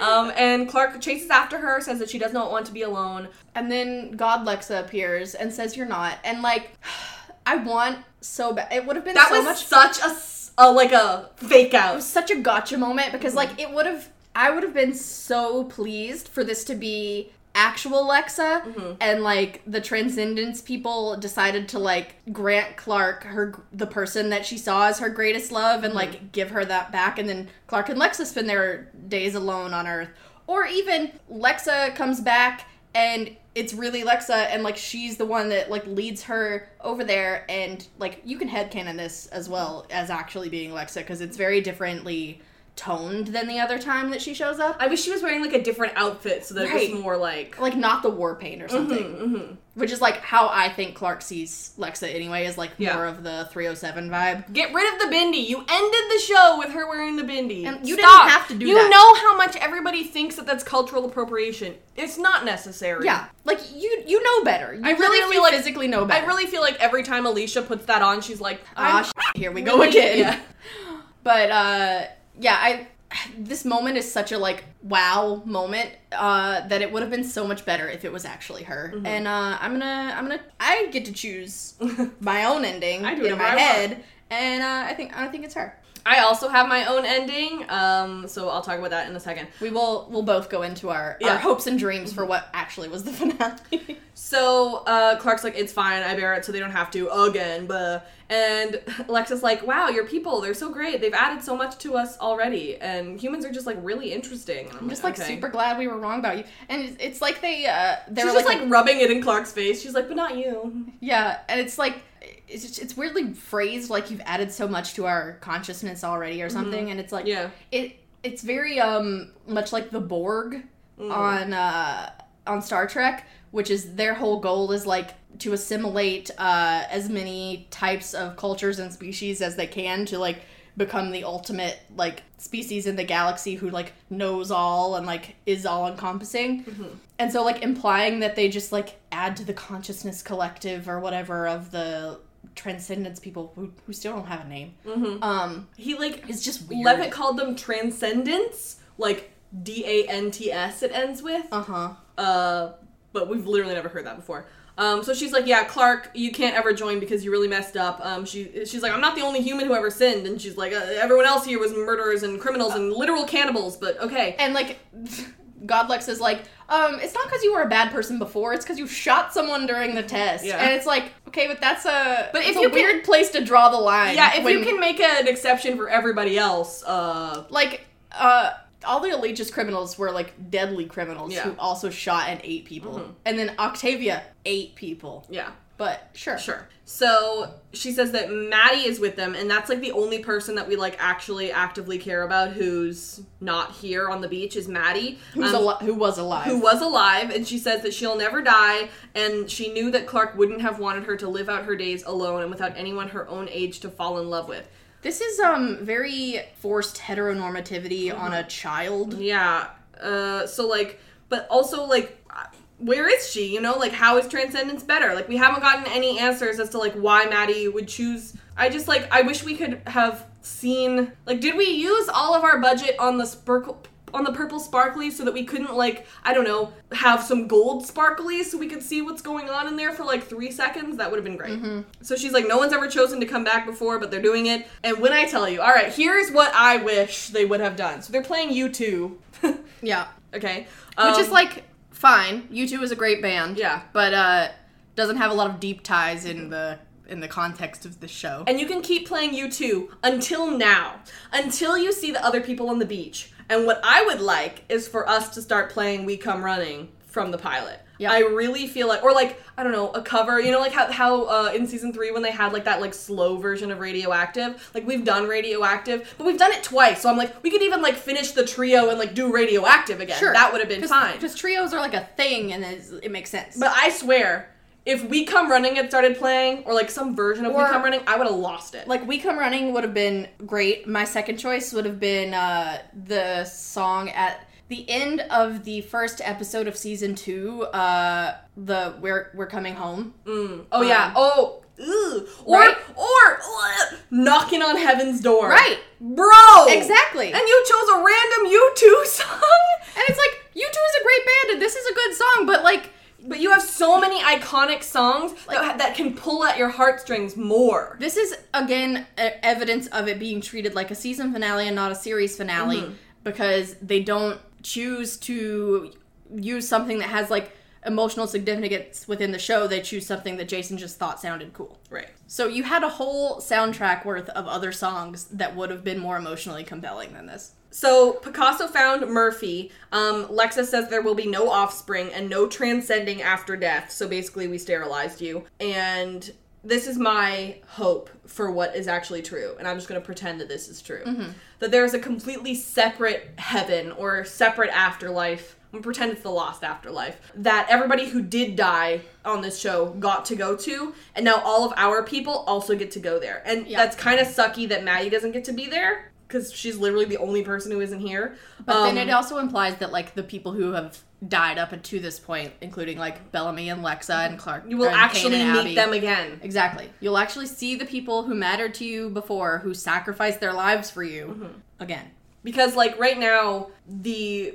um, and Clarke chases after her, says that she does not want to be alone. And then God Lexa appears and says you're not. And like I want so bad. It would have been That so was much such a, a like a fake out. it was such a gotcha moment because like it would have I would have been so pleased for this to be actual Lexa mm-hmm. and like the transcendence people decided to like grant Clarke her the person that she saw as her greatest love and like mm-hmm. give her that back. And then Clarke and Lexa spend their days alone on earth. Or even Lexa comes back and it's really Lexa and like she's the one that like leads her over there and like you can headcanon this as well as actually being Lexa because it's very differently toned than the other time that she shows up. I wish she was wearing like a different outfit so that it was more like. Like not the war paint or something. Mm-hmm. Which is like how I think Clarke sees Lexa anyway, is like Yeah. more of the 307 vibe. Get rid of the bindi. You ended the show with her wearing the bindi. And you Stop. didn't have to do you that. You know how much everybody thinks that that's cultural appropriation. It's not necessary. Yeah. Like you you know better. You I really feel like- physically know better. I really feel like every time Alycia puts that on, she's like, Ah, sh- here we go again. Yeah. But uh yeah, I this moment is such a like wow moment uh that it would have been so much better if it was actually her. Mm-hmm. And uh I'm to I'm to I get to choose my own ending I do in my I want. head. And uh I think I think it's her. I also have my own ending, um, so I'll talk about that in a second. We will we'll both go into our, Yeah. our hopes and dreams for what actually was the finale. So uh, Clarke's like, it's fine, I bear it, so they don't have to again. But and Alexa's like, wow, your people, they're so great. They've added so much to us already, and humans are just like really interesting. And I'm just like okay. super glad we were wrong about you. And it's, it's like they uh, they're just like, rubbing it in Clarke's face. She's like, but not you. Yeah, and it's like it's just, it's weirdly phrased like you've added so much to our consciousness already or something, and it's like Yeah. it it's very um much like the Borg Mm. on uh on Star Trek, which is their whole goal is like to assimilate uh as many types of cultures and species as they can to like become the ultimate like species in the galaxy who like knows all and like is all encompassing. And so like implying that they just like add to the consciousness collective or whatever of the transcendence people who, who still don't have a name. Um He like is just weird. Levitt called them transcendence, like D A N T S. It ends with. uh-huh. Uh, but we've literally never heard that before. Um, so she's like, yeah, Clarke, you can't ever join because you really messed up. Um, she she's like, I'm not the only human who ever sinned, and she's like, uh, everyone else here was murderers and criminals and literal cannibals. But okay, And like Godlex is like, um, it's not because you were a bad person before, it's because you shot someone during the test. Yeah. And it's like, okay, but that's a But it's if a you can- weird place to draw the line. yeah, if you can make an exception for everybody else, uh, like uh all the Eligius criminals were like deadly criminals Yeah. Mm-hmm. who also shot and ate people. And then Octavia ate people. yeah. But sure. Sure. So she says that Madi is with them, and that's like the only person that we like actually actively care about who's not here on the beach is Madi. Who's Um, ali- who was alive. who was alive, and she says that she'll never die, and she knew that Clarke wouldn't have wanted her to live out her days alone and without anyone her own age to fall in love with. This is um very forced heteronormativity on Uh-huh. a child. Yeah. Uh, so like, but also like, where is she? You know, like how is Transcendence better? Like we haven't gotten any answers as to like why Madi would choose. I just like I wish we could have seen like did we use all of our budget on the sparkle on the purple sparkly so that we couldn't like I don't know have some gold sparkly so we could see what's going on in there for like three seconds that would have been great. So she's like no one's ever chosen to come back before but they're doing it and when I tell you all right here's what I wish they would have done so they're playing you two Yeah. okay Which is Um, like fine. U2 is a great band. Yeah. But uh doesn't have a lot of deep ties in the in the context of the show. And you can keep playing U2 until now, until you see the other people on the beach. And what I would like is for us to start playing We Come Running from the pilot. Yeah. I really feel like, or like, I don't know, a cover, you know, like how, how uh, in season three when they had like that like slow version of Radioactive, like we've done Radioactive, but we've done it twice. So I'm like, we could even like finish the trio and like do Radioactive again. Sure. That would have been fine. Because trios are like a thing and it makes sense. But I swear, if We Come Running had started playing, or like some version of Or- We Come Running, I would have lost it. like We Come Running would have been great. My second choice would have been uh the song at the end of the first episode of season two, uh the We're We're Coming Home. Oh yeah. Um, Oh. Ugh. Or right? or knocking on heaven's door. Right. Bro. Exactly. And you chose a random U2 song. And it's like, U2 is a great band and this is a good song, but like But you have so many iconic songs that, that can pull at your heartstrings more. This is again evidence of it being treated like a season finale and not a series finale Mm-hmm. because they don't choose to use something that has like emotional significance within the show. They choose something that Jason just thought sounded cool. Right. So you had a whole soundtrack worth of other songs that would have been more emotionally compelling than this. So Picasso found Murphy. Um, Lexa says there will be no offspring and no transcending after death. So basically, we sterilized you. And this is my hope for what is actually true, and I'm just going to pretend that this is true. Mm-hmm. That there is a completely separate heaven or separate afterlife. I'm gonna pretend it's the lost afterlife that everybody who did die on this show got to go to, and now all of our people also get to go there. And Yeah. that's kind of sucky that Madi doesn't get to be there because she's literally the only person who isn't here. But Um, then it also implies that like the people who have died up to this point, including like Bellamy and Lexa and Clarke, you will actually meet Abby. them again. Exactly. You'll actually see the people who mattered to you before, who sacrificed their lives for you, Mm-hmm. again. because like right now the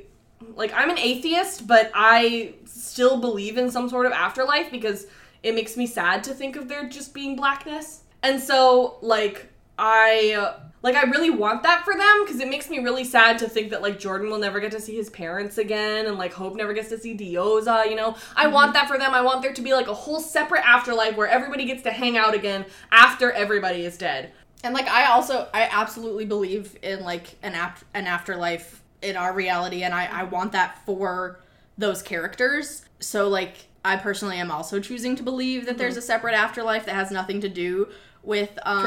like i'm an atheist but i still believe in some sort of afterlife because it makes me sad to think of there just being blackness and so like i uh, like i really want that for them because it makes me really sad to think that like jordan will never get to see his parents again and like hope never gets to see diyoza you know? I mm-hmm. want that for them. I want there to be like a whole separate afterlife where everybody gets to hang out again after everybody is dead. And like I also I absolutely believe in like an ap- an afterlife in our reality and I I want that for those characters. So like I personally am also choosing to believe that there's mm-hmm. a separate afterlife that has nothing to do with um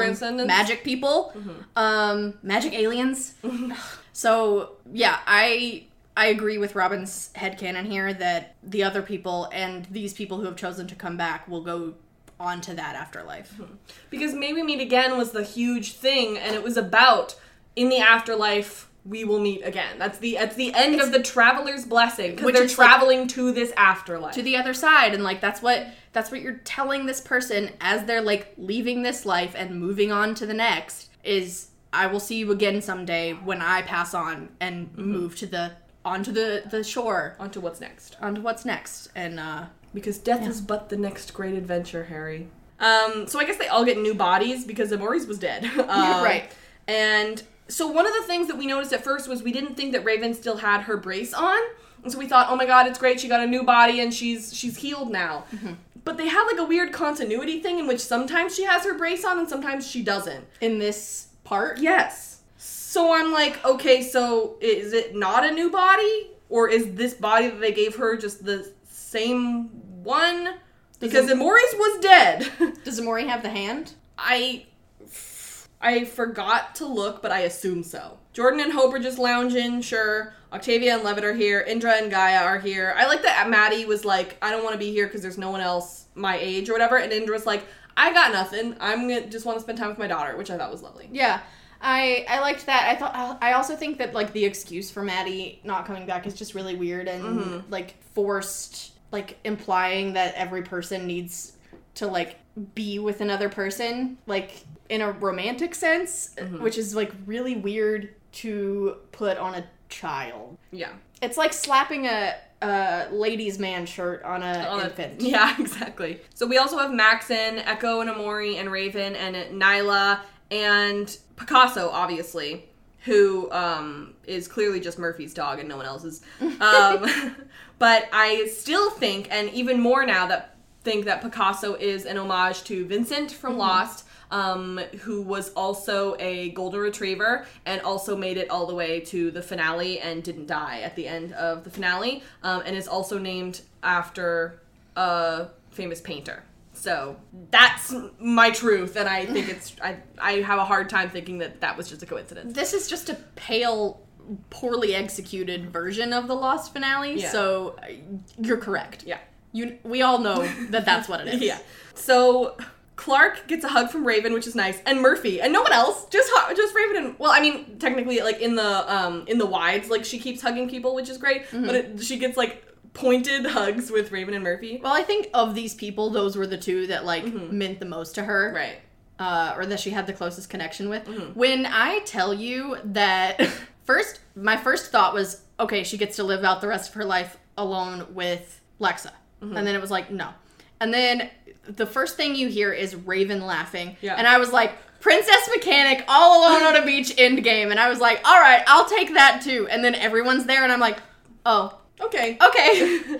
magic people, um magic aliens. so yeah, I I agree with Robyn's headcanon here that the other people and these people who have chosen to come back will go on to that afterlife. because May We Meet Again was the huge thing, and it was about in the afterlife we will meet again. That's the that's the end of the traveler's blessing because they're is like- traveling to this afterlife. to the other side and like that's what that's what you're telling this person as they're like leaving this life and moving on to the next is I will see you again someday when I pass on and move to the onto the the shore onto what's next. onto what's next and uh Because death is but the next great adventure, Harry. Um, so I guess they all get new bodies because Emori's was dead. Um, Right. And so one of the things that we noticed at first was we didn't think that Raven still had her brace on. And so we thought, oh my god, it's great, she got a new body and she's she's healed now. Mm-hmm. But they have like a weird continuity thing in which sometimes she has her brace on and sometimes she doesn't. in this part Yes. So I'm like, okay, so is it not a new body? Or is this body that they gave her just the same one? Because it- Emori's was dead. does Emori have the hand I I forgot to look, but I assume so. Jordan and Hope are just lounging, sure. Octavia and Levitt are here. Indra and Gaia are here. I like that Madi was like, I don't want to be here because there's no one else my age or whatever. And Indra's like, I got nothing. I'm gonna just want to spend time with my daughter, which I thought was lovely. yeah I I liked that I thought I also think that like the excuse for Madi not coming back is just really weird and mm-hmm. like forced like implying that every person needs to like be with another person like in a romantic sense which is like really weird to put on a child Yeah. it's like slapping a, a ladies man shirt on a On a- infant yeah, exactly. So we also have Maxon, Echo and Emori and Raven and Niylah and Picasso, obviously, who um, is clearly just Murphy's dog and no one else's. Um, but I still think, and even more now that think that Picasso is an homage to Vincent from Lost. Um, who was also a golden retriever and also made it all the way to the finale and didn't die at the end of the finale, um, and is also named after a famous painter. So that's my truth, and I think it's I I have a hard time thinking that that was just a coincidence. this is just a pale poorly executed version of the lost finale Yeah. so uh, you're correct Yeah. You we all know that that's what it is Yeah. So Clarke gets a hug from Raven, which is nice, and Murphy, and no one else. Just just Raven and well, I mean, technically, like in the um in the wides, like she keeps hugging people, which is great. But it, she gets like pointed hugs with Raven and Murphy. well i think of these people those were the two that like meant the most to her Right. uh, or that she had the closest connection with. Mm-hmm. When I tell you that, first, my first thought was, okay, she gets to live out the rest of her life alone with Lexa. Mm-hmm. And then it was like, no. And then the first thing you hear is Raven laughing. Yeah. And I was like, Princess Mechanic all alone on a beach end game. And I was like, all right, I'll take that too. And then everyone's there, and I'm like, oh, Okay. okay.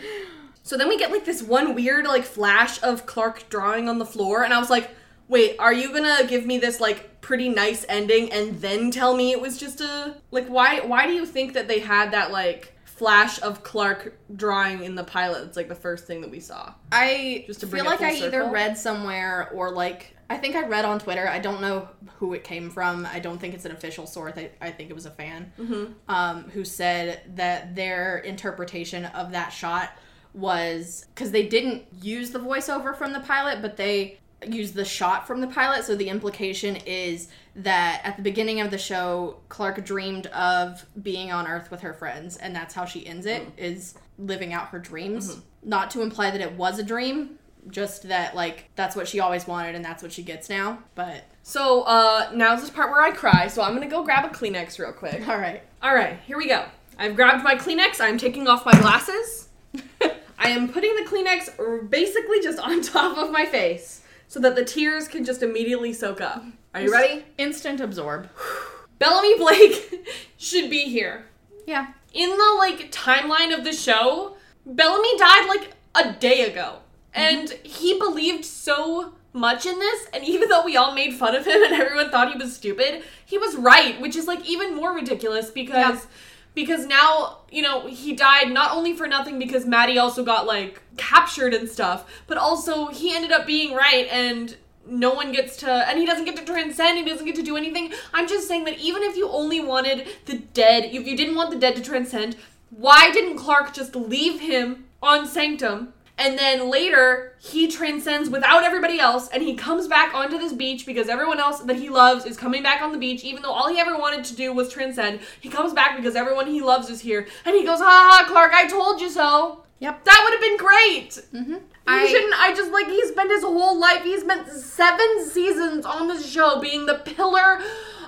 So then we get like this one weird like flash of Clarke drawing on the floor, and I was like, wait, are you gonna give me this like pretty nice ending and then tell me it was just a like why why do you think that they had that like flash of Clarke drawing in the pilot. It's like the first thing that we saw. I Just to feel like I either read somewhere or like I think I read on Twitter. I don't know who it came from. I don't think it's an official source. I, I think it was a fan Mm-hmm. um, who said that their interpretation of that shot was because they didn't use the voiceover from the pilot, but they used the shot from the pilot. So the implication is that at the beginning of the show, Clarke dreamed of being on Earth with her friends, and that's how she ends it is living out her dreams. Not to imply that it was a dream, just that like that's what she always wanted and that's what she gets now. But So uh, now's this part where I cry. So I'm gonna go grab a Kleenex real quick. all right. All right, here we go. I've grabbed my Kleenex. I'm taking off my glasses. I am putting the Kleenex basically just on top of my face so that the tears can just immediately soak up. Are you ready? Instant absorb. Bellamy Blake should be here. Yeah. In the like timeline of the show, Bellamy died like a day ago. Mm-hmm. And he believed so much in this, and even though we all made fun of him and everyone thought he was stupid, he was right, which is like even more ridiculous because Yeah. because now, you know, he died not only for nothing because Madi also got like captured and stuff, but also he ended up being right and no one gets to and he doesn't get to transcend, he doesn't get to do anything. I'm just saying that even if you only wanted the dead, if you didn't want the dead to transcend, why didn't Clarke just leave him on Sanctum? And then later, he transcends without everybody else, and he comes back onto this beach because everyone else that he loves is coming back on the beach, even though all he ever wanted to do was transcend. He comes back because everyone he loves is here, and he goes, Ha ha, Clarke, I told you so. Yep. That would have been great. Mm-hmm. I shouldn't. I just like he spent his whole life. He spent seven seasons on this show being the pillar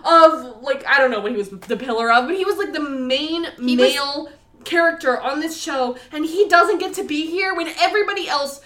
of like I don't know what he was the pillar of, but he was like the main He was- male character on this show, and he doesn't get to be here when everybody else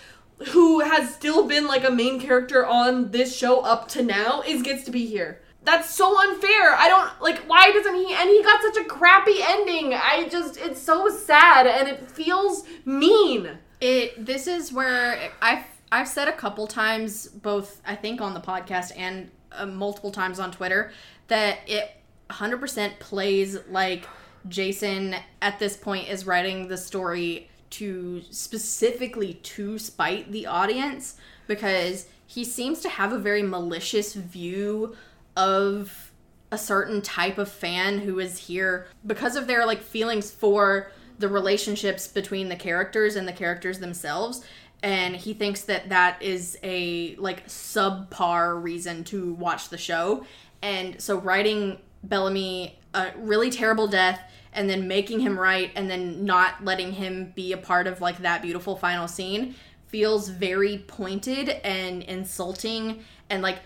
who has still been like a main character on this show up to now is gets to be here. That's so unfair. I don't like why doesn't he and he got such a crappy ending. I just it's so sad and it feels mean. It this is where I've I've said a couple times, both I think on the podcast and uh, multiple times on Twitter, that it 100% plays like Jason at this point is writing the story to specifically to spite the audience because he seems to have a very malicious view of a certain type of fan who is here because of their like feelings for the relationships between the characters and the characters themselves and he thinks that that is a like subpar reason to watch the show. And so writing Bellamy a really terrible death and then making him right and then not letting him be a part of like that beautiful final scene feels very pointed and insulting and like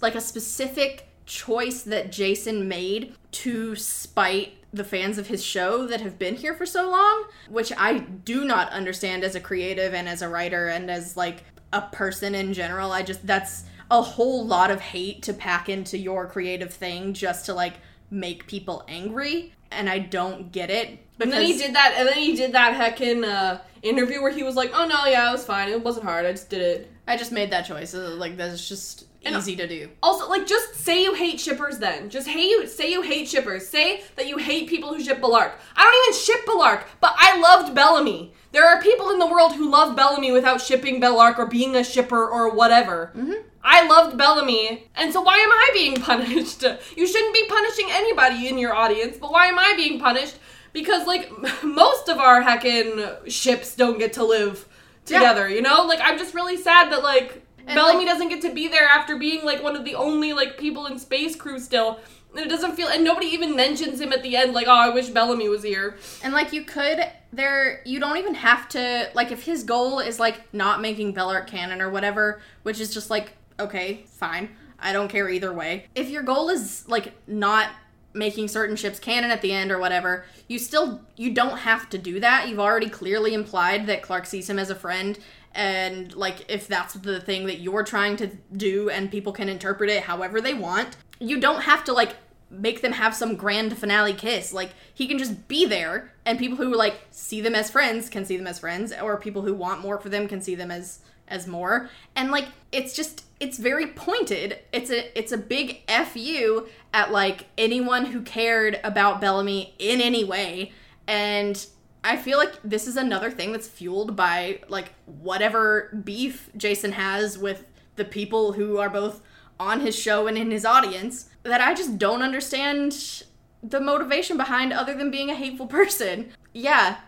like a specific choice that Jason made to spite the fans of his show that have been here for so long, which I do not understand as a creative and as a writer and as like a person in general. I just that's a whole lot of hate to pack into your creative thing just to like make people angry and I don't get it And then he did that, and then he did that heckin' uh, interview where he was like, "Oh no, yeah, it was fine. It wasn't hard. I just did it." I just made that choice. Like that's just And- easy to do. Also, like, just say you hate shippers. Then just hey, you say you hate shippers. Say that you hate people who ship Bellarke. I don't even ship Bellarke, but I loved Bellamy. There are people in the world who love Bellamy without shipping Bellarke or being a shipper or whatever. Mm-hmm. I loved Bellamy, and so why am I being punished? You shouldn't be punishing anybody in your audience, but why am I being punished? Because like most of our heckin' ships don't get to live Yeah. together, you know? Like I'm just really sad that like And, Bellamy like- doesn't get to be there after being like one of the only like people in space crew still. And it doesn't feel and nobody even mentions him at the end like, "Oh, I wish Bellamy was here." And like you could there you don't even have to like if his goal is like not making Bellarke canon or whatever, which is just like okay, fine. I don't care either way. If your goal is like not making certain ships canon at the end or whatever, you still you don't have to do that. You've already clearly implied that Clarke sees him as a friend and like if that's the thing that you're trying to do and people can interpret it however they want, you don't have to like make them have some grand finale kiss. Like he can just be there and people who like see them as friends can see them as friends or people who want more for them can see them as as more. And like it's just it's very pointed. It's a it's a big fu at like anyone who cared about Bellamy in any way and I feel like this is another thing that's fueled by like whatever beef Jason has with the people who are both on his show and in his audience that I just don't understand the motivation behind other than being a hateful person. Yeah.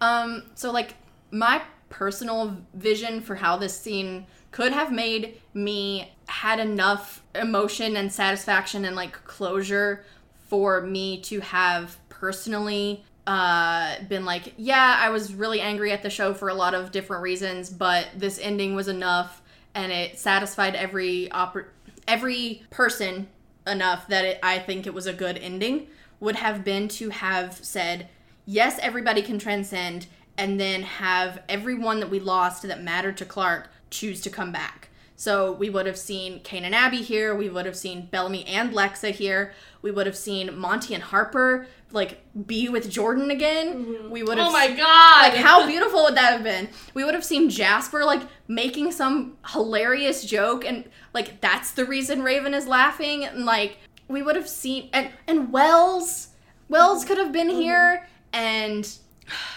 Um so like my personal vision for how this scene could have made me had enough emotion and satisfaction and like closure for me to have personally uh been like yeah i was really angry at the show for a lot of different reasons but this ending was enough and it satisfied every oper- every person enough that it, i think it was a good ending would have been to have said yes everybody can transcend and then have everyone that we lost that mattered to clarke choose to come back so we would have seen Kane and Abby here. We would have seen Bellamy and Lexa here. We would have seen Monty and Harper like be with Jordan again. Mm-hmm. We would have Oh my god! like how beautiful would that have been? We would have seen Jasper like making some hilarious joke and like that's the reason Raven is laughing and like we would have seen and and Wells Wells could have been mm-hmm. here and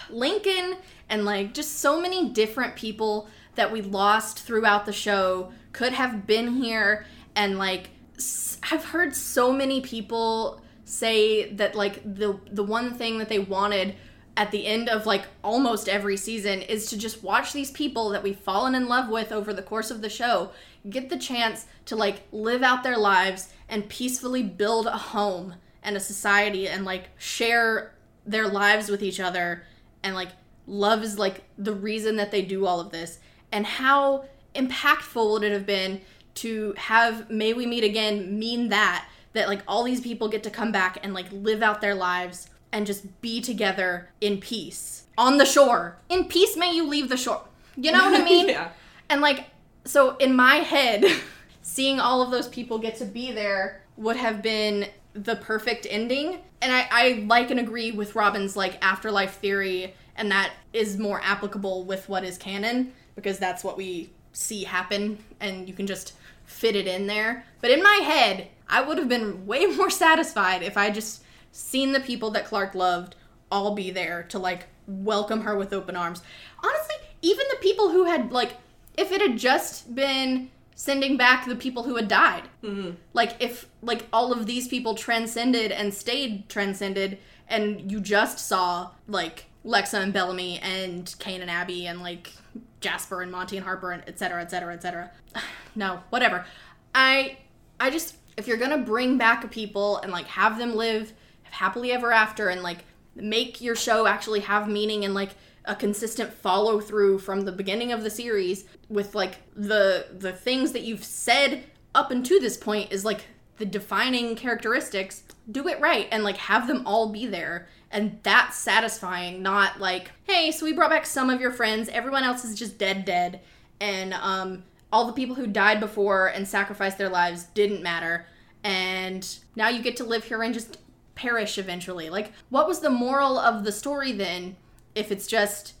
Lincoln and like just so many different people that we lost throughout the show could have been here and like s- I've heard so many people say that like the the one thing that they wanted at the end of like almost every season is to just watch these people that we've fallen in love with over the course of the show get the chance to like live out their lives and peacefully build a home and a society and like share their lives with each other. And like love is like the reason that they do all of this. And how impactful would it have been to have may we meet again mean that that like all these people get to come back and like live out their lives and just be together in peace on the shore in peace may you leave the shore you know what i mean yeah. and like, so in my head, seeing all of those people get to be there would have been the perfect ending. And I, I like and agree with Robyn's like afterlife theory, and that is more applicable with what is canon because that's what we see happen, and you can just fit it in there. But in my head, I would have been way more satisfied if I just seen the people that Clarke loved all be there to like welcome her with open arms. Honestly, even the people who had like if it had just been sending back the people who had died. Mm-hmm. Like if like all of these people transcended and stayed transcended and you just saw like Lexa and Bellamy and Kane and Abby and like Jasper and Monty and Harper and et cetera, et cetera, et cetera. no, whatever. I I just if you're gonna bring back people and like have them live happily ever after and like make your show actually have meaning and like a consistent follow through from the beginning of the series with like the the things that you've said up until this point is like the defining characteristics do it right and like have them all be there. And that's satisfying not like hey so we brought back some of your friends everyone else is just dead dead. And um all the people who died before and sacrificed their lives didn't matter. And now you get to live here and just perish eventually. Like what was the moral of the story then if it's just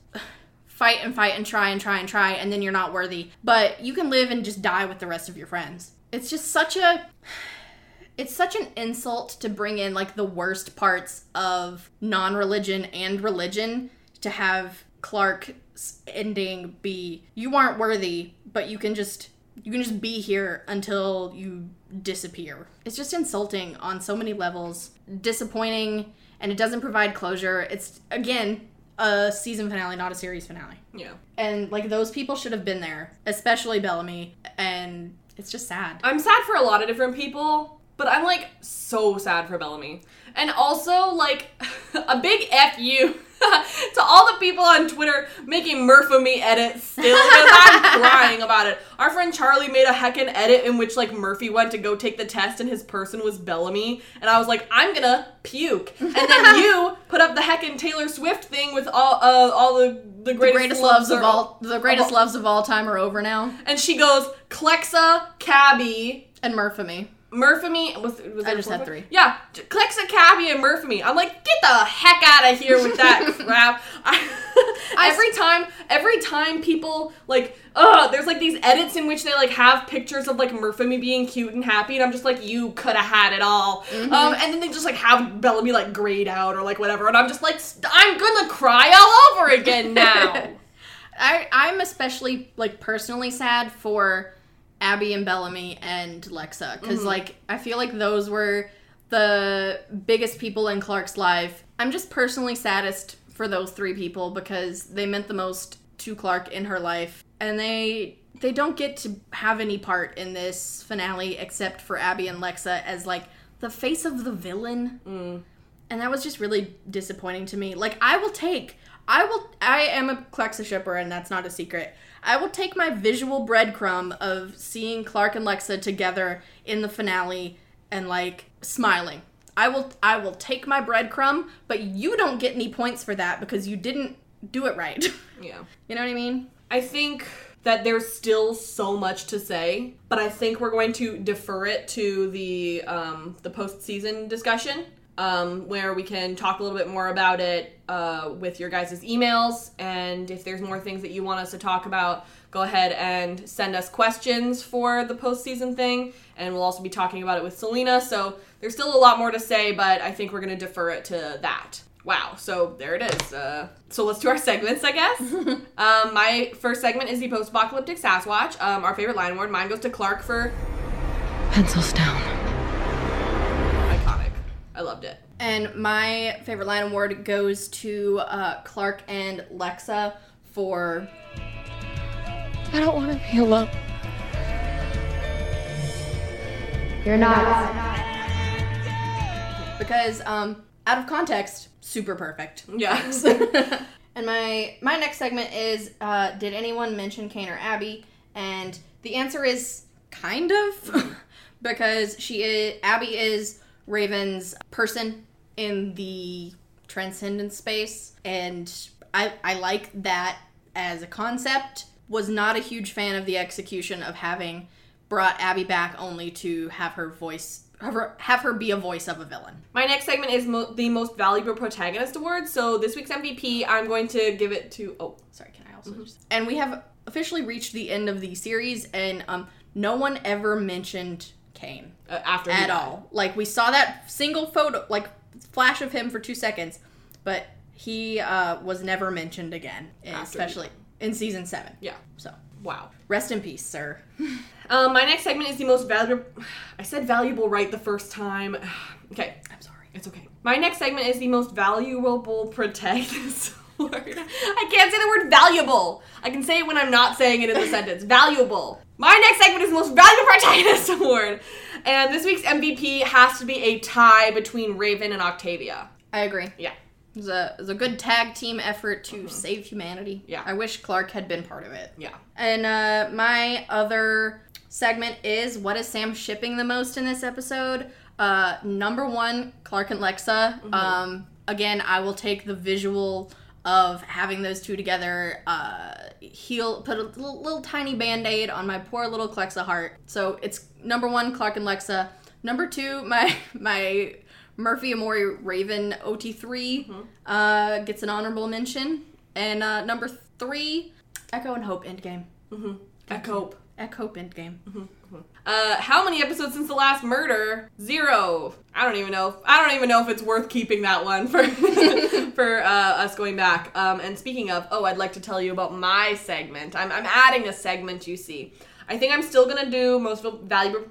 fight and fight and try and try and try and then you're not worthy? But you can live and just die with the rest of your friends. It's just such a it's such an insult to bring in like the worst parts of non-religion and religion to have Clarke's ending be you aren't worthy, but you can just you can just be here until you disappear. It's just insulting on so many levels, disappointing, and it doesn't provide closure. It's again a season finale, not a series finale. Yeah. And like those people should have been there, especially Bellamy, and it's just sad. I'm sad for a lot of different people, but I'm like so sad for Bellamy. And also, like, a big F you to all the people on Twitter making Murphamy edits still because I'm crying about it. Our friend Charlie made a heckin' edit in which, like, Murphy went to go take the test and his person was Bellamy. And I was like, I'm gonna puke. And then you put up the heckin' Taylor Swift thing with all uh, all the, the The greatest, greatest loves of all the greatest of- loves of all time are over now. And she goes, Clexa, Kabby, And Murphamy. Murphamy was, was I just had three. Yeah, J- Clexa, Kabby, and Murphamy. I'm like, get the heck out of here with that crap. I, every time, every time people like, oh, there's like these edits in which they like have pictures of like Murphy being cute and happy, and I'm just like, you could have had it all. Um, and then they just like have Bellamy like grayed out or like whatever, and I'm just like, I'm gonna cry all over again now. I I'm especially like personally sad for Abby and Bellamy and Lexa because mm-hmm. like I feel like those were the biggest people in Clarke's life. I'm just personally saddest for those three people because they meant the most to Clarke in her life, and they they don't get to have any part in this finale except for Abby and Lexa as like the face of the villain mm. and that was just really disappointing to me. Like I will take, I will, I am a Clexa shipper, and that's not a secret. I will take my visual breadcrumb of seeing Clarke and Lexa together in the finale and like smiling. I will, I will take my breadcrumb, but you don't get any points for that because you didn't do it right. yeah. you know what I mean? I think that there's still so much to say, but I think we're going to defer it to the um, the postseason discussion, um, where we can talk a little bit more about it uh, with your guys' emails, and if there's more things that you want us to talk about, go ahead and send us questions for the postseason thing, and we'll also be talking about it with Selina. So there's still a lot more to say, but I think we're going to defer it to that. Wow, so there it is. Uh, so let's do our segments, I guess. um, my first segment is the post-apocalyptic Sasquatch. Um, our favorite line word. Mine goes to Clarke for Pencils down. Iconic. I loved it. And my favorite line award goes to uh, Clarke and Lexa for I don't want to be alone. You're not. because um out of context super perfect Yeah. and my my next segment is uh did anyone mention kane or abby and the answer is kind of because she is abby is raven's person in the transcendent space and i i like that as a concept was not a huge fan of the execution of having brought abby back only to have her voice have her, have her be a voice of a villain my next segment is mo- the most valuable protagonist award. So this week's MVP, I'm going to give it to. Oh, sorry can i also just and we have officially reached the end of the series and um no one ever mentioned kane uh, after at all like we saw that single photo like flash of him for two seconds but he uh was never mentioned again After especially in season seven Yeah. so Wow. rest in peace sir Um, my next segment is the most valuable. I said valuable right the first time. okay. i'm sorry It's okay. My next segment is the most valuable protagonist word. I can't say the word valuable. I can say it when I'm not saying it in the sentence. Valuable. My next segment is the most valuable protagonist award. And this week's MVP has to be a tie between Raven and Octavia. i agree Yeah. it was a, it was a good tag team effort to save humanity Yeah. i wish clarke had been part of it Yeah. And uh, my other segment is what is Sam shipping the most in this episode? Uh, number one, Clarke and Lexa. Um, again, I will take the visual of having those two together. Uh, heal, put a little, little tiny band aid on my poor little Clexa heart. So it's number one, Clarke and Lexa. Number two, my my Murphy Emori Raven OT3 uh, gets an honorable mention. And uh, number three, Echo and Hope Endgame. Echo. Echo Hope Endgame. Uh, how many episodes since the last murder? Zero. I don't even know. I don't even know if it's worth keeping that one for for uh, us going back. Um, and speaking of, oh, I'd like to tell you about my segment. I'm I'm adding a segment. You see, I think I'm still gonna do most valuable.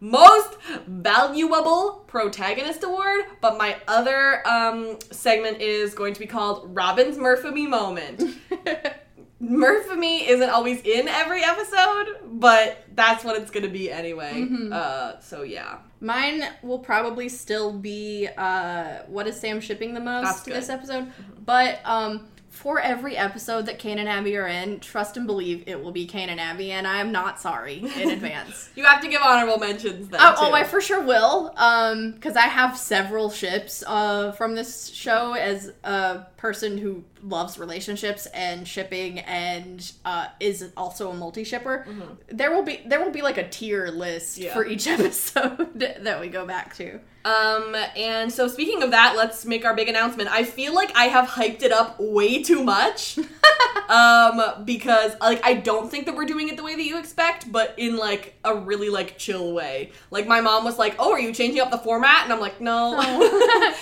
Most valuable protagonist award, but my other um, segment is going to be called Robyn's Murphy moment. Murphy isn't always in every episode, but that's what it's gonna be anyway. Uh, so yeah, Mine will probably still be uh, what is Sam shipping the most this episode. But um, for every episode that Kane and Abby are in, trust and believe it will be Kane and Abby, and I am not sorry in advance. you have to give honorable mentions then. Oh, oh, I for sure will. Um, because I have several ships uh from this show as a person who loves relationships and shipping and uh is also a multi shipper. There will be there will be like a tier list Yeah. for each episode that we go back to. Um, and so speaking of that, let's make our big announcement. I feel like I have hyped it up way too much. um, because like I don't think that we're doing it the way that you expect, but in like a really like chill way. Like my mom was like, "Oh, are you changing up the format?" And I'm like, "No."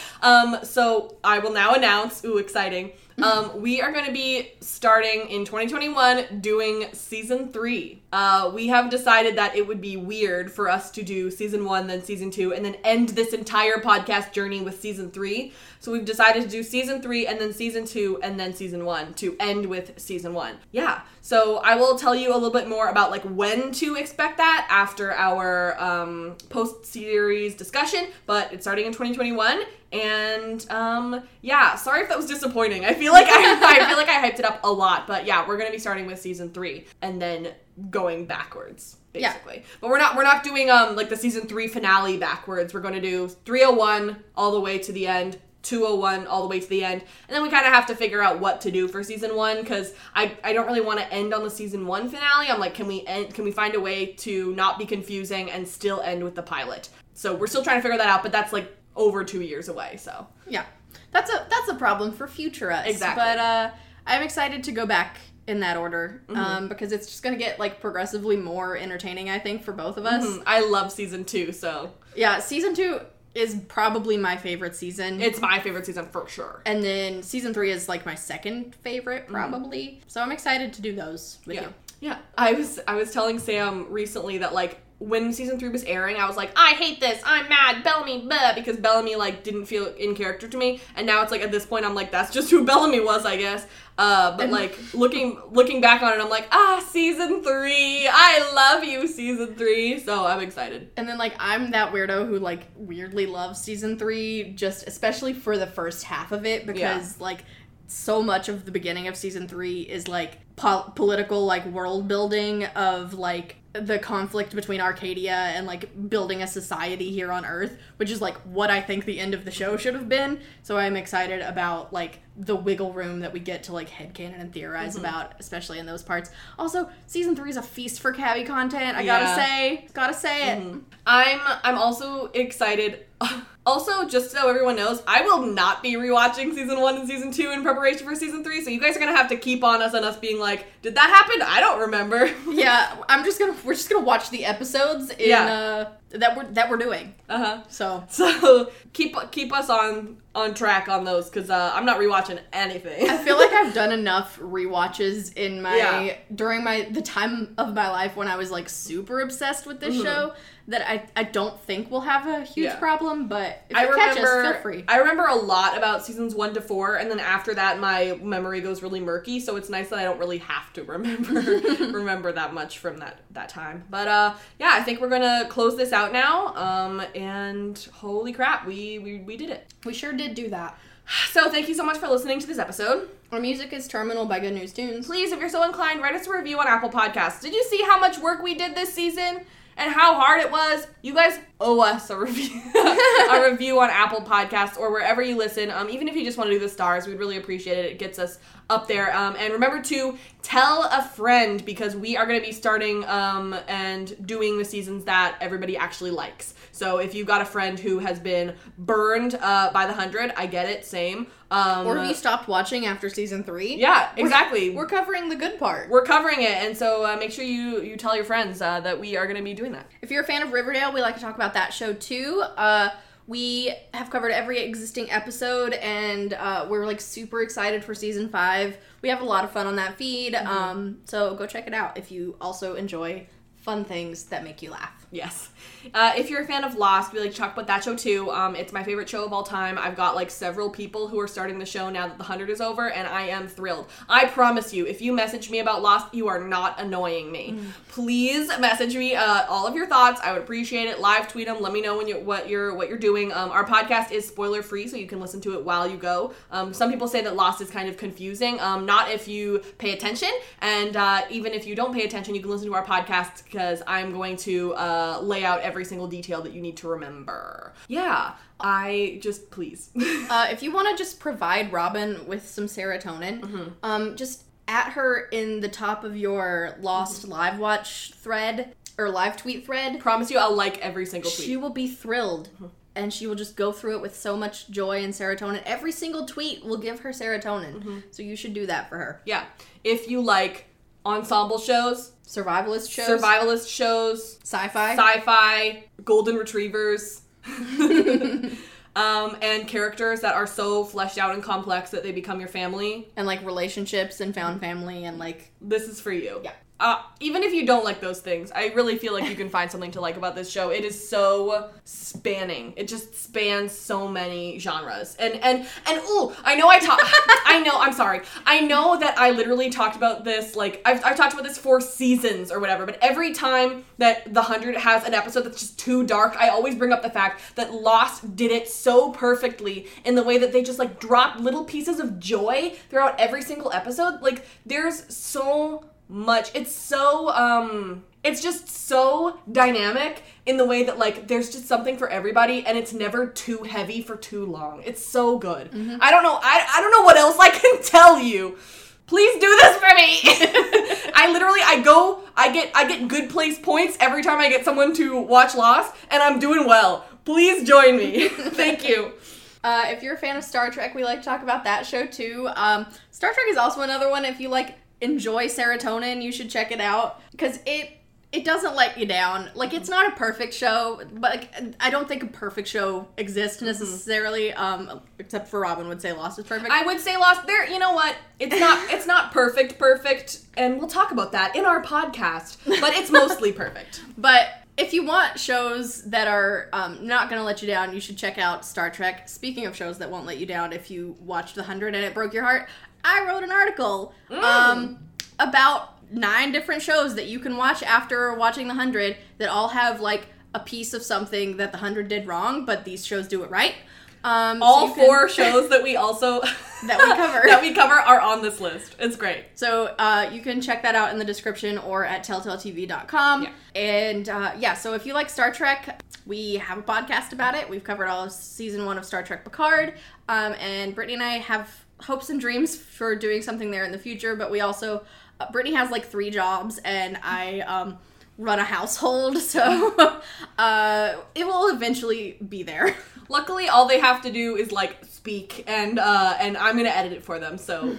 um, so I will now announce. Ooh, exciting! Um, we are going to be starting in 2021 doing season three. Uh, we have decided that it would be weird for us to do season one, then season two, and then end this entire podcast journey with season three. So we've decided to do season three, and then season two, and then season one to end with season one. Yeah. So I will tell you a little bit more about like when to expect that after our um, post series discussion, but it's starting in 2021 and um yeah sorry if that was disappointing i feel like I, I feel like i hyped it up a lot but yeah we're gonna be starting with season three and then going backwards Yeah. basically but we're not we're not doing um like the season three finale backwards we're gonna do 301 all the way to the end 201 all the way to the end and then we kind of have to figure out what to do for season one because I, I don't really want to end on the season one finale i'm like can we end can we find a way to not be confusing and still end with the pilot so we're still trying to figure that out but that's like over two years away so Yeah, that's a that's a problem for future us. Exactly. But uh, I'm excited to go back in that order Mm-hmm. um, because it's just gonna get like progressively more entertaining. I think for both of us. Mm, I love season two, so Yeah, season two is probably my favorite season. it's my favorite season for sure. and then season three is like my second favorite, probably. So I'm excited to do those with Mm-hmm. Yeah. you. Yeah. I was I was telling Sam recently that like when season three was airing, I was like, I hate this, I'm mad, Bellamy, blah, because Bellamy like didn't feel in character to me, and now it's like at this point I'm like, that's just who Bellamy was, I guess. Uh, but like looking looking back on it, I'm like, ah, season three, I love you, season three. So I'm excited. And then like I'm that weirdo who like weirdly loves season three, just especially for the first half of it because like so much of the beginning of season three is like pol- political like world building of like the conflict between Arkadia and like building a society here on Earth, which is like what I think the end of the show should have been. So I'm excited about like the wiggle room that we get to like headcanon and theorize about, especially in those parts. Also, season three is a feast for Kabby content. I gotta say, gotta say it. I'm I'm also excited. Also, just so everyone knows, I will not be rewatching season one and season two in preparation for season three. So you guys are gonna have to keep on us and us being like, "Did that happen? I don't remember." Yeah, I'm just gonna we're just gonna watch the episodes in Yeah. uh that we're that we're doing. uh huh. So So keep keep us on on track on those because uh, I'm not rewatching anything. I feel like I've done enough rewatches in my Yeah. during my the time of my life when I was like super obsessed with this show that I I don't think we'll have a huge. Yeah. problem, but if I you catch remember us, feel free. I remember a lot about seasons one to four, and then after that, my memory goes really murky. So it's nice that I don't really have to remember remember that much from that that time. But uh, yeah, I think we're gonna close this out now. Um, and holy crap, we we we did it. we sure did do that. So thank you so much for listening to this episode. Our music is Terminal by Good News Tunes. Please, if you're so inclined, write us a review on Apple Podcasts. Did you see how much work we did this season? And how hard it was? You guys owe us a review, a review on Apple Podcasts or wherever you listen. Um, even if you just want to do the stars, we'd really appreciate it. It gets us up there. Um, and remember to tell a friend because we are going to be starting um, and doing the seasons that everybody actually likes. So if you've got a friend who has been burned uh, by the hundred, I get it. Same. Um, Or have you stopped watching after season three? yeah, exactly. We're covering the good part. We're covering it, and so uh, make sure you you tell your friends uh, that we are going to be doing that. If you're a fan of Riverdale, we like to talk about that show too. Uh, we have covered every existing episode, and uh, we're like super excited for season five. We have a lot of fun on that feed, um, so go check it out if you also enjoy fun things that make you laugh. Yes. Uh, if you're a fan of Lost, we like to talk about that show too. Um, it's my favorite show of all time. I've got like several people who are starting the show now that the hundred is over, and I am thrilled. I promise you, if you message me about Lost, you are not annoying me. Please message me uh, all of your thoughts. I would appreciate it. Live tweet them. Let me know when you what you're what you're doing. Um, our podcast is spoiler free, so you can listen to it while you go. Um, some people say that Lost is kind of confusing. Um, not if you pay attention, and uh, even if you don't pay attention, you can listen to our podcast because I'm going to uh, lay out every single detail that you need to remember. Yeah, I just please. Uh, if you want to just provide Robyn with some serotonin, um, just at her in the top of your Lost live watch thread or live tweet thread. Promise you, I'll like every single tweet. She will be thrilled and she will just go through it with so much joy and serotonin. Every single tweet will give her serotonin. Mm-hmm. So you should do that for her. Yeah. If you like ensemble shows, Survivalist shows, survivalist shows, sci-fi. sci-fi, golden retrievers, um, and characters that are so fleshed out and complex that they become your family. and like relationships and found family and like This is for you. Yeah. Uh, even if you don't like those things, I really feel like you can find something to like about this show. It is so spanning. It just spans so many genres. And and and ooh, I know I talk. I know. I'm sorry. I know that I literally talked about this like I've, I've talked about this for seasons or whatever. But every time that the hundred has an episode that's just too dark, I always bring up the fact that Lost did it so perfectly in the way that they just like dropped little pieces of joy throughout every single episode. Like there's so much. It's so um it's just so dynamic in the way that like there's just something for everybody and it's never too heavy for too long. It's so good. I don't know I I don't know what else I can tell you. Please do this for me. I literally I go I get I get good place points every time I get someone to watch Lost and I'm doing well. Please join me. Thank you. Uh, if you're a fan of Star Trek, we like to talk about that show too. Um, Star Trek is also another one. If you like enjoy serotonin, you should check it out because it it doesn't let you down. Like it's not a perfect show, but like, I don't think a perfect show exists necessarily. Um, except for Robyn would say Lost is perfect. I would say Lost. There, you know what? It's not. It's not perfect. Perfect, and we'll talk about that in our podcast. But it's mostly perfect. But if you want shows that are um, not going to let you down, you should check out Star Trek. Speaking of shows that won't let you down, if you watched The Hundred and it broke your heart, I wrote an article um, about nine different shows that you can watch after watching The Hundred that all have like a piece of something that The Hundred did wrong, but these shows do it right. Um, so All can- four shows that we also That we cover. that we cover are on this list. It's great. So uh, you can check that out in the description or at telltaletv.com. Yeah. And uh, yeah, so if you like Star Trek, we have a podcast about it. We've covered all of season one of Star Trek Picard. Um, and Brittany and I have hopes and dreams for doing something there in the future, but we also, uh, Brittany has like three jobs, and I. Um, run a household so uh it will eventually be there Luckily, all they have to do is like speak, and uh, and I'm gonna edit it for them. So,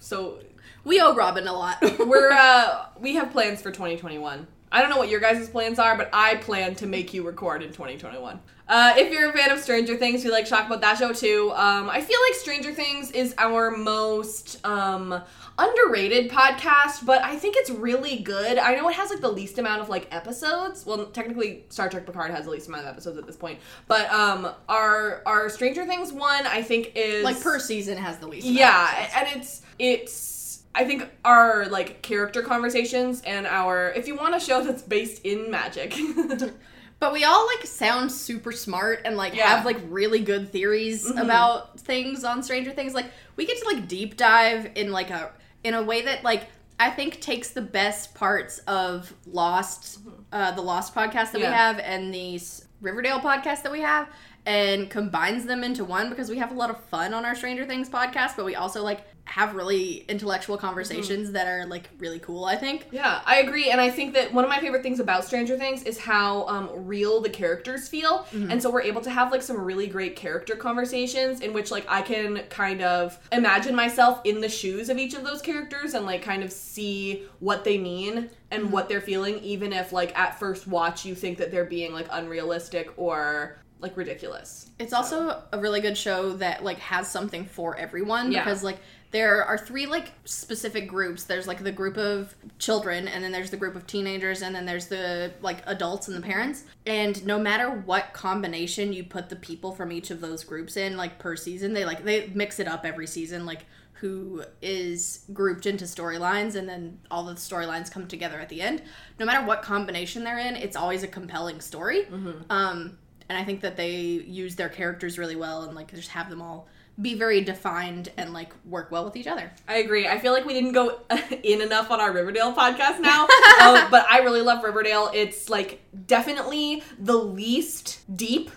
so we owe robyn a lot we're uh, we have plans for 2021. I don't know what your guys' plans are, but I plan to make you record in 2021. Uh, if you're a fan of Stranger Things, we like talk about that show too. Um, I feel like Stranger Things is our most um, underrated podcast, but I think it's really good. I know it has like the least amount of like episodes. Well, technically, Star Trek Picard has the least amount of episodes at this point, but um, our our Stranger Things one I think is like per season has the least amount of yeah, and it's it's I think our like character conversations and our if you want a show that's based in magic. But we all like sound super smart and like Yeah. Mm-hmm. have like really good theories about things on Stranger Things. Like we get to like deep dive in like a in a way that like I think takes the best parts of Lost, uh, the Lost podcast that Yeah. we have, and the Riverdale podcast that we have, and combines them into one because we have a lot of fun on our Stranger Things podcast, but we also like have really intellectual conversations Mm-hmm. that are like really cool. I think. yeah, I agree, and I think that one of my favorite things about Stranger Things is how um, real the characters feel, and so we're able to have like some really great character conversations in which like I can kind of imagine myself in the shoes of each of those characters and like kind of see what they mean and what they're feeling, even if like at first watch you think that they're being like unrealistic or like ridiculous. It's also a really good show that like has something for everyone Yeah. because like there are three like specific groups. There's like the group of children and then there's the group of teenagers and then there's the like adults and the parents. And no matter what combination you put the people from each of those groups in like per season, they like they mix it up every season like who is grouped into storylines and then all the storylines come together at the end. No matter what combination they're in, it's always a compelling story. Um and I think that they use their characters really well and like just have them all be very defined and like work well with each other. I agree. I feel like we didn't go in enough on our Riverdale podcast now, um, but I really love Riverdale. It's like definitely the least deep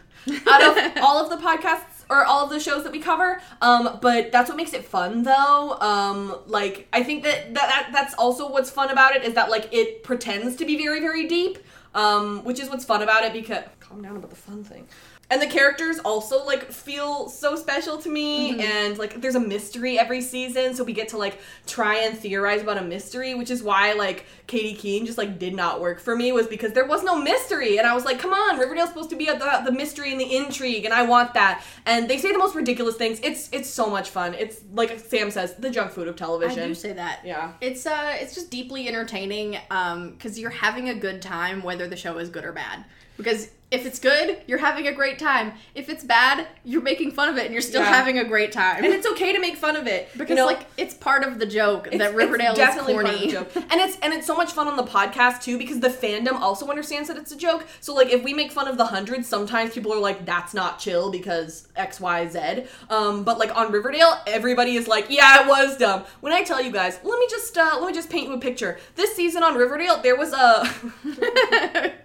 out of all of the podcasts or all of the shows that we cover. Um, but that's what makes it fun, though. Um, like I think that, that that that's also what's fun about it is that like it pretends to be very very deep. Um, which is what's fun about it because calm down about the fun thing. And the characters also like feel so special to me and like there's a mystery every season so we get to like try and theorize about a mystery which is why like Katy Keene just like did not work for me was because there was no mystery and I was like come on Riverdale's supposed to be about the mystery and the intrigue and I want that and they say the most ridiculous things it's it's so much fun it's like Sam says the junk food of television. I do say that. Yeah. It's uh it's just deeply entertaining um cuz you're having a good time whether the show is good or bad. Because if it's good, you're having a great time. If it's bad, you're making fun of it and you're still Yeah. having a great time. and it's okay to make fun of it because you know? like it's part of the joke that Riverdale it's is definitely corny. part of the joke. and it's and it's so much fun on the podcast too because the fandom also understands that it's a joke. So like if we make fun of the hundreds, sometimes people are like, "That's not chill because X Y Z. Um, but like on Riverdale, everybody is like, "Yeah, it was dumb." When I tell you guys, let me just uh, let me just paint you a picture. This season on Riverdale, there was a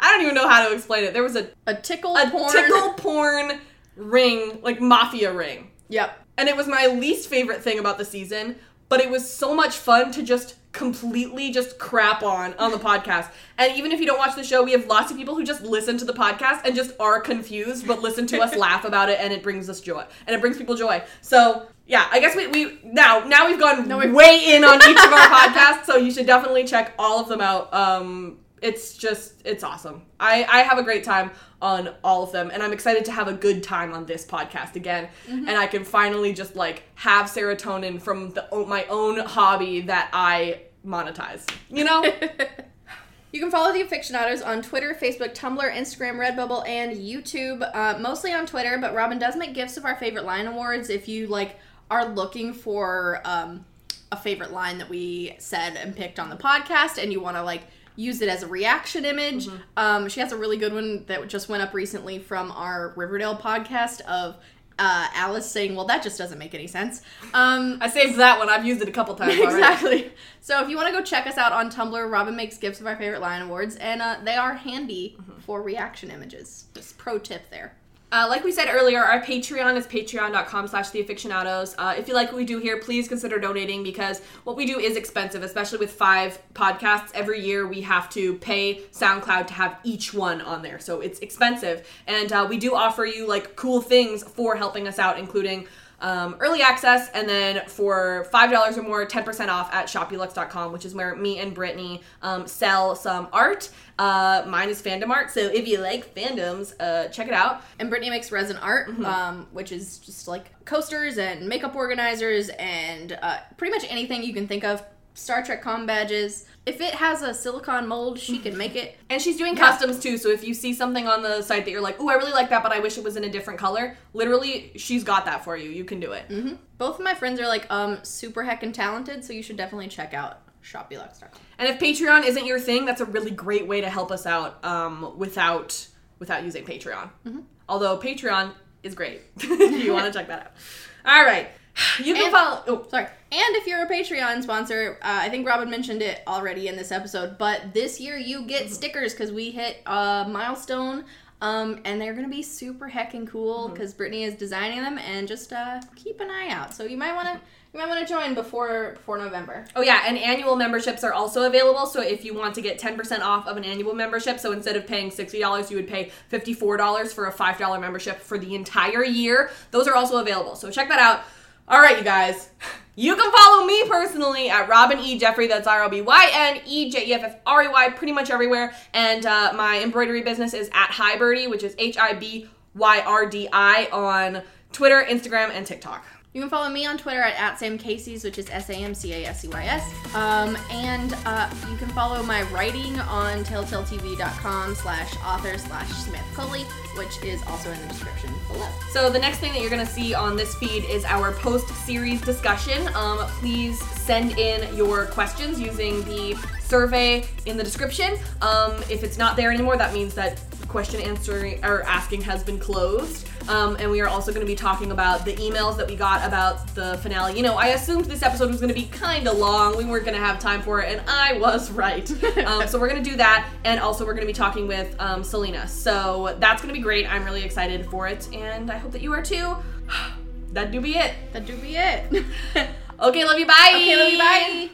I don't even know how to explain it. There was a a tickle a porn. tickle porn ring, like mafia ring Yep. and it was my least favorite thing about the season but it was so much fun to just completely just crap on on the podcast and even if you don't watch the show we have lots of people who just listen to the podcast and just are confused but listen to us laugh about it and it brings us joy and it brings people joy so yeah i guess we, we now now we've gone we've- way in on each of our podcasts so you should definitely check all of them out um it's just it's awesome i i have a great time on all of them and i'm excited to have a good time on this podcast again and i can finally just like have serotonin from the my own hobby that i monetize you know You can follow the Afictionados on Twitter, Facebook, Tumblr, Instagram, Redbubble, and YouTube. Uh, mostly on Twitter, but Robyn does make gifts of our favorite line awards. If you like are looking for um, a favorite line that we said and picked on the podcast, and you want to like use it as a reaction image, um, she has a really good one that just went up recently from our Riverdale podcast of. Uh, Alice saying, "Well, that just doesn't make any sense." Um, i saved that one i've used it a couple times already. exactly. So if you want to go check us out on Tumblr, Robyn makes gifts of our favorite line awards, and uh, they are handy Mm-hmm. for reaction images. Just pro tip there. Uh, like we said earlier, our Patreon is patreon.com slash theafictionados. Uh, if you like what we do here, please consider donating because what we do is expensive, especially with five podcasts. Every year we have to pay SoundCloud to have each one on there. So it's expensive. And uh, we do offer you like cool things for helping us out, including um, early access, and then for five dollars or more, ten percent off at shopbeeluxe.com, which is where me and Brittany um, sell some art. Uh, mine is fandom art, so if you like fandoms, uh, check it out. And Brittany makes resin art, Mm-hmm. um, which is just like coasters and makeup organizers and uh, pretty much anything you can think of. Star Trek com badges. If it has a silicone mold, she can make it. And she's doing customs too, so if you see something on the site that you're like, "Ooh, I really like that, but I wish it was in a different color," literally, she's got that for you. You can do it. Mm-hmm. Both of my friends are like um, super heckin' talented, so you should definitely check out shopbeeluxe.com. And if Patreon isn't your thing, that's a really great way to help us out um, without without using Patreon. Although Patreon is great if you want to check that out. All right, you can And- follow. Oh, Sorry. And if you're a Patreon sponsor, uh, I think Robyn mentioned it already in this episode, but this year you get stickers because we hit a milestone. Um, and they're gonna be super heckin' cool because Brittany is designing them, and just uh, keep an eye out. So you might wanna you might wanna join before before November. Oh yeah, and annual memberships are also available. So if you want to get 10% off of an annual membership, so instead of paying $60, you would pay $54 for a $5 membership for the entire year. Those are also available. So check that out. All right, you guys. You can follow me personally at Robyn E. Jeffrey. That's R O B Y N E J E F F R E Y, pretty much everywhere. And uh, my embroidery business is at Hi Birdie, which is H I B Y R D I on Twitter, Instagram, and TikTok. You can follow me on Twitter at, at Sam Casey's, which is S A M C A S E Y S. Um, and uh, you can follow my writing on telltaletv.com slash author slash Samantha Coley, which is also in the description below. So the next thing that you're gonna see on this feed is our post-series discussion. Um, please send in your questions using the survey in the description. Um, if it's not there anymore, that means that question answering or asking has been closed. Um, and we are also going to be talking about the emails that we got about the finale. You know, I assumed this episode was going to be kind of long. We weren't going to have time for it, and I was right. um, so we're going to do that, and also we're going to be talking with um, Selina. So that's going to be great. I'm really excited for it, and I hope that you are too. that do be it. That do be it. Okay, love you. Bye. okay, love you. Bye.